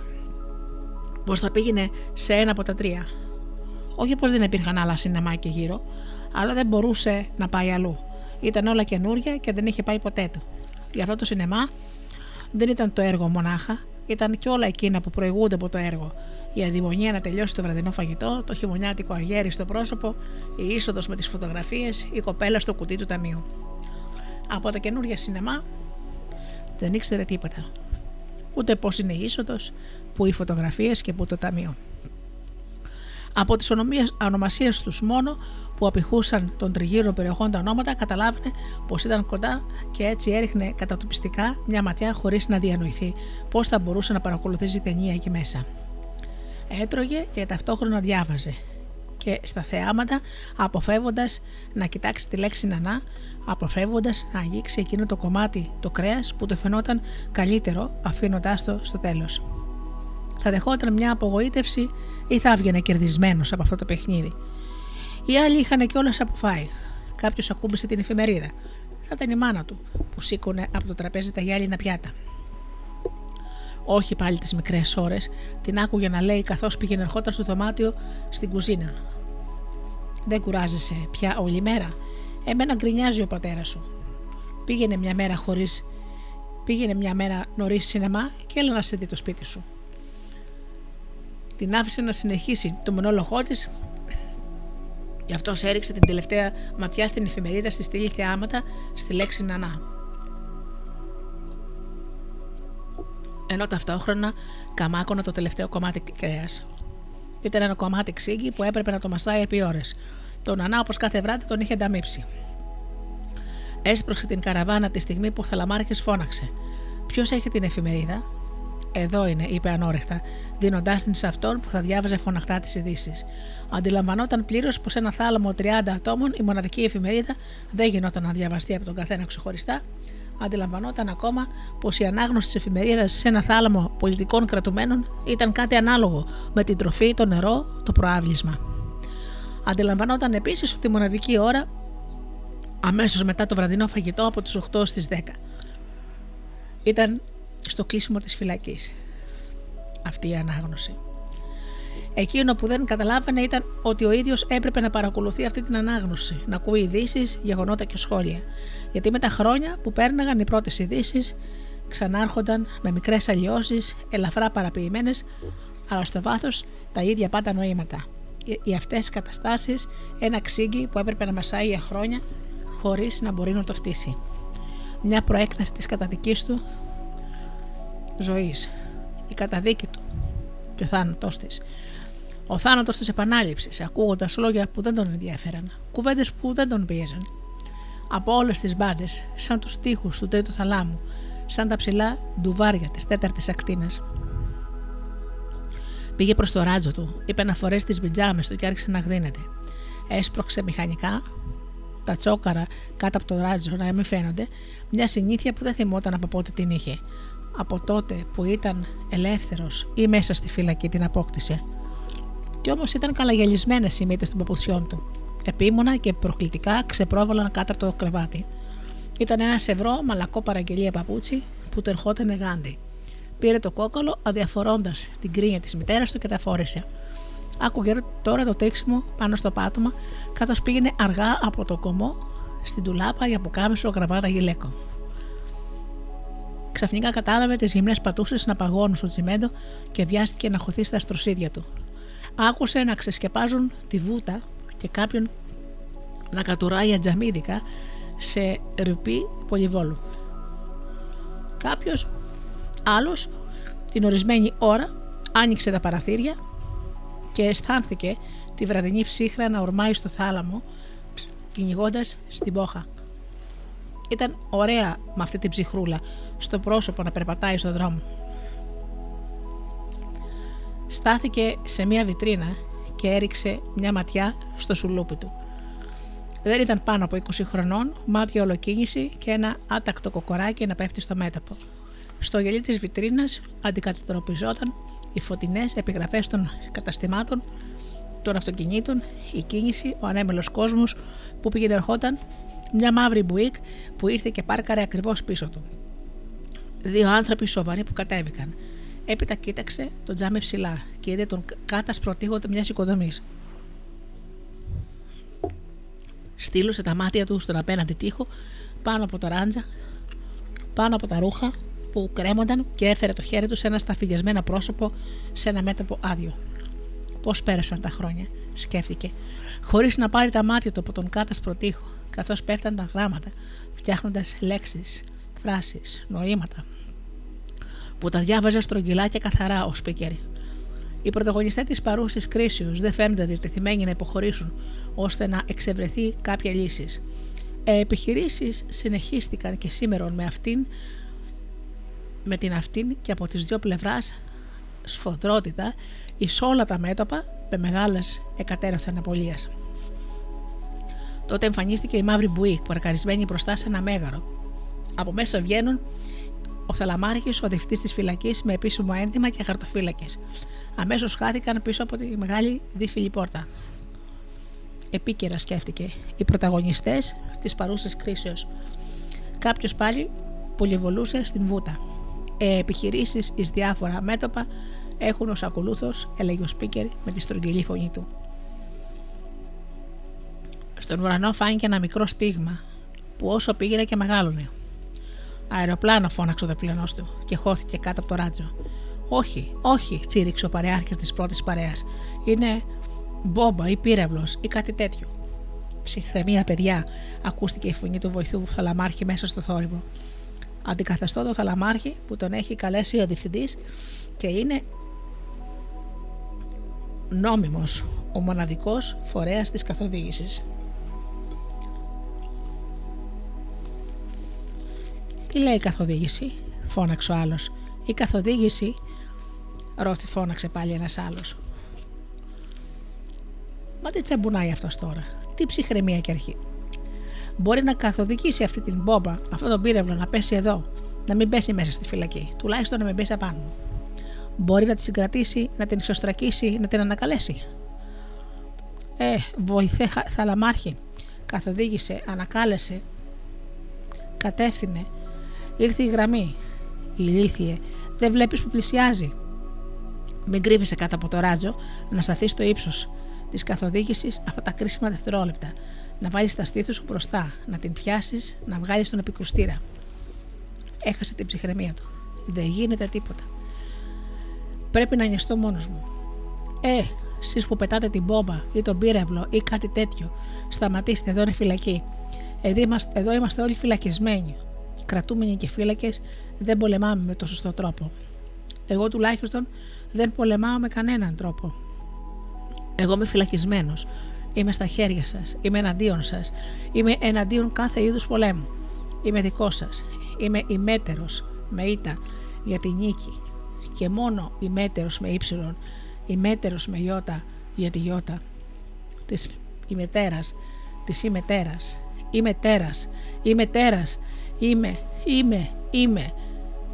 πως θα πήγαινε σε ένα από τα τρία. Όχι πως δεν υπήρχαν άλλα σινεμά και γύρω, αλλά δεν μπορούσε να πάει αλλού. Ήταν όλα καινούρια και δεν είχε πάει ποτέ του. Για αυτό το σινεμά δεν ήταν το έργο μονάχα, ήταν και όλα εκείνα που προηγούνται από το έργο. Η αδειμονία να τελειώσει το βραδινό φαγητό, το χειμωνιάτικο αγέρι στο πρόσωπο, η είσοδος με τις φωτογραφίες, η κοπέλα στο κουτί του ταμείου. Από τα καινούργια σινεμά δεν ήξερε τίποτα. Ούτε πώς είναι η είσοδος, που οι φωτογραφίες και που το ταμείο. Από τις ονομασίες τους μόνο που απηχούσαν των τριγύρω περιοχών τα ονόματα, καταλάβαινε πως ήταν κοντά και έτσι έριχνε κατατοπιστικά μια ματιά χωρίς να διανοηθεί πώς θα μπορούσε να παρακολουθήσει ταινία εκεί μέσα. Έτρωγε και ταυτόχρονα διάβαζε και στα θεάματα αποφεύγοντας να κοιτάξει τη λέξη νανά, αποφεύγοντας να αγγίξει εκείνο το κομμάτι, το κρέας που το φαινόταν καλύτερο αφήνοντάς το στο τέλος. Θα δεχόταν μια απογοήτευση ή θα έβγαινε κερδισμένος από αυτό το παιχνίδι. Οι άλλοι είχαν κιόλας αποφάει. Κάποιος ακούμπησε την εφημερίδα. Θα ήταν η μάνα του που σήκωνε από το τραπέζι τα γυάλινα πιάτα. Όχι πάλι τις μικρές ώρες, την άκουγε να λέει καθώς πήγαινε ερχόταν στο δωμάτιο στην κουζίνα. Δεν κουράζεσαι πια όλη μέρα. Εμένα γκρινιάζει ο πατέρας σου. Πήγαινε μια μέρα χωρίς. Πήγαινε μια μέρα νωρίς σινεμά και έλα να σε δει το σπίτι σου. Την άφησε να συνεχίσει το μονόλογό της Γι' αυτό έριξε την τελευταία ματιά στην εφημερίδα στη στήλη θεάματα στη λέξη Νανά. Ενώ ταυτόχρονα καμάκωνα το τελευταίο κομμάτι κρέας. Ήταν ένα κομμάτι ξύγκι που έπρεπε να το μασάει επί ώρες. Το Νανά, όπως κάθε βράδυ, τον είχε ανταμείψει. Έσπρωξε την καραβάνα τη στιγμή που ο Θαλαμάρχης φώναξε. Ποιος έχει την εφημερίδα, εδώ είναι, είπε ανόρεχτα, δίνοντάς την σε αυτόν που θα διάβαζε φωναχτά τις ειδήσεις. Αντιλαμβανόταν πλήρως πως ένα θάλαμο 30 ατόμων, η μοναδική εφημερίδα, δεν γινόταν να διαβαστεί από τον καθένα ξεχωριστά. Αντιλαμβανόταν ακόμα πως η ανάγνωση της εφημερίδας σε ένα θάλαμο πολιτικών κρατουμένων ήταν κάτι ανάλογο με την τροφή, το νερό, το προάβλισμα. Αντιλαμβανόταν επίσης ότι η μοναδική ώρα αμέσως μετά το βραδινό φαγητό από τις 8 στις 10 ήταν στο κλείσιμο της φυλακής. Αυτή η ανάγνωση. Εκείνο που δεν καταλάβαινε ήταν ότι ο ίδιος έπρεπε να παρακολουθεί αυτή την ανάγνωση, να ακούει ειδήσεις, γεγονότα και σχόλια. Γιατί με τα χρόνια που πέρναγαν οι πρώτες ειδήσεις, ξανάρχονταν με μικρές αλλοιώσεις, ελαφρά παραποιημένες, αλλά στο βάθος τα ίδια πάντα νοήματα. Οι αυτές καταστάσεις ένα ξύγκι που έπρεπε να μασάει για χρόνια χωρίς να μπορεί να το φτύσει. Μια προέκταση της καταδικής του ζωής, η καταδίκη του και ο θάνατός της. Ο θάνατος της επανάληψης, ακούγοντας λόγια που δεν τον ενδιαφέραν, κουβέντες που δεν τον πίεζαν. Από όλες τις μπάντες, σαν τους τείχους του τρίτου θαλάμου, σαν τα ψηλά ντουβάρια της τέταρτης ακτίνας. Πήγε προς το ράτζο του, είπε να φορέσει τις μπιτζάμες του και άρχισε να γδίνεται. Έσπρωξε μηχανικά τα τσόκαρα κάτω από το ράτζο να μην φαίνονται, μια συνήθεια που δεν θυμόταν από πότε την είχε από τότε που ήταν ελεύθερος ή μέσα στη φυλακή την απόκτησε. Κι όμως ήταν καλαγελισμένες οι μύτες των παπουτσιών του. Επίμονα και προκλητικά ξεπρόβαλαν κάτω από το κρεβάτι. Ήταν ένας σευρό μαλακό παραγγελία παπούτσι που του ερχόταν γάντι. Πήρε το κόκκαλο αδιαφορώντας την κρίνια της μητέρας του και τα φόρεσε. Άκουγε τώρα το τρίξιμο πάνω στο πάτωμα, καθώς πήγαινε αργά από το κομμό στην τουλάπα για πουκάμισο γραβάτα γυλαίκο. Ξαφνικά κατάλαβε τις γυμνές πατούσες να παγώνουν στο τσιμέντο και βιάστηκε να χωθεί στα στροσίδια του. Άκουσε να ξεσκεπάζουν τη βούτα και κάποιον να κατουράει ατζαμίδικα σε ρηπή πολυβόλου. Κάποιος άλλος την ορισμένη ώρα άνοιξε τα παραθύρια και αισθάνθηκε τη βραδινή ψύχρα να ορμάει στο θάλαμο κυνηγώντας στην πόχα. Ήταν ωραία με αυτή την ψυχρούλα στο πρόσωπο να περπατάει στο δρόμο. Στάθηκε σε μια βιτρίνα και έριξε μια ματιά στο σουλούπι του. Δεν ήταν πάνω από 20 χρονών, μάτια ολοκίνηση και ένα άτακτο κοκοράκι να πέφτει στο μέτωπο. Στο γελί της βιτρίνας αντικατατροπιζόταν οι φωτεινές επιγραφές των καταστημάτων, των αυτοκινήτων, η κίνηση, ο ανέμελος κόσμος που πήγαινε ερχόταν μια μαύρη μπουίκ που ήρθε και πάρκαρε ακριβώς πίσω του. Δύο άνθρωποι σοβαροί που κατέβηκαν. Έπειτα κοίταξε τον τζάμι ψηλά και είδε τον κάτασπρο τείχο μιας οικοδομής. Στήλωσε τα μάτια του στον απέναντι τοίχο, πάνω από το ράντζα, πάνω από τα ρούχα που κρέμονταν και έφερε το χέρι του σε ένα σταφυλιασμένο πρόσωπο σε ένα μέτωπο άδειο. Πώς πέρασαν τα χρόνια, σκέφτηκε, χωρίς να πάρει τα μάτια του από τον κάτασπρο τοίχο, καθώς πέφταν τα γράμματα, φτιάχνοντας λέξεις, φράσεις, νοήματα, που τα διάβαζε στρογγυλά και καθαρά ως πίκερ. Οι πρωταγωνιστές της παρούσης κρίσεως δεν φαίνονται διατεθειμένοι να υποχωρήσουν ώστε να εξευρεθεί κάποια λύση. Ε, επιχειρήσεις συνεχίστηκαν και σήμερα με αυτήν με την αυτήν και από τις δύο πλευράς σφοδρότητα εις όλα τα μέτωπα με μεγάλες εκατέρας αναπολίας. Τότε εμφανίστηκε η μαύρη μπουή παρκαρισμένη μπροστά σε ένα μέγαρο. Από μέσα βγαίνουν ο Θαλαμάρχης, ο διευθυντής της φυλακής με επίσημο έντυμα και χαρτοφύλακες. Αμέσως χάθηκαν πίσω από τη μεγάλη δίφυλη πόρτα. Επίκαιρα σκέφτηκε οι πρωταγωνιστές της παρούσας κρίσεως. Κάποιος πάλι πολυβολούσε στην βούτα. Ε, επιχειρήσεις εις διάφορα μέτωπα έχουν ως ακολούθος, έλεγε ο Σπίκερ με τη στρογγυλή φωνή του. Στον ουρανό φάνηκε ένα μικρό στίγμα που όσο πήγαινε και μεγάλωνε. Αεροπλάνο φώναξε ο δεπλενό του και χώθηκε κάτω από το ράτζο. Όχι, όχι, τσίριξε ο παρεάρχη της πρώτης παρέας. Είναι μπόμπα ή πύραυλος ή κάτι τέτοιο. Ψυχραιμία, παιδιά, ακούστηκε η φωνή του βοηθού που θαλαμάρχη μέσα στο θόρυβο. Αντικαθεστώ το θαλαμάρχη που τον έχει καλέσει ο διευθυντής και είναι νόμιμος ο μοναδικός φορέας της καθοδήγησης. Τι λέει η καθοδήγηση, φώναξε ο άλλος. Η καθοδήγηση, ρώθη φώναξε πάλι ένας άλλος. Μα τι τσεμπουνάει αυτός τώρα, τι ψυχραιμία και αρχή. Μπορεί να καθοδηγήσει αυτή την μπόμπα, αυτόν τον πύρευλο να πέσει εδώ, να μην πέσει μέσα στη φυλακή, τουλάχιστον να μην πέσει απάνω. Μπορεί να τη συγκρατήσει, να την εξωστρακίσει, να την ανακαλέσει. Ε, βοηθέ θαλαμάρχη, καθοδήγησε, ανακάλεσε, κατεύθυνε, Ήρθε η γραμμή. Ηλίθιε, δεν βλέπεις που πλησιάζει. Μην κρύβεσαι κάτω από το ράτζο, να σταθεί στο ύψος της καθοδήγησης αυτά τα κρίσιμα δευτερόλεπτα. Να βάλεις τα στήθου σου μπροστά, να την πιάσεις, να βγάλεις τον επικρουστήρα. Έχασε την ψυχραιμία του. Δεν γίνεται τίποτα. Πρέπει να νοιαστώ μόνος μου. Ε, εσείς που πετάτε την μπόμπα ή τον πύρευλο ή κάτι τέτοιο, σταματήστε, εδώ είναι φυλακή. Εδώ είμαστε όλοι φυλακισμένοι κρατούμενοι και φύλακες, δεν πολεμάμε με το σωστό τρόπο. Εγώ τουλάχιστον δεν πολεμάω με κανέναν τρόπο. Εγώ είμαι φυλακισμένος. Είμαι στα χέρια σας. Είμαι εναντίον σας. Είμαι εναντίον κάθε είδους πολέμου. Είμαι δικός σας. Είμαι ημέτερος με ήττα για τη νίκη. Και μόνο ημέτερος με ύψιλον. Ημέτερος με ιώτα για τη γιώτα. Της ημετέρας. Της ημετέρας. Είμαι τέρας, είμαι τέρας, Είμαι, είμαι, είμαι.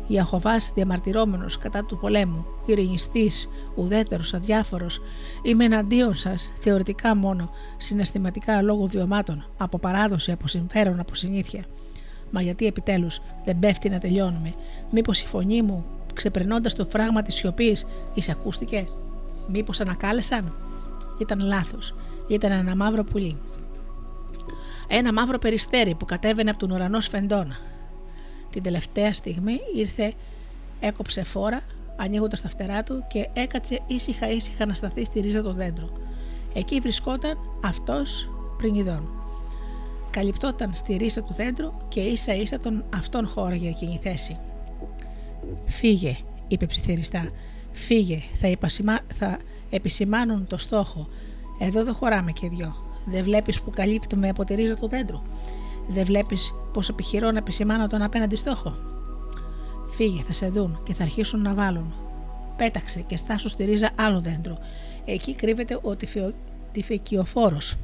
Ιαχωβάς διαμαρτυρόμενος κατά του πολέμου, ειρηνιστής, ουδέτερος, αδιάφορος, είμαι εναντίον σας, θεωρητικά μόνο, συναισθηματικά λόγω βιωμάτων, από παράδοση, από συμφέρον, από συνήθεια. Μα γιατί επιτέλους δεν πέφτει να τελειώνουμε, μήπως η φωνή μου, ξεπερνώντας το φράγμα της σιωπής, εισακούστηκε, μήπως ανακάλεσαν; Ήταν λάθος, ήταν ένα μαύρο πουλί, ένα μαύρο περιστέρι που κατέβαινε από τον ουρανό σφεντόνα. Την τελευταία στιγμή ήρθε, έκοψε φόρα, ανοίγοντας τα φτερά του και έκατσε ήσυχα ήσυχα να σταθεί στη ρίζα του δέντρου. Εκεί βρισκόταν αυτός πριν ειδών. Καλυπτόταν στη ρίζα του δέντρου και ίσα ίσα τον αυτόν χώραγε εκείνη η θέση. Φύγε, είπε ψιθυριστά. Φύγε, θα, θα επισημάνουν το στόχο. Εδώ δεν χωράμε και δυο. Δεν βλέπεις που καλύπτουμε από τη ρίζα του δέντρου. Δεν βλέπεις πω επιχειρώ να επισημάνω τον απέναντι στόχο. Φύγε, θα σε δουν και θα αρχίσουν να βάλουν. Πέταξε και στάσου στη ρίζα άλλο δέντρο. Εκεί κρύβεται ο τυφεκιοφόρος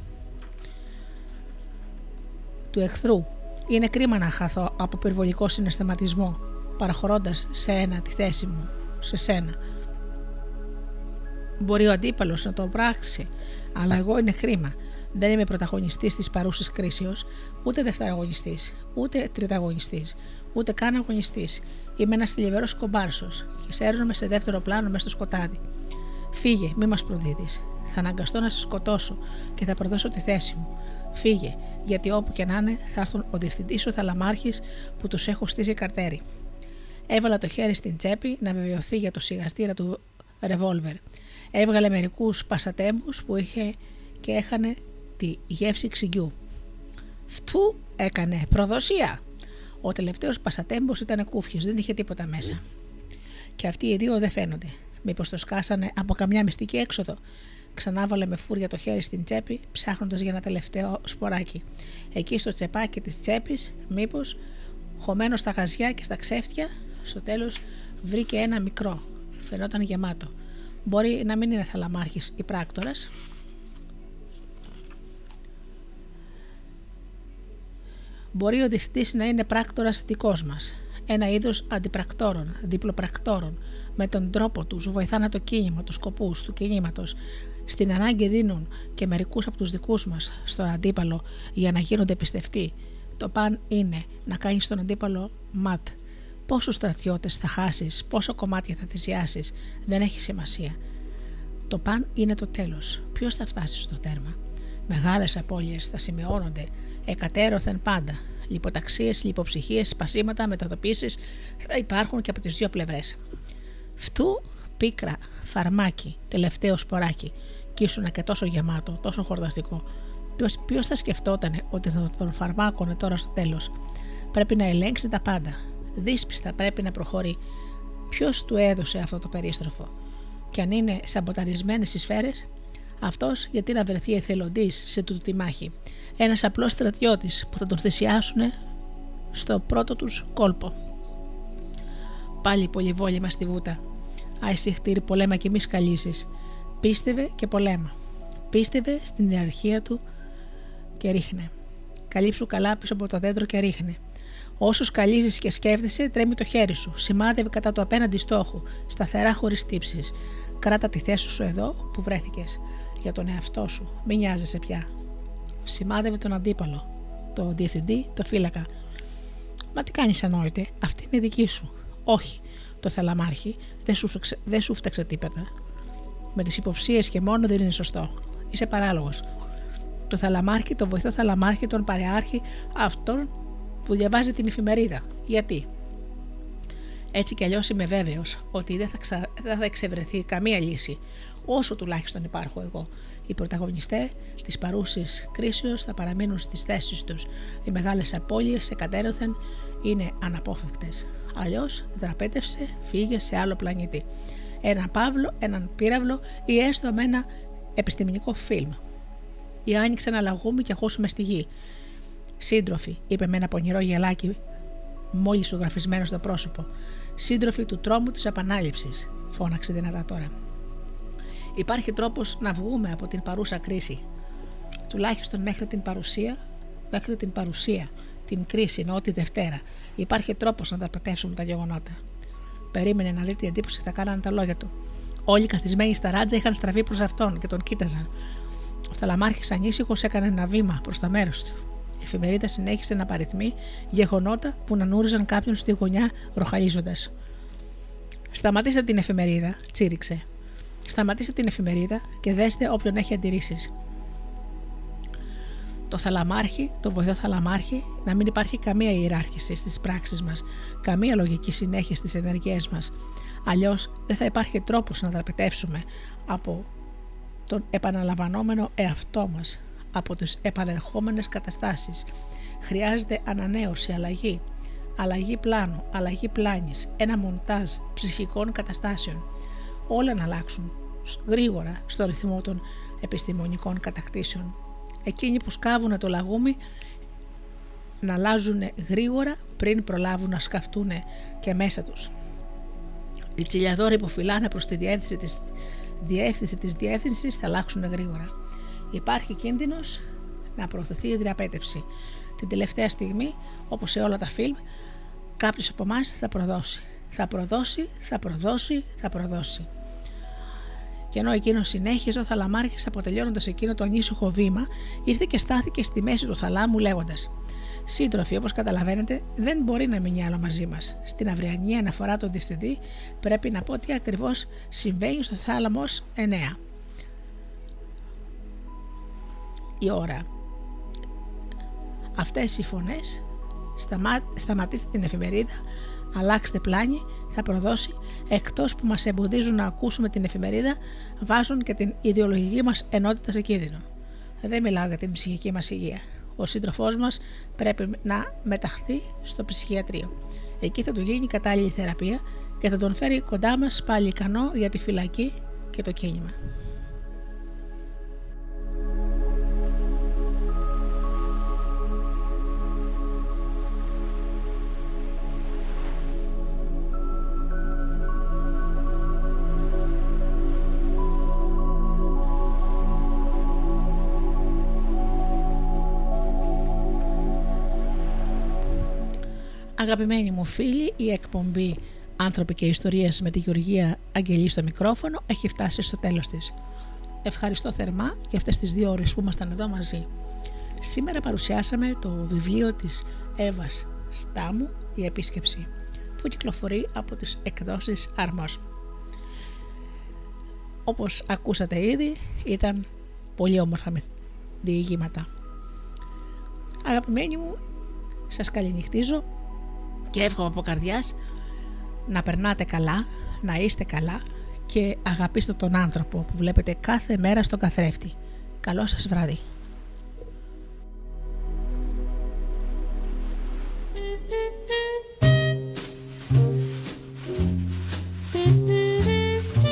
του εχθρού. Είναι κρίμα να χαθώ από πυρβολικό συναισθηματισμό, παραχωρώντας σε ένα τη θέση μου, σε σένα. Μπορεί ο αντίπαλος να το πράξει, αλλά εγώ είναι κρίμα. Δεν είμαι πρωταγωνιστής της παρούσης κρίσεως, ούτε δευτεραγωνιστής, ούτε τριταγωνιστής, ούτε καν αγωνιστής. Είμαι ένας θλιβερός κομπάρσος και σέρνομαι σε δεύτερο πλάνο μέσα στο σκοτάδι. Φύγε, μη μας προδίδεις. Θα αναγκαστώ να σε σκοτώσω και θα προδώσω τη θέση μου. Φύγε, γιατί όπου και να είναι θα έρθουν ο διευθυντής ο θαλαμάρχης που τους έχω στήσει καρτέρι. Έβαλα το χέρι στην τσέπη να βεβαιωθεί για το σιγαστήρα του ρεβόλβερ. Έβγαλε μερικούς πασατέμπου που είχε και έχανε τη γεύση ξυγιού. Φτού έκανε προδοσία. Ο τελευταίος πασατέμπος ήταν κούφιος, δεν είχε τίποτα μέσα. Και αυτοί οι δύο δεν φαίνονται. Μήπως το σκάσανε από καμιά μυστική έξοδο. Ξανά βάλε με φούρια το χέρι στην τσέπη, ψάχνοντας για ένα τελευταίο σποράκι. Εκεί στο τσεπάκι της τσέπης, μήπως χωμένος στα γαζιά και στα ξέφτια, στο τέλος βρήκε ένα μικρό. Φαινόταν γεμάτο. Μπορεί να μην είναι θαλαμάρχης ή πράκτορας. Μπορεί ο διευθυντή να είναι πράκτορας δικός μας. Ένα είδος αντιπρακτόρων, διπλοπρακτόρων. Με τον τρόπο τους βοηθάνε το κίνημα, τους σκοπούς του κινήματος. Στην ανάγκη δίνουν και μερικούς από τους δικούς μας στον αντίπαλο για να γίνονται πιστευτοί. Το παν είναι να κάνεις τον αντίπαλο ματ. Πόσου στρατιώτες θα χάσεις, πόσα κομμάτια θα θυσιάσεις, δεν έχει σημασία. Το παν είναι το τέλος. Ποιος θα φτάσει στο τέρμα; Μεγάλες απώλειες θα σημειώνονται εκατέρωθεν πάντα. Λιποταξίες, λιποψυχίες, σπασίματα, μετατοπίσεις θα υπάρχουν και από τις δύο πλευρές. Φτού πίκρα, φαρμάκι, τελευταίο σποράκι, κι ήσουν και τόσο γεμάτο, τόσο χορταστικό. Ποιος θα σκεφτόταν ότι τον φαρμάκωνε τώρα στο τέλος; Πρέπει να ελέγξει τα πάντα. Δύσπιστα πρέπει να προχωρεί. Ποιος του έδωσε αυτό το περίστροφο; Και αν είναι σαμποταρισμένες οι σφαίρες, αυτός γιατί να βρεθεί εθελοντής σε τούτη τη μάχη; Ένας απλός στρατιώτης που θα τον θυσιάσουν στο πρώτο τους κόλπο. Πάλι πολυβόλημα στη βούτα. Άισι χτύρι πολέμα και μη σκαλίσει. Πίστευε και πολέμα. Πίστευε στην ιεραρχία του και ρίχνε. Καλύψου καλά πίσω από το δέντρο και ρίχνε. Όσο σκαλίζει και σκέφτεσαι, τρέμει το χέρι σου. Σημάδευε κατά το απέναντι στόχου, σταθερά χωρίς τύψεις. Κράτα τη θέση σου εδώ που βρέθηκες. Για τον εαυτό σου. Μην νοιάζεσαι πια. Σημάδευε τον αντίπαλο, το διευθυντή, το φύλακα. Μα τι κάνεις ανόητε, αυτή είναι δική σου. Όχι, το θαλαμάρχη δεν σου, φταξε, δεν σου φταξε τίποτα. Με τις υποψίες και μόνο δεν είναι σωστό. Είσαι παράλογος. Το θαλαμάρχη, το βοηθό θαλαμάρχη, τον παρεάρχη, αυτόν που διαβάζει την εφημερίδα. Γιατί; Έτσι κι αλλιώς είμαι βέβαιος ότι δεν θα, ξα... δεν θα εξευρεθεί καμία λύση, όσο τουλάχιστον υπάρχω εγώ. Οι πρωταγωνιστές της παρούσης κρίσεως θα παραμείνουν στις θέσεις τους. Οι μεγάλες απώλειες εκατέρωθεν είναι αναπόφευκτες. Αλλιώς δραπέτευσε, φύγε σε άλλο πλανήτη. Έναν παύλο, έναν πύραυλο ή έστω με ένα επιστημονικό φιλμ. Ή άνοιξε ένα λαγούμι και ακούσουμε στη γη. Σύντροφοι, είπε με ένα πονηρό γελάκι, μόλις σου γραφισμένο στο πρόσωπο. Σύντροφοι του τρόμου της επανάληψης, φώναξε δυνατά τώρα. Υπάρχει τρόπος να βγούμε από την παρούσα κρίση. Τουλάχιστον μέχρι την παρουσία, μέχρι την παρουσία, την κρίση ενώ τη Δευτέρα. Υπάρχει τρόπος να τα πατεύσουμε τα γεγονότα. Περίμενε να δει τι εντύπωση θα κάνανε τα λόγια του. Όλοι καθισμένοι στα ράτζα είχαν στραβεί προς αυτόν και τον κοίταζαν. Ο Θαλαμάρχης ανήσυχος έκανε ένα βήμα προς τα μέρος του. Η εφημερίδα συνέχισε να παριθμεί γεγονότα που να νούριζαν κάποιον στη γωνιά ροχαλίζοντας. Σταματήστε την εφημερίδα, τσίριξε. Σταματήστε την εφημερίδα και δέστε όποιον έχει αντιρρήσεις. Το θαλαμάρχη, το βοηθό θαλαμάρχη, να μην υπάρχει καμία ιεράρχηση στις πράξεις μας, καμία λογική συνέχεια στις ενεργές μας. Αλλιώς δεν θα υπάρχει τρόπος να δραπετεύσουμε από τον επαναλαμβανόμενο εαυτό μας, από τις επανερχόμενες καταστάσεις. Χρειάζεται ανανέωση, αλλαγή. Αλλαγή πλάνου, αλλαγή πλάνης, ένα μοντάζ ψυχικών καταστάσεων όλα να αλλάξουν γρήγορα στο ρυθμό των επιστημονικών κατακτήσεων. Εκείνοι που σκάβουν το λαγούμι να αλλάζουν γρήγορα πριν προλάβουν να σκαφτούν και μέσα τους. Οι τσιλιαδόροι που φυλάνε προς τη διεύθυνση της, διεύθυνση της διεύθυνσης θα αλλάξουν γρήγορα. Υπάρχει κίνδυνος να προωθηθεί η διαπέτευση. Την τελευταία στιγμή, όπως σε όλα τα φιλμ, κάποιος από εμάς θα προδώσει. Θα προδώσει, θα προδώσει, θα προδώσει. Και ενώ εκείνο συνέχιζε, ο Θαλαμάρχης, αποτελειώνοντας εκείνο το ανήσυχο βήμα, ήρθε και στάθηκε στη μέση του θαλάμου, λέγοντας: Σύντροφοι, όπως καταλαβαίνετε, δεν μπορεί να μείνει άλλο μαζί μας. Στην αυριανή αναφορά του διευθυντή, πρέπει να πω τι ακριβώς συμβαίνει στο θάλαμο 9. Η ώρα. Αυτές οι φωνές σταμά... σταματήστε την εφημερίδα, αλλάξτε πλάνη, θα προδώσει, εκτός που μας εμποδίζουν να ακούσουμε την εφημερίδα, βάζουν και την ιδεολογική μας ενότητα σε κίνδυνο. Δεν μιλάω για την ψυχική μας υγεία. Ο σύντροφός μας πρέπει να μεταχθεί στο ψυχιατρίο. Εκεί θα του γίνει κατάλληλη θεραπεία και θα τον φέρει κοντά μας πάλι ικανό για τη φυλακή και το κίνημα. Αγαπημένοι μου φίλοι, η εκπομπή Άνθρωποι και Ιστορίες με τη Γεωργία Αγγελή στο μικρόφωνο έχει φτάσει στο τέλος της. Ευχαριστώ θερμά για αυτές τις δύο ώρες που ήμασταν εδώ μαζί. Σήμερα παρουσιάσαμε το βιβλίο της Εύας Στάμου «Η Επίσκεψη» που κυκλοφορεί από τις εκδόσεις Αρμός. Όπως ακούσατε ήδη ήταν πολύ όμορφα με διηγήματα. Αγαπημένοι μου, σας καληνυχτίζω και εύχομαι από καρδιάς να περνάτε καλά, να είστε καλά και αγαπήστε τον άνθρωπο που βλέπετε κάθε μέρα στον καθρέφτη. Καλό σας βράδυ.